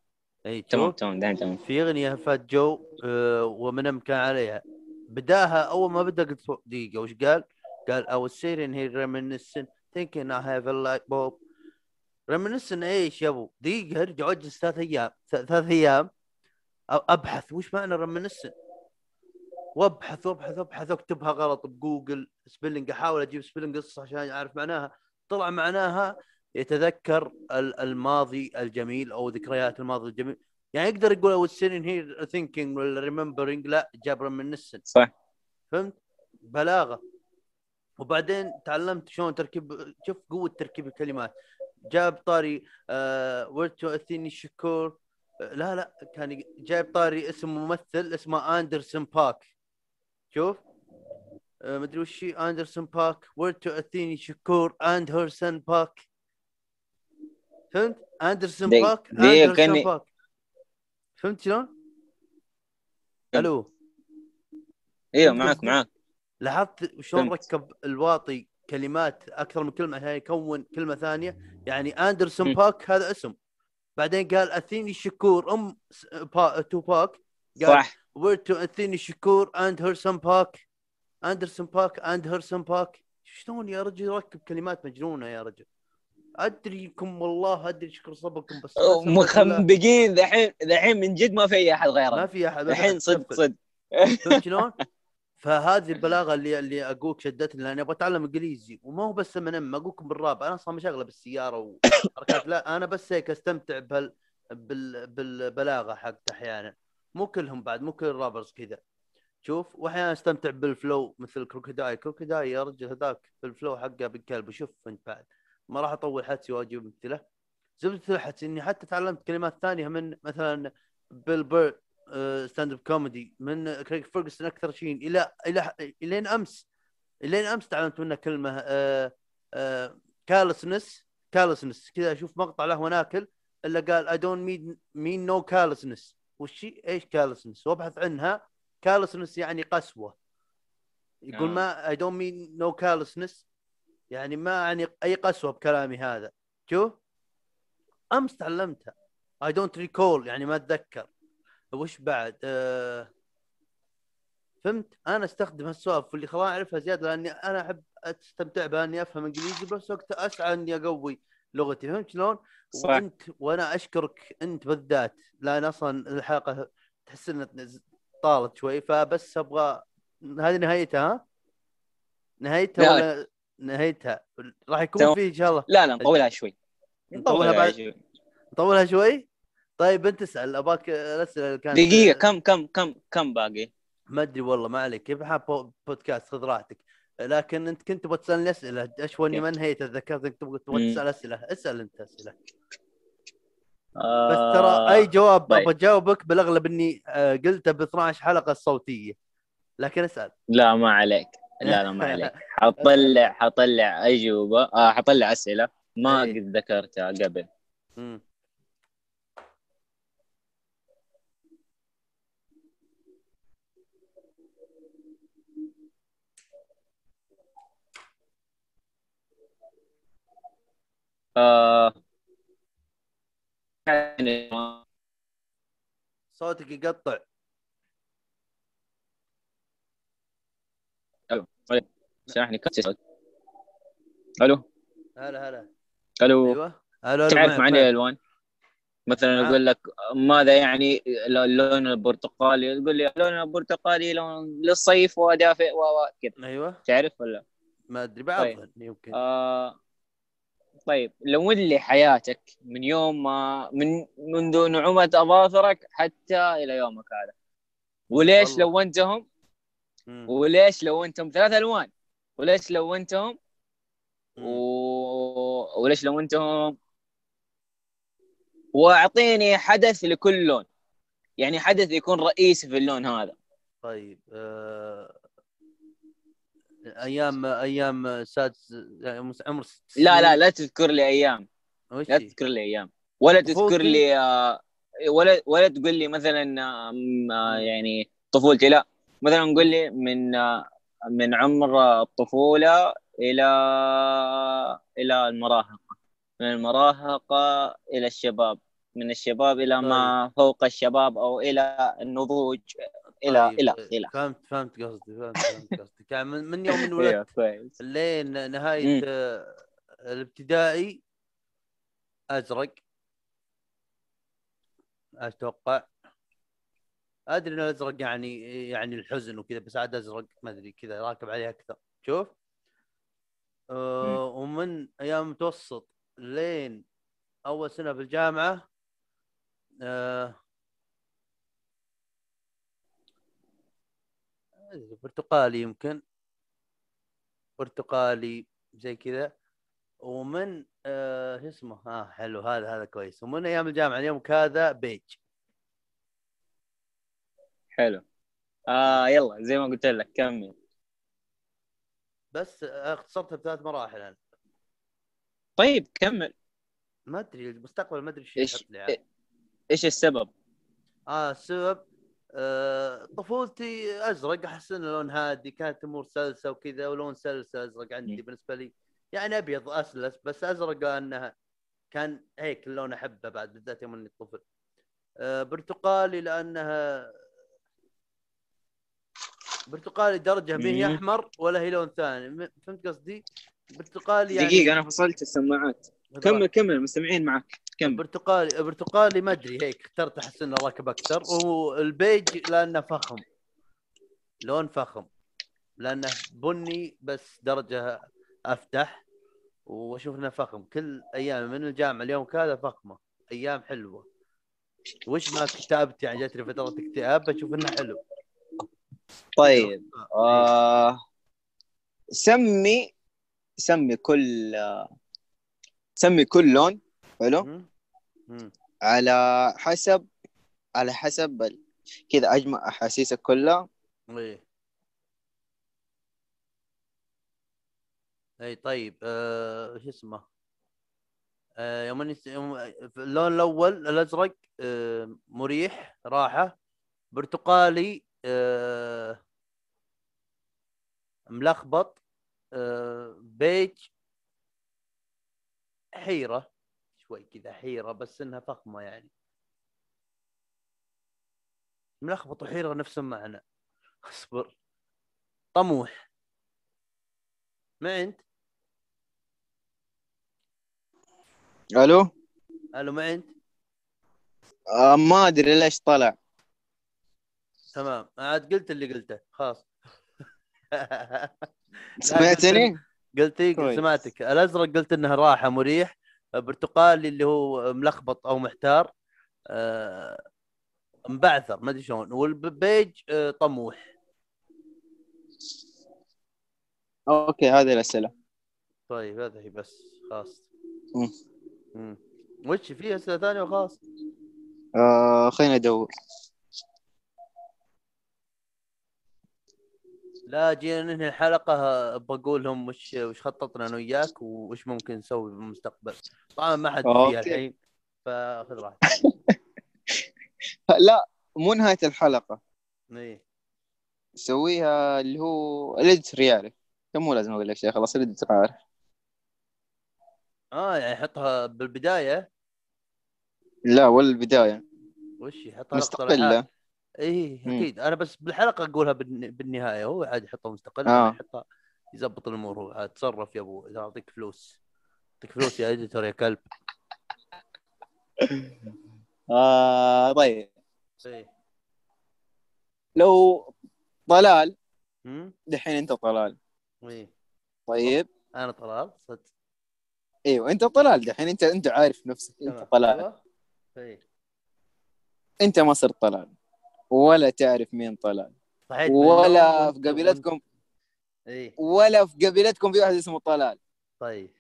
إي تمام تمام دحين تمام. في أغنية فات جو آه، ومنم كان عليها. بداها أول ما بدأ قلت دقيقة وش قال؟ قال I was sitting here reminiscing thinking I have a light bulb. Reminiscing إيش يا أبو؟ دقيقة ارجع اجلس ثلاث أيام ثلاث أيام. أبحث وش معنى reminiscing وابحث وابحث وابحث اكتبها غلط بجوجل spelling احاول أجيب spelling قصه عشان اعرف معناها. طلع معناها يتذكر ال- الماضي الجميل أو ذكريات الماضي الجميل. يعني يقدر يقول was sitting here thinking ولا remembering لا جاب reminiscent صح. فهمت؟ بلاغة. وبعدين تعلمت شلون تركيب شوف قوة تركيب الكلمات. جاب طاري آه ورتو اثيني شكور لا لا كان جايب طاري اسم ممثل اسمه اندرسون باك شوف. آه مدري وش أندرسون باك ورتو أثيني شكور أند هير سن باك فهمت؟ أندرسون باك اندرسون باك فهمت شلون؟ ألو. إيوه معك؟ معك لاحظت شلون. ركب الواطي كلمات أكثر من كلمة عشان يكون كلمة ثانية. يعني أندرسون. باك هذا اسم. بعدين قال أثيني شكور أم با... تو باك قال صح ويرتو اثيني شكور اند هيرسون باك اندرسون باك اند هيرسون باك شلون يا رجل؟ يركب كلمات مجنونة يا رجل. أدريكم والله أدري شكر صبركم بس مخنبقين. ذحين ذحين من جد ما في أي أحد ما غيره في أحد ما في الحين أحد صدق. صدق. فهمت شلون؟ فهذه البلاغة اللي اللي أقولك شدتني لأني أبغى أتعلم إنجليزي وما هو بس من ام أقولكم بالراب. أنا أصلا مشغلة بالسيارة وحركات. لا أنا بس هيك أستمتع بهال بال... بالبلاغة حقت أحيانا. مو كلهم بعد مو كل ال rappers كذا. شوف واحيانا أستمتع بال flow مثل Crooked I Crooked I يا رجل هذاك بال flow حقه بالكلب وشوف انت بعد. ما راح أطول حدسي واجيب امثله زبدة الحدس إني حتى تعلمت كلمات ثانية من مثلا Bill Burr stand up comedy من Craig Ferguson أكثر شيء إلى إلى إلين أمس. إلين أمس تعلمت منه كلمة آه آه callousness callousness كذا أشوف مقطع له وأنا اكل إلا قال I don't mean no callousness وش؟ إيش callousness وابحث عنها. callousness يعني قسوة. يقول آه. ما I don't mean no callousness يعني ما يعني أي قسوة بكلامي هذا. شوف أمس تعلمتها. I don't recall يعني ما أتذكر. وش بعد؟ آه فهمت؟ أنا أستخدم هالسوالف. واللي خلاني أعرفها زيادة لأني أنا أحب أستمتع باني أفهم إنجليزي بس وقت أسعى إني أقوي. لغتي فهمت شلون؟ وانت وأنا أشكرك أنت بالذات لأن أصلا الحلقة تحس إنها طالت شوي فبس أبغى هذه نهايتها ها؟ نهايتها لا. ولا نهايتها راح يكون. في إن شاء الله لا لا نطولها شوي نطولها بعد- شوي طولها شوي طيب أنت اسأل اباك الأسئلة اللي كانت دقيقة كم كم كم كم باقي؟ ما أدري والله ما عليك بو- بودكاست خذ راحتك لكن انت كنت تبغى تسألني اسئله اشوني ما انهيت تذكرت انك تبغى تبغى. تسأل أسئلة. اسأل أنت أسئلة. آه بس ترى أي جواب طيب. أبغى أجاوبك بالأغلب إني آه، قلته ب 12 حلقة صوتيه لكن اسأل. لا ما عليك. لا لا ما عليك. حطلع حطلع اجوبه آه حطلع أسئلة. ما إيه. قد ذكرتها قبل. مم. آه صوتك يقطع. سامحني كم صوت ألو. هلا هلا. ألو. أيوه. هلا تعرف معك. الألوان؟ مثلا نعم. أقول لك ماذا يعني اللون البرتقالي؟ تقول لي اللون البرتقالي لون للصيف ودافئ و و- كذا. أيوه. تعرف ولا ما أدري بعض طيب. يمكن. آه طيب لو لي حياتك من يوم ما من منذ نعومة أظافرك حتى إلى يومك هذا. وليش والله. لونتهم. وليش لونتهم؟ ثلاث ألوان. وليش لونتهم. و... وليش لونتهم؟ وأعطيني حدث لكل لون. يعني حدث يكون رئيسي في اللون هذا. طيب آه... أيام أيام سادس يعني عمر لا لا. لا تذكر لي أيام لا؟ تذكر لي أيام ولا تذكر؟ لي آه، ولا ولا تقول لي مثلا آه، مم. يعني طفولتي لا مثلا قول لي من آه، من عمر الطفولة إلى إلى المراهقة من المراهقة إلى الشباب من الشباب إلى ما فوق الشباب أو إلى النضوج إلى طيب، إلى آه، إلى. فهمت فهمت قصدي فهمت فهمت قصدك يعني من, من يوم من إيوه ولدت كويس. لين نهاية. آه، الابتدائي أزرق. أتوقع. أدري إن الأزرق يعني يعني الحزن وكذا بس عاد أزرق ما أدري كذا راكب عليه أكثر. شوف. آه ومن أيام متوسط لين أول سنة بالجامعة آه برتقالي يمكن. برتقالي زي كذا. ومن آه شو اسمه؟ آه حلو هذا هذا كويس. ومن أيام الجامعة اليوم هذا بيج. حلو. آه يلا زي ما قلت لك كمل. بس آه، اختصرتها بثلاث مراحل أنا. طيب كمل. ما أدري المستقبل ما أدري إيش. إيش السبب؟ آه السبب طفولتي أزرق أحس انه لون هادي كانت امور سلسة وكذا ولون سلسة أزرق عندي مم. بالنسبة لي يعني أبيض اسلس بس أزرق لأنها كان هيك اللون أحبه بعد بالذات يوم إني طفل آه برتقالي لأنها برتقالي درجة ما هي. أحمر ولا هي لون ثاني فهمت قصدي؟ برتقالي يعني دقيقة أنا فصلت السماعات كمل كمل المستمعين معك؟ كمل برتقالي برتقالي ما أدري هيك اخترت أحس إنه راكب أكثر. والبيج لأنه فخم. لون فخم. لأنه بني بس درجة أفتح. وأشوف إنه فخم. كل أيام من الجامعة اليوم كذا فخمة. أيام حلوة. وش ما اكتئبت يعني جاتني فترة اكتئاب بشوف إنه حلو. طيب آه. سمي سمي كل آه سمي كل لون حلو. على حسب على حسب ال- كذا أجمع أحاسيسك كلها. إيه. اي طيب آه شو اسمه؟ آه يوم اني يوم اللون الأول الأزرق آه مريح راحة. برتقالي آه ملخبط آه بيج حيرة شوي كذا حيرة بس إنها فخمة يعني. ملخبط وحيرة نفس المعنى. اصبر. طموح. ما أنت؟ ألو؟ ألو ما أنت؟ آه ما أدري ليش طلع. تمام. عاد قلت اللي قلته. خلاص. لا، سمعتني؟ قلت إيه،. سمعتك. الأزرق قلت انها راحه مريح. برتقالي اللي هو ملخبط أو محتار آه، مبعثر ما أدري شلون. والبيج آه، طموح. أوكي هذه الأسئلة. طيب هذا هي بس خلاص. وش في أسئلة ثانية وخلاص؟ آه خلينا ندور لا جينا ننهي الحلقة. بقول لهم وش وش خططنا أنا وياك وش ممكن نسوي بالمستقبل طبعا ما حد فيها. الحين فخذ راحتك. لا مو نهاية الحلقة. إيه. نسويها اللي هو ال editor يعرف مو لازم أقول لك شيء خلاص ال editor عارف. آه يعني حطها بالبداية؟ لا ولا البدايه وش يحطها؟ مستقلة. اي مم. أكيد. أنا بس بالحلقة أقولها بالن- بالنهاية. هو عادي يحطها مستقل آه. يحطها يزبط الأمور. هو عاد تصرف يا أبو إذا أعطيك فلوس. أعطيك فلوس يا editor يا كلب. آه طيب. إيه. لو طلال؟ دحين أنت طلال إيه. طيب. أنا طلال صدق. إيوه أنت طلال دحين. أنت أنت عارف نفسك. أنت. طلال. أيوة. إيه. أنت ما صرت طلال. ولا تعرف مين طلال صحيت ولا في قبيلتكم. إيه. ولا في قبيلتكم في واحد اسمه طلال. طيب.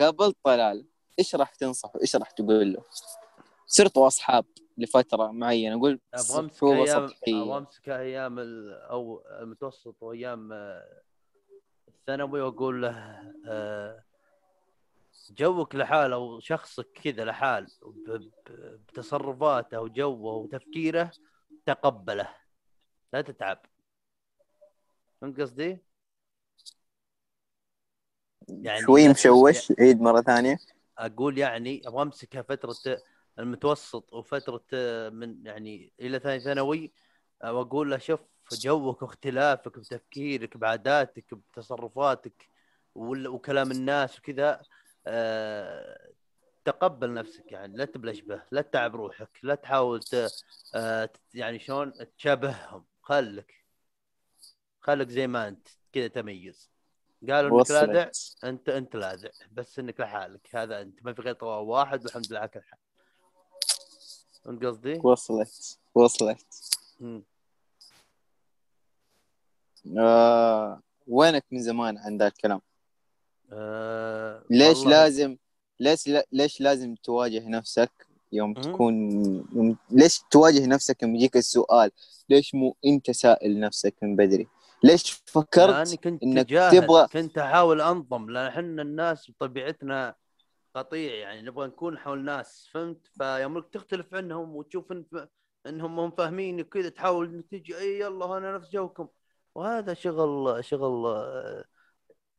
قابلت طلال إيش راح تنصحه؟ إيش راح تقول له؟ صرتوا أصحاب لفترة معينة أقول أبغى أمسك أيام. أبغى أمسك أيام ال- أو المتوسط وأيام آه، الثانوي وأقول له آه، جوك لحاله وشخصك كذا لحال بتصرفاته وجوه وتفكيره تقبله. لا تتعب. فهمت قصدي؟ يعني شوي مشوش عيد مرة ثانية. أقول يعني أبغى امسكها فترة المتوسط وفترة من يعني إلى ثاني ثانوي وأقول له شوف جوك واختلافك بتفكيرك بعاداتك بتصرفاتك وكلام الناس وكذا آه، تقبل نفسك يعني لا تبلش به لا تتعب روحك لا تحاول ت... آه، ت- يعني شلون تشابههم. خلك خلك زي ما انت كذا تميز. قالوا إنك لاذع أنت أنت لاذع بس إنك لحالك. هذا أنت ما في غير طوال واحد والحمد لله على كل حال. فهمت قصدي؟ وصلت وصلت. آه وينك من زمان عن ذا الكلام؟ آه ليش والله- لازم ليش ليش لازم تواجه نفسك يوم. تكون يوم ليش تواجه نفسك يوم يجيك السؤال ليش مو انت سائل نفسك من بدري؟ ليش فكرت كنت إنك جاهل تبغى- كنت أحاول انضم لأن إحنا الناس بطبيعتنا قطيع يعني نبغى نكون حول ناس فهمت؟ فيوم تختلف عنهم وتشوف إن إنهم هم فاهمين وكذا تحاول إنك تجي إي يلا أنا نفس جوكم. وهذا شغل شغل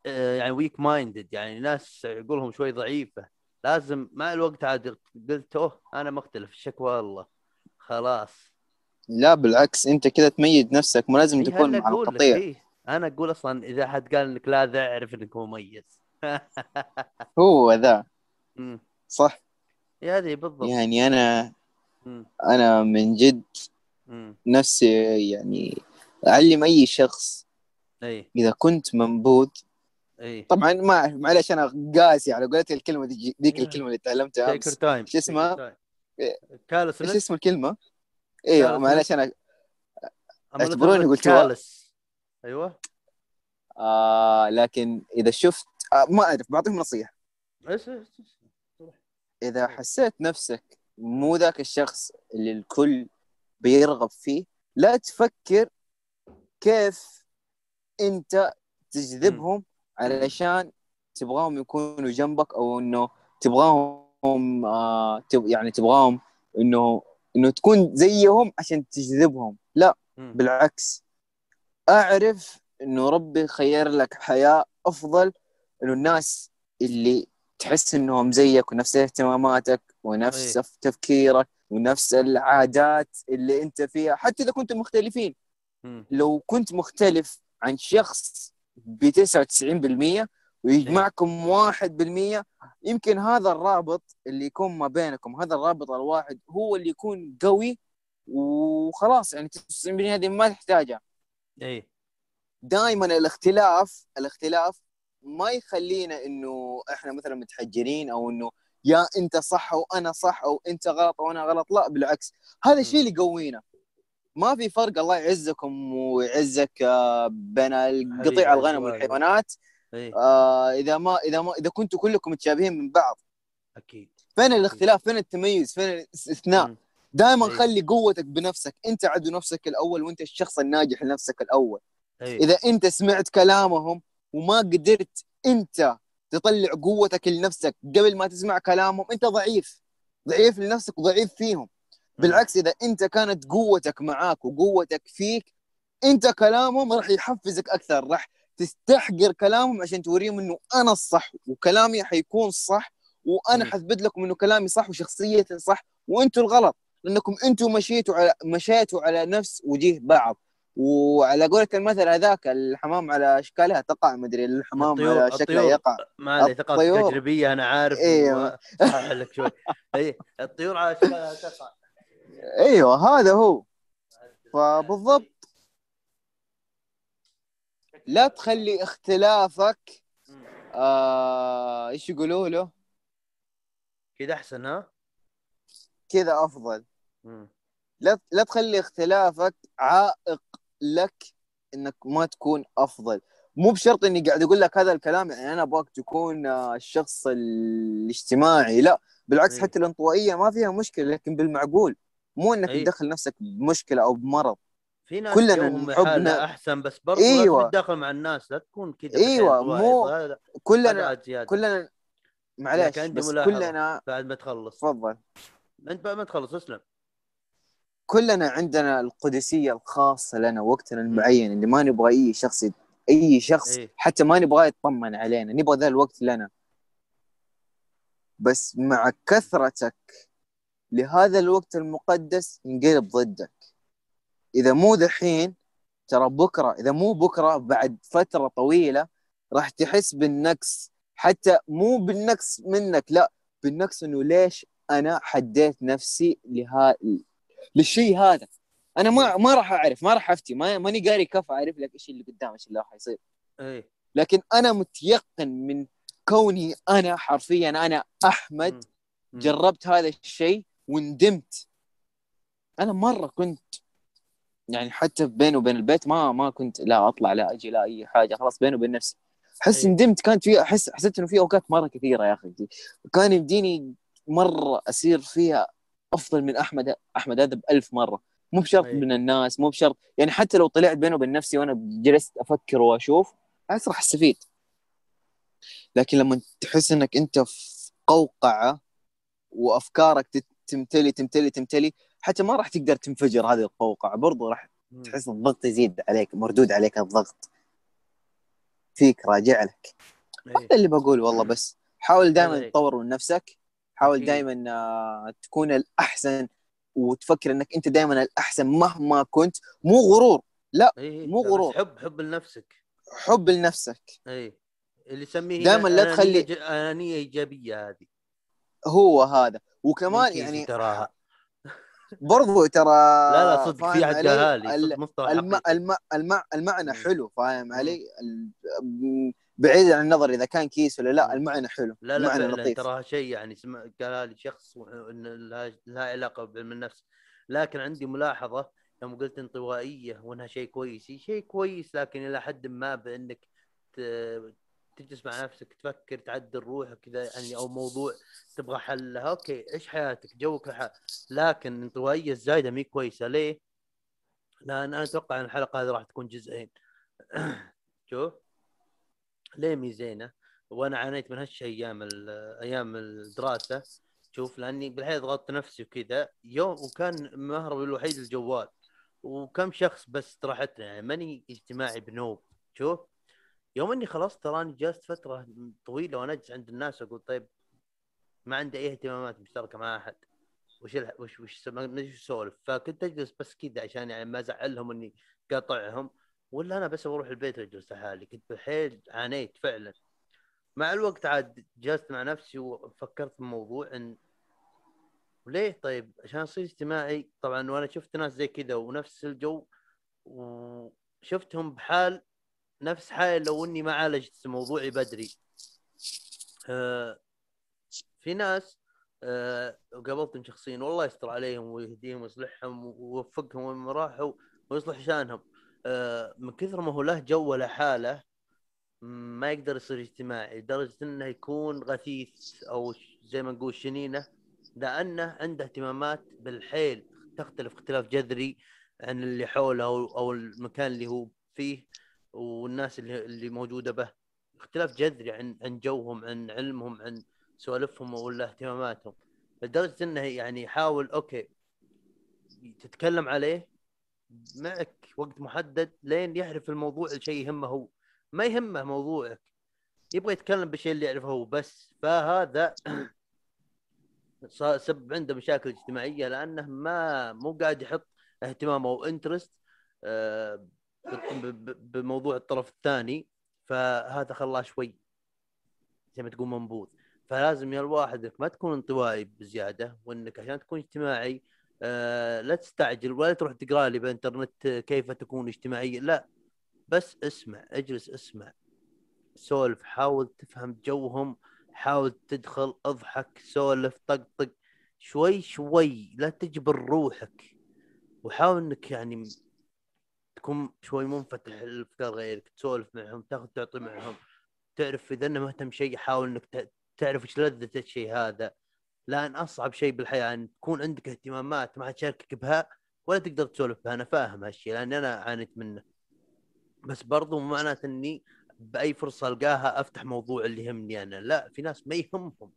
يعني weak minded يعني ناس يقولهم شوي ضعيفة. لازم مع الوقت عاد قلت أوه أنا مختلف. الشكوى الله خلاص. لا بالعكس أنت كذا تميز نفسك. مو لازم إيه تكون مع القطيع إيه. أنا أقول أصلا إذا حد قال إنك لاذع أعرف إنك مميز. هو ذا. صح. يا هذه بالضبط. يعني أنا مم. أنا من جد مم. نفسي يعني أعلم أي شخص. اي إذا كنت منبوذ إي. طبعا ما معلش أنا قاسي على قولت الكلمة دي ذيك. الكلمة اللي تعلمتها أمس. تايم شو اسمها؟ إيه. إيش callous اسم الكلمة؟ أيوه callous معلش أنا اعتبروني قلت callous أيوه. آه لكن إذا شفت آه ما أعرف بعطيهم نصيحة. إيش؟ إذا حسيت نفسك مو ذاك الشخص اللي الكل بيرغب فيه لا تفكر كيف أنت تجذبهم علشان تبغاهم يكونوا جنبك أو إنه تبغاهم آه يعني تبغاهم إنه إنه تكون زيهم عشان تجذبهم لا. بالعكس أعرف إنه ربي خير لك حياة أفضل إنه الناس اللي تحس إنهم زيك ونفس اهتماماتك ونفس أي. تفكيرك ونفس العادات اللي أنت فيها حتى إذا كنتم مختلفين مم. لو كنت مختلف عن شخص ب 99% ويجمعكم 1% يمكن هذا الرابط اللي يكون ما بينكم هذا الرابط الواحد هو اللي يكون قوي وخلاص يعني 99% هذه ما تحتاجها. اي دائما الاختلاف الاختلاف ما يخلينا إنه إحنا مثلا متحجرين أو إنه يا أنت صح وأنا صح أو أنت غلط وأنا غلط لا بالعكس. هذا الشيء اللي يقوينا. ما في فرق الله يعزكم ويعزك آه، بين قطيع الغنم. والحيوانات. اي آه، إذا ما إذا ما إذا كنتوا كلكم متشابهين من بعض. أكيد. فين الاختلاف؟ فين التميز؟ فين الاستثناء. دائما أي. خلي قوتك بنفسك. أنت عدو نفسك الأول وأنت الشخص الناجح لنفسك الأول. اي إذا أنت سمعت كلامهم وما قدرت أنت تطلع قوتك لنفسك قبل ما تسمع كلامهم أنت ضعيف. ضعيف لنفسك وضعيف فيهم. بالعكس إذا أنت كانت قوتك معاك وقوتك فيك أنت كلامهم راح يحفزك أكثر راح تستحقر كلامهم عشان توريهم إنه أنا الصح وكلامي حيكون صح وأنا. حثبت لكم إنه كلامي صح وشخصيتي صح وأنتم الغلط لأنكم أنتم مشيتوا على مشيتوا على نفس وجيه بعض وعلى قولة المثل هذاك الحمام على إشكالها تقع مدري الحمام الطيور- على شكلها. يقع ما علي ثقافة الطيور. تجريبية أنا عارف. صحح لك شوي اي الطيور على إشكالها تقع أيوه هذا هو فبالضبط لا تخلي اختلافك. آه إيش يقولوا له كذا أحسن ها؟ كذا أفضل مم. لا لا تخلي اختلافك عائق لك إنك ما تكون أفضل مو بشرط إني قاعد أقول لك هذا الكلام يعني أنا أبغاك تكون آه، الشخص الاجتماعي لا بالعكس إيه. حتى الانطوائية ما فيها مشكلة لكن بالمعقول مو إنك إيه. تدخل نفسك بمشكلة أو بمرض في ناس كلنا جوهم نحب حالة ن- أحسن بس برضه أيوة. تتداخل مع الناس لا تكون كذا بحيل مو-. هذا كلنا هذا كلنا معلش بس ملاحظة. كلنا بعد ما تخلص تفضل أنت بعد ما تخلص اسلم كلنا عندنا القدسية الخاصة لنا وقتنا المعين اللي ما نبغى أي شخص أي شخص إيه. حتى ما نبغاه يطمن علينا نبغى ذا الوقت لنا بس مع كثرتك لهذا الوقت المقدس ينقلب ضدك. إذا مو دحين ترى بكرة إذا مو بكرة بعد فترة طويلة راح تحس بالنقص. حتى مو بالنقص منك لا بالنقص إنه ليش أنا حديت نفسي لها للشيء هذا. أنا ما ما راح أعرف ما راح أفتي ما ماني قاري كفى أعرف لك إيش اللي قدام إيش اللي راح يصير. اي لكن أنا متيقن من كوني أنا حرفيا أنا أحمد. جربت هذا الشيء وندمت. أنا مرة كنت يعني حتى بيني وبين البيت ما ما كنت لا أطلع لا أجي لا أي حاجة خلاص بيني وبين نفسي. أحس أي. ندمت كانت في احس حسيت إنه في أوقات مرة كثيرة يا أخي. كان يمديني مرة أسير فيها أفضل من أحمد أحمد هذا بألف مرة. مو بشرط أي. من الناس مو بشرط. يعني حتى لو طلعت بيني وبين نفسي وأنا جلست أفكر وأشوف أحس راح أستفيد. لكن لما تحس إنك أنت في قوقعة وأفكارك تت- تمتلي تمتلي تمتلي حتى ما راح تقدر تنفجر هذه القوقعة. برضو راح. تحس الضغط يزيد عليك مردود عليك الضغط. فيك راجع لك. إي. هذا اللي بقول والله بس. حاول دائما هذا- تطور من نفسك حاول. دائما آه، تكون الأحسن وتفكر إنك أنت دائما الأحسن مهما كنت. مو غرور. مو لا، بس غرور. حب حب لنفسك. حب لنفسك. اي اللي يسميه دايماً لا تخلي- أنانية إيجابية هذه. هو هذا وكمان يعني تراها برضو ترى لا لا صدق في صدق مصطلح الم... حقيقي. الم... الم... المعنى. حلو فاهم. علي؟ بعيد عن النظر إذا كان كيس ولا لا. المعنى حلو لا لا المعنى لطيف تراها شيء يعني سمع قالها لي شخص لها لها علاقة بعلم النفس لكن عندي ملاحظة يوم قلت انطوائية وإنها شيء كويس شيء كويس لكن إلى حد ما بإنك ت- تجلس مع نفسك تفكر تعدل روحك كذا يعني أو موضوع تبغى حل لها أوكي عيش حياتك؟ جوك الح... لكن الانطوائيه الزايدة مي كويسة. ليه؟ لأن أنا أتوقع إن الحلقة هذه راح تكون جزئين. شوف. ليه مي زينة؟ وأنا عانيت من هالشيء أيام أيام الدراسة. شوف لأني بالحياة ضغطت نفسي وكذا. يوم وكان مهربي الوحيد الجوال. وكم شخص بس طرحتنا يعني ماني اجتماعي بنوب. شوف. يوم اني خلصت تراني جلست فترة طويلة وأنا اجلس عند الناس أقول طيب ما عندي أي اهتمامات مشتركه مع أحد. وش الح... وش وش أسولف. فكنت أجلس بس كذا عشان يعني ما أزعلهم اني قاطعهم. ولا أنا بس بروح البيت وأجلس لحالي. كنت بالحيل عانيت فعلا. مع الوقت عاد جلست مع نفسي وفكرت في الموضوع إن وليه طيب؟ عشان أصير اجتماعي. طبعا وأنا شفت ناس زي كذا ونفس الجو. وشفتهم بحال نفس حالي لو إني ما عالجت موضوعي بدري. آه، في ناس آه قابلتهم شخصيا والله يستر عليهم ويهديهم ويصلحهم ويوفقهم وين راحوا ويصلح شأنهم. آه من كثر ما هو له جو ولا حالة ما يقدر يصير اجتماعي لدرجة إنه يكون غثيث أو زي ما نقول شنينة لأنه عنده اهتمامات بالحيل. تختلف اختلاف جذري عن اللي حوله أو المكان اللي هو فيه. والناس اللي اللي موجودة به. اختلاف جذري عن عن جوهم عن علمهم عن سوالفهم ولا اهتماماتهم. لدرجة إنه يعني يحاول أوكي تتكلم عليه معك وقت محدد لين يعرف الموضوع الشيء يهمه هو. ما يهمه موضوعك. يبغى يتكلم بالشيء اللي يعرفه هو بس. فهذا صار- سبب عنده مشاكل اجتماعية لأنه ما مو قاعد يحط اهتمامه وانترست. بموضوع الطرف الثاني فهذا خلاه شوي زي ما تقول منبوذ. فلازم يا الواحد إنك ما تكون انطوائي بزيادة وإنك عشان تكون اجتماعي آه لا تستعجل ولا تروح تقرأ لي بإنترنت كيف تكون اجتماعيا لا. بس اسمع اجلس اسمع. سولف حاول تفهم جوهم حاول تدخل اضحك سولف طقطق شوي شوي لا تجبر روحك. وحاول إنك يعني تكون شوي منفتح لافكار غيرك تسولف معهم تاخذ تعطي معهم تعرف إذا أنه مهتم شيء حاول إنك تعرف إيش لذة الشيء هذا. لأن أصعب شيء بالحياة إن تكون عندك اهتمامات ما حد شاركك بها ولا تقدر تسولف بها. أنا فاهم هالشيء لأني أنا عانيت منه. بس برضو معناته إني بأي فرصة ألقاها أفتح موضوع اللي يهمني أنا. لا في ناس ما يهمهم.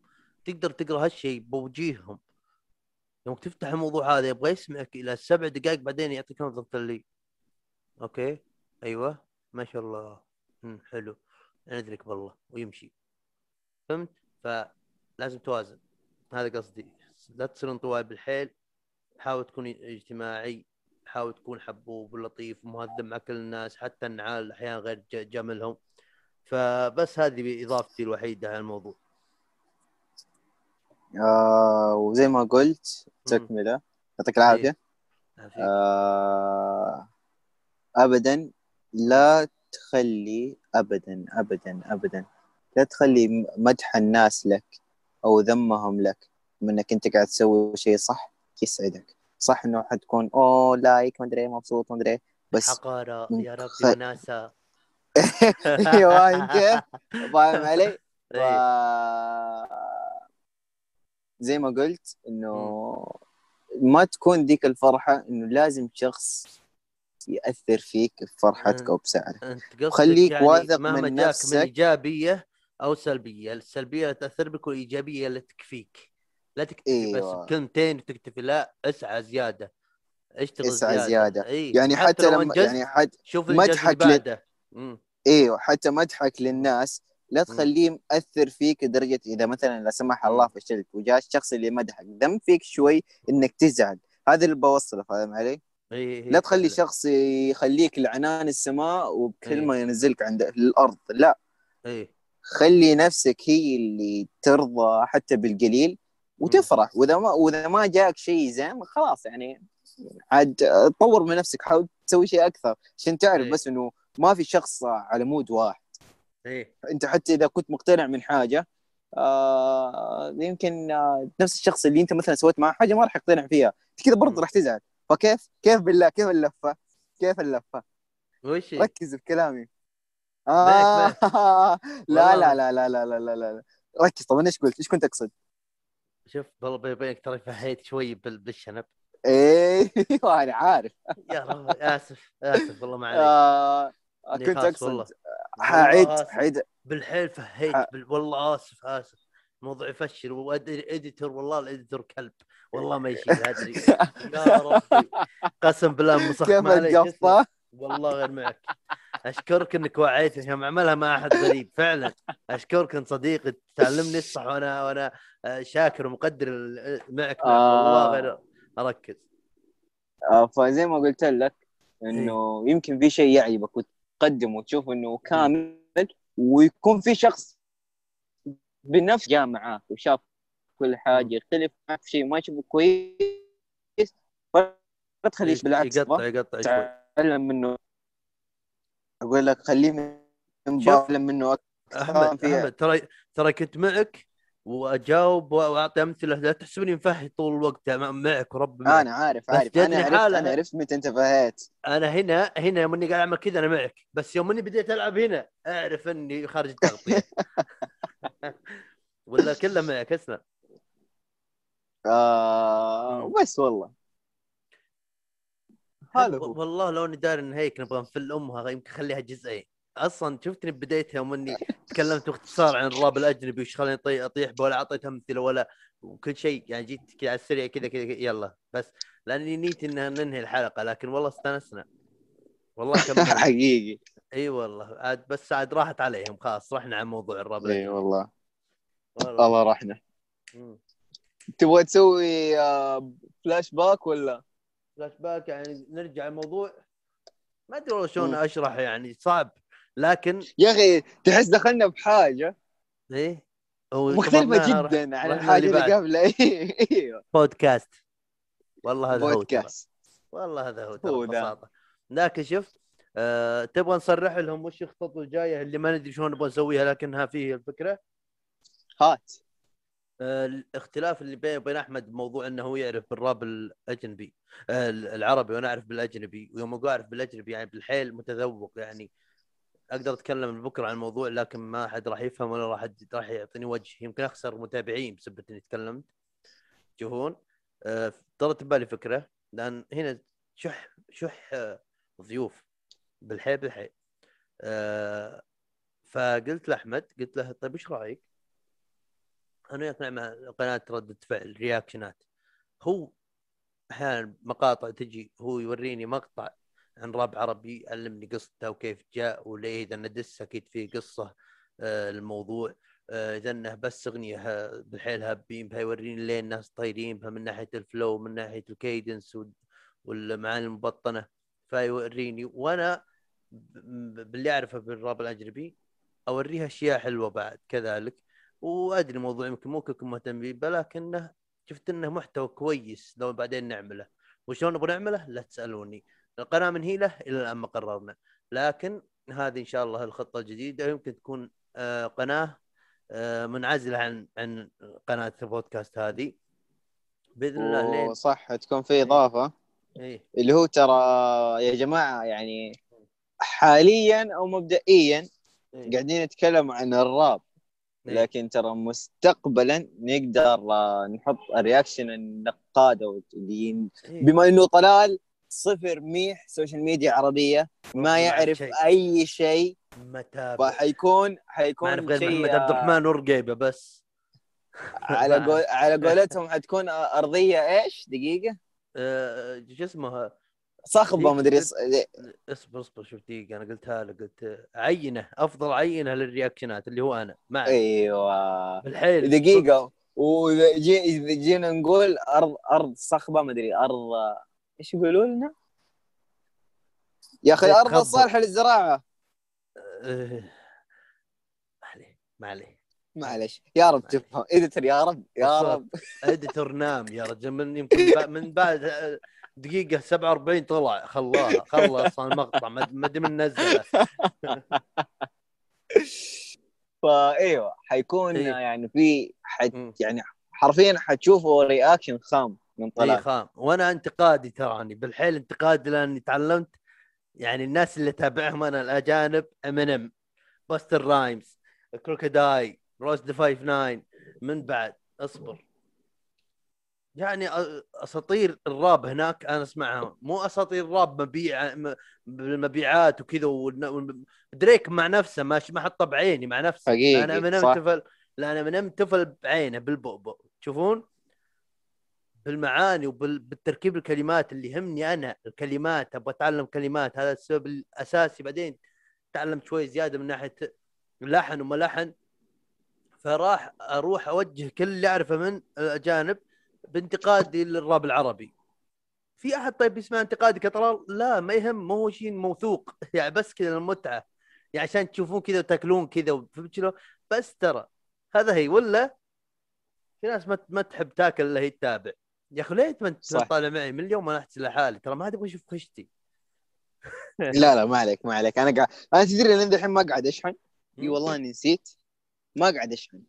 تقدر تقرأ هالشيء بوجيههم. يوم تفتح الموضوع هذا يبغى يسمعك إلى سبع دقائق بعدين يعطيك نظرة اللي أوكي. أيوه. ما شاء الله. مم. حلو. ندرك بالله. ويمشي. فهمت؟ فلازم توازن. هذا قصدي. لا تصير انطوائي بالحيل. حاول تكون اجتماعي. حاول تكون حبوب ولطيف ومهذب مع كل الناس. حتى النعال أحيانا غير جملهم فبس هذه اضافتي الوحيدة على الموضوع. آه وزي ما قلت تكملة. يعطيك العافية. عافيك. آه ابدا لا تخلي ابدا ابدا ابدا. لا تخلي مدح الناس لك أو ذمهم لك من إنك أنت قاعد تسوي شيء صح يسعدك. صح إنه حتكون أوه لايك ما أدري مبسوط ما أدري بس حقاره يا ربي خ- وناسة. أيوه أنت. فاهم علي؟ ف... إيه. زي ما قلت إنه ما تكون ذيك الفرحة إنه لازم شخص يأثر فيك بفرحتك أو بسعرك. وخليك يعني واثق مهما من جاك نفسك. من إيجابية أو سلبية السلبية تأثر بك والايجابيه اللي تكفيك. لا تكتفي أيوة. بس بكلمتين وتكتفي. لا اسعى زيادة. اشتغل اسعى زيادة, زيادة. إي يعني حتى لو لما يعني حتى شوف مدحك مم. إيوه حتى مدحك للناس. لا تخليه مأثر فيك لدرجة إذا مثلا لا سمح الله فشلت وجاء الشخص اللي مدحك ذم فيك شوي إنك تزعل. هذا اللي بوصله فاهم علي؟ إي إي لا تخلي. شخص يخليك لعنان السماء إيه. وبكلمة ينزلك عند الأرض لا. اي خلي نفسك هي اللي ترضى حتى بالقليل وتفرح. وإذا ما وإذا ما جاك شيء زين خلاص يعني عاد تطور من نفسك حاول تسوي شيء أكثر. عشان تعرف إيه. بس إنه ما في شخص على mood واحد. اي أنت حتى إذا كنت مقتنع من حاجة آه يمكن آه نفس الشخص اللي أنت مثلا سويت معه حاجة ما راح يقتنع فيها. كذا. برضه راح تزعل. فكيف؟ كيف بالله؟ كيف اللفة؟ كيف اللفة؟ وش؟ ركز في كلامي. معك، آه. لا لا لا لا لا لا لا لا. ركز طبعا إيش قلت؟ إيش كنت اقصد؟ شوف والله بيني وبينك ترى فهيت شوي بال- بالشنب. أيوه أنا عارف. يا رب. آسف. آسف والله ما عليك. آه. كنت. أقصد حعيد. حعيد بالحيل فهيت بال... والله آسف آسف. موضوع يفشل واديتور والله الاديتور كلب. والله ما يشيل ادري يا ربي. قسم بالله مسخ ما؟ والله غير معك. أشكرك إنك وعيتني يوم اعملها مع أحد غريب فعلا. أشكرك انت صديقي تعلمني الصح وأنا وأنا آه، شاكر ومقدر معك. والله آه. غير أركز. آه فزي ما قلت لك إنه يمكن في شيء يعجبك وتقدم وتشوف إنه كامل ويكون في شخص بنفس جاء معاك وشاف كل حاجة يختلف معك في شيء ما يشوفه كويس فلا تخليش بالعكس يقطع يقطع تعلم منه. أقول لك خليه. تعلم منه أكثر أحمد فيها. أحمد ترى ترى كنت معك وأجاوب وأعطي أمثلة. لا تحسبني مفهي طول الوقت مع- معك ورب معك. أنا عارف عارف. أنا عرفت أنا أنا- عرفت متى أنت فهيت. أنا هنا هنا يوم إني قاعد أعمل كذا أنا معك. بس يوم إني بديت ألعب هنا أعرف إني خارج التغطية. ولا كله معك اسلم آه. بس والله. هذا هو والله لو اني داري ان هيك نبغى نفل امها يمكن خليها جزئين. أصلا شفتني بدايتها يوم اني تكلمت باختصار عن الراب الأجنبي وش خلاني أطيح به ولا أعطيت أمثلة ولا وكل شيء. يعني جيت كذا على السريع كذا كذا يلا. بس لأني نيتي ان ننهي الحلقة لكن والله استأنسنا. والله كمل حقيقي. إي والله. عاد بس عاد راحت عليهم خلاص رحنا عن موضوع الراب إي. والله. والله. الله رحنا. تبغى تسوي آه، فلاش باك ولا؟ فلاش باك يعني نرجع الموضوع. ما أدري والله شلون. أشرح يعني صعب. لكن يا أخي تحس دخلنا بحاجة. إيه؟ هو رح- جدا عن رحنا الحاجة اللي. قبلها. أيوه. بودكاست. والله هذا هو ترى. بودكاست. والله هذا هو هو. ببساطة. لكن شوف آه تبغى نصرح لهم وش الخطط الجاية اللي ما ندري شلون نبغى نسويها لكنها فيه الفكرة؟ هات. آه الاختلاف اللي بيني وبين أحمد بموضوع إنه هو يعرف بالراب الأجنبي آه العربي وأنا أعرف بالأجنبي ويوم أقول أعرف بالأجنبي يعني بالحيل متذوق يعني. أقدر أتكلم بكرة عن الموضوع لكن ما حد راح يفهم ولا راح راح يعطيني وجه. يمكن أخسر متابعين بسبب إني تكلمت. تشوفون آه طرت ببالي فكرة. لأن هنا شح شح آه، ضيوف. بالحيل بالحيل. آه فقلت لأحمد قلت له طيب إيش رأيك؟ أنا وياك نعمل قناة رده فعل reaction ات هو أحيانا مقاطع تجي هو يوريني مقطع عن راب عربي يعلمني قصته وكيف جاء وليه إذا انه diss أكيد في قصة آه الموضوع آه إذا أنه بس أغنية بالحيل هايبين بها يوريني ليه الناس طايرين بها من ناحية ال flow من ناحية ال cadence وال- والمعاني المبطنة فيوريني وأنا باللي أعرفه بالراب الأجنبي أوريها أشياء حلوة بعد كذلك وأدري موضوع يمكن ممكن يكون مهتم به لكنه شفت إنه محتوى كويس لو بعدين نعمله. وشلون نبغى نعمله؟ لا تسألوني. القناة من هيله إلى الآن ما قررنا. لكن هذه إن شاء الله الخطة الجديدة يمكن تكون آه، قناة آه، منعزلة عن عن قناة البودكاست هذه. بإذن الله لين وصح تكون في إضافة. إيه. اللي هو ترى يا جماعة يعني حاليا أو مبدئيا إيه. قاعدين نتكلم عن الراب. إيه. لكن ترى مستقبلا نقدر آه، نحط reaction النقاد أو إيه. بما إنه طلال صفر ميح social media عربية ما يعرف شيء. أي شيء. متابع فحيكون حيكون أعرف غير محمد عبد آه، الرحمن ورقيبة بس. على قول على قولتهم حتكون أرضية إيش؟ دقيقة. شو اسمه؟ صخبه قلت- ص- اصبر اصبر شوف دقيقة أنا قلتها لك قلت عينه أفضل عينه لل reaction ات اللي هو أنا معك أيوه. بالحيل. دقيقة وإذا جي- جينا نقول أرض أرض صخبه مدري أرض إيش يقولوا لنا؟ يا أخي الأرض تخبط. الصالحه للزراعة. آه، ما عليه ما عليه. معلش يا رب تفهم. editor يا رب يا. رب. editor نام يا رجل من يمكن من بعد دقيقة 47 طلع خلاها خلص المقطع ما أدري من نزله فإيوه حيكون إيه. يعني في حت. يعني حرفيا حتشوفوا reaction خام من اي طلال خام وأنا انتقادي تراني بالحيل انتقادي لأني تعلمت يعني الناس اللي اتابعهم أنا الأجانب Eminem Busta Rhymes Crooked I Royce da 5'9" من بعد اصبر يعني أساطير الراب هناك أنا أسمعها. مو أساطير الراب مبيع بالمبيعات وكذا دريك مع نفسه ما ما حطه بعيني مع نفسه. حقيقي، أنا من صح. تفل لا أنا من تفل بعينه بالبؤبؤ. تشوفون بالمعاني وبالتركيب الكلمات اللي يهمني أنا. الكلمات أبغى أتعلم كلمات. هذا السبب الأساسي. بعدين تعلمت شوي زيادة من ناحية لحن وما لحن. فراح أروح أوجه كل اللي أعرفه من الأجانب بانتقادي للراب العربي. في أحد طيب يسمع انتقادي كطلال لا ما يهم مو هو شيء موثوق. يعني بس كذا المتعة. يعني عشان تشوفون كذا وتاكلون كذا فهمت شلون؟ بس ترى هذا هي. ولا في ناس ما ما تحب تاكل إلا هي تتابع. يا أخي ليه ما انت. طالع معي؟ من اليوم أنا احسن لحالي. ترى ما حد يبغى يشوف خشتي. لا لا ما عليك ما عليك. أنا قاعد أنا تدري لين الحين ما قاعد أشحن؟ إي والله اني نسيت. ما قاعد أشحن.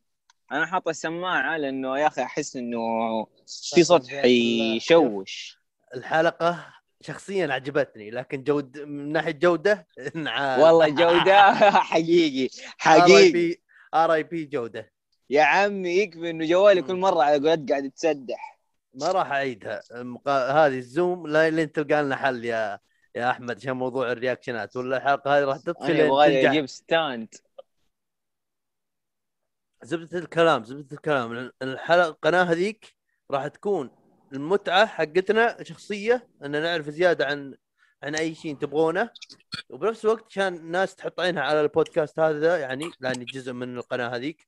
أنا حاطه السماعة لأنه يا أخي أحس إنه في صوت حيشوش. الحلقة شخصيا عجبتني لكن جود من ناحية جودة نعم والله جودة حقيقي حقيقي. R.I.P جودة. يا عمي يكفي إنه جوالي كل مرة على قولت قاعد يتسدح. ما راح أعيدها. مقا... هذه ال zoom لا لين تلقى لنا حل يا يا أحمد عشان موضوع ال reaction ات. ولا الحلقة هذه راح لين يبغى. أجيب stand. زبدة الكلام زبدة الكلام. الحلقة القناة هذيك راح تكون المتعة حقتنا شخصية إن نعرف زيادة عن عن أي شيء تبغونه. وبنفس الوقت عشان الناس تحط عينها على البودكاست هذا يعني لأني جزء من القناة هذيك.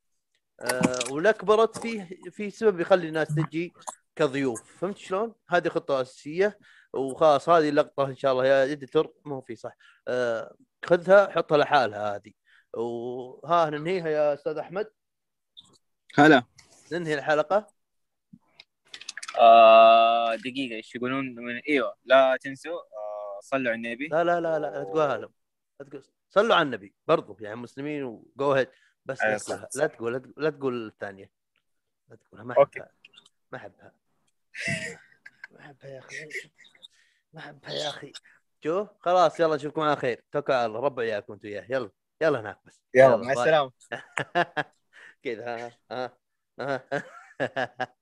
آه ولا كبرت فيه في سبب يخلي الناس تجي كضيوف. فهمت شلون؟ هذه خطة أساسية. وخلاص هذه اللقطه إن شاء الله يا إديتور. مو في صح. آه خذها حطها لحالها هذه. وها ننهيها يا أستاذ أحمد. هلا. ننهي الحلقة. آه دقيقة إيش يقولون؟ من إيوه لا تنسوا آه صلوا على النبي. لا لا لا لا لا تقولها لهم. لا تقول صلوا على النبي برضو يعني مسلمين وجو هيد بس لا عليه تقولها الصلاة لا تقول لا تقول- لا تقول الثانية. لا تقولها ما. أحبها. ما أحبها. ما أحبها يا أخي. ما أحبها يا أخي. شوف خلاص يلا نشوفكم على خير. توكل على الله. ربع وياكم انت وياه. يلا يلا هناك بس. يلا مع باي. السلامة. كذا ها ها ها ها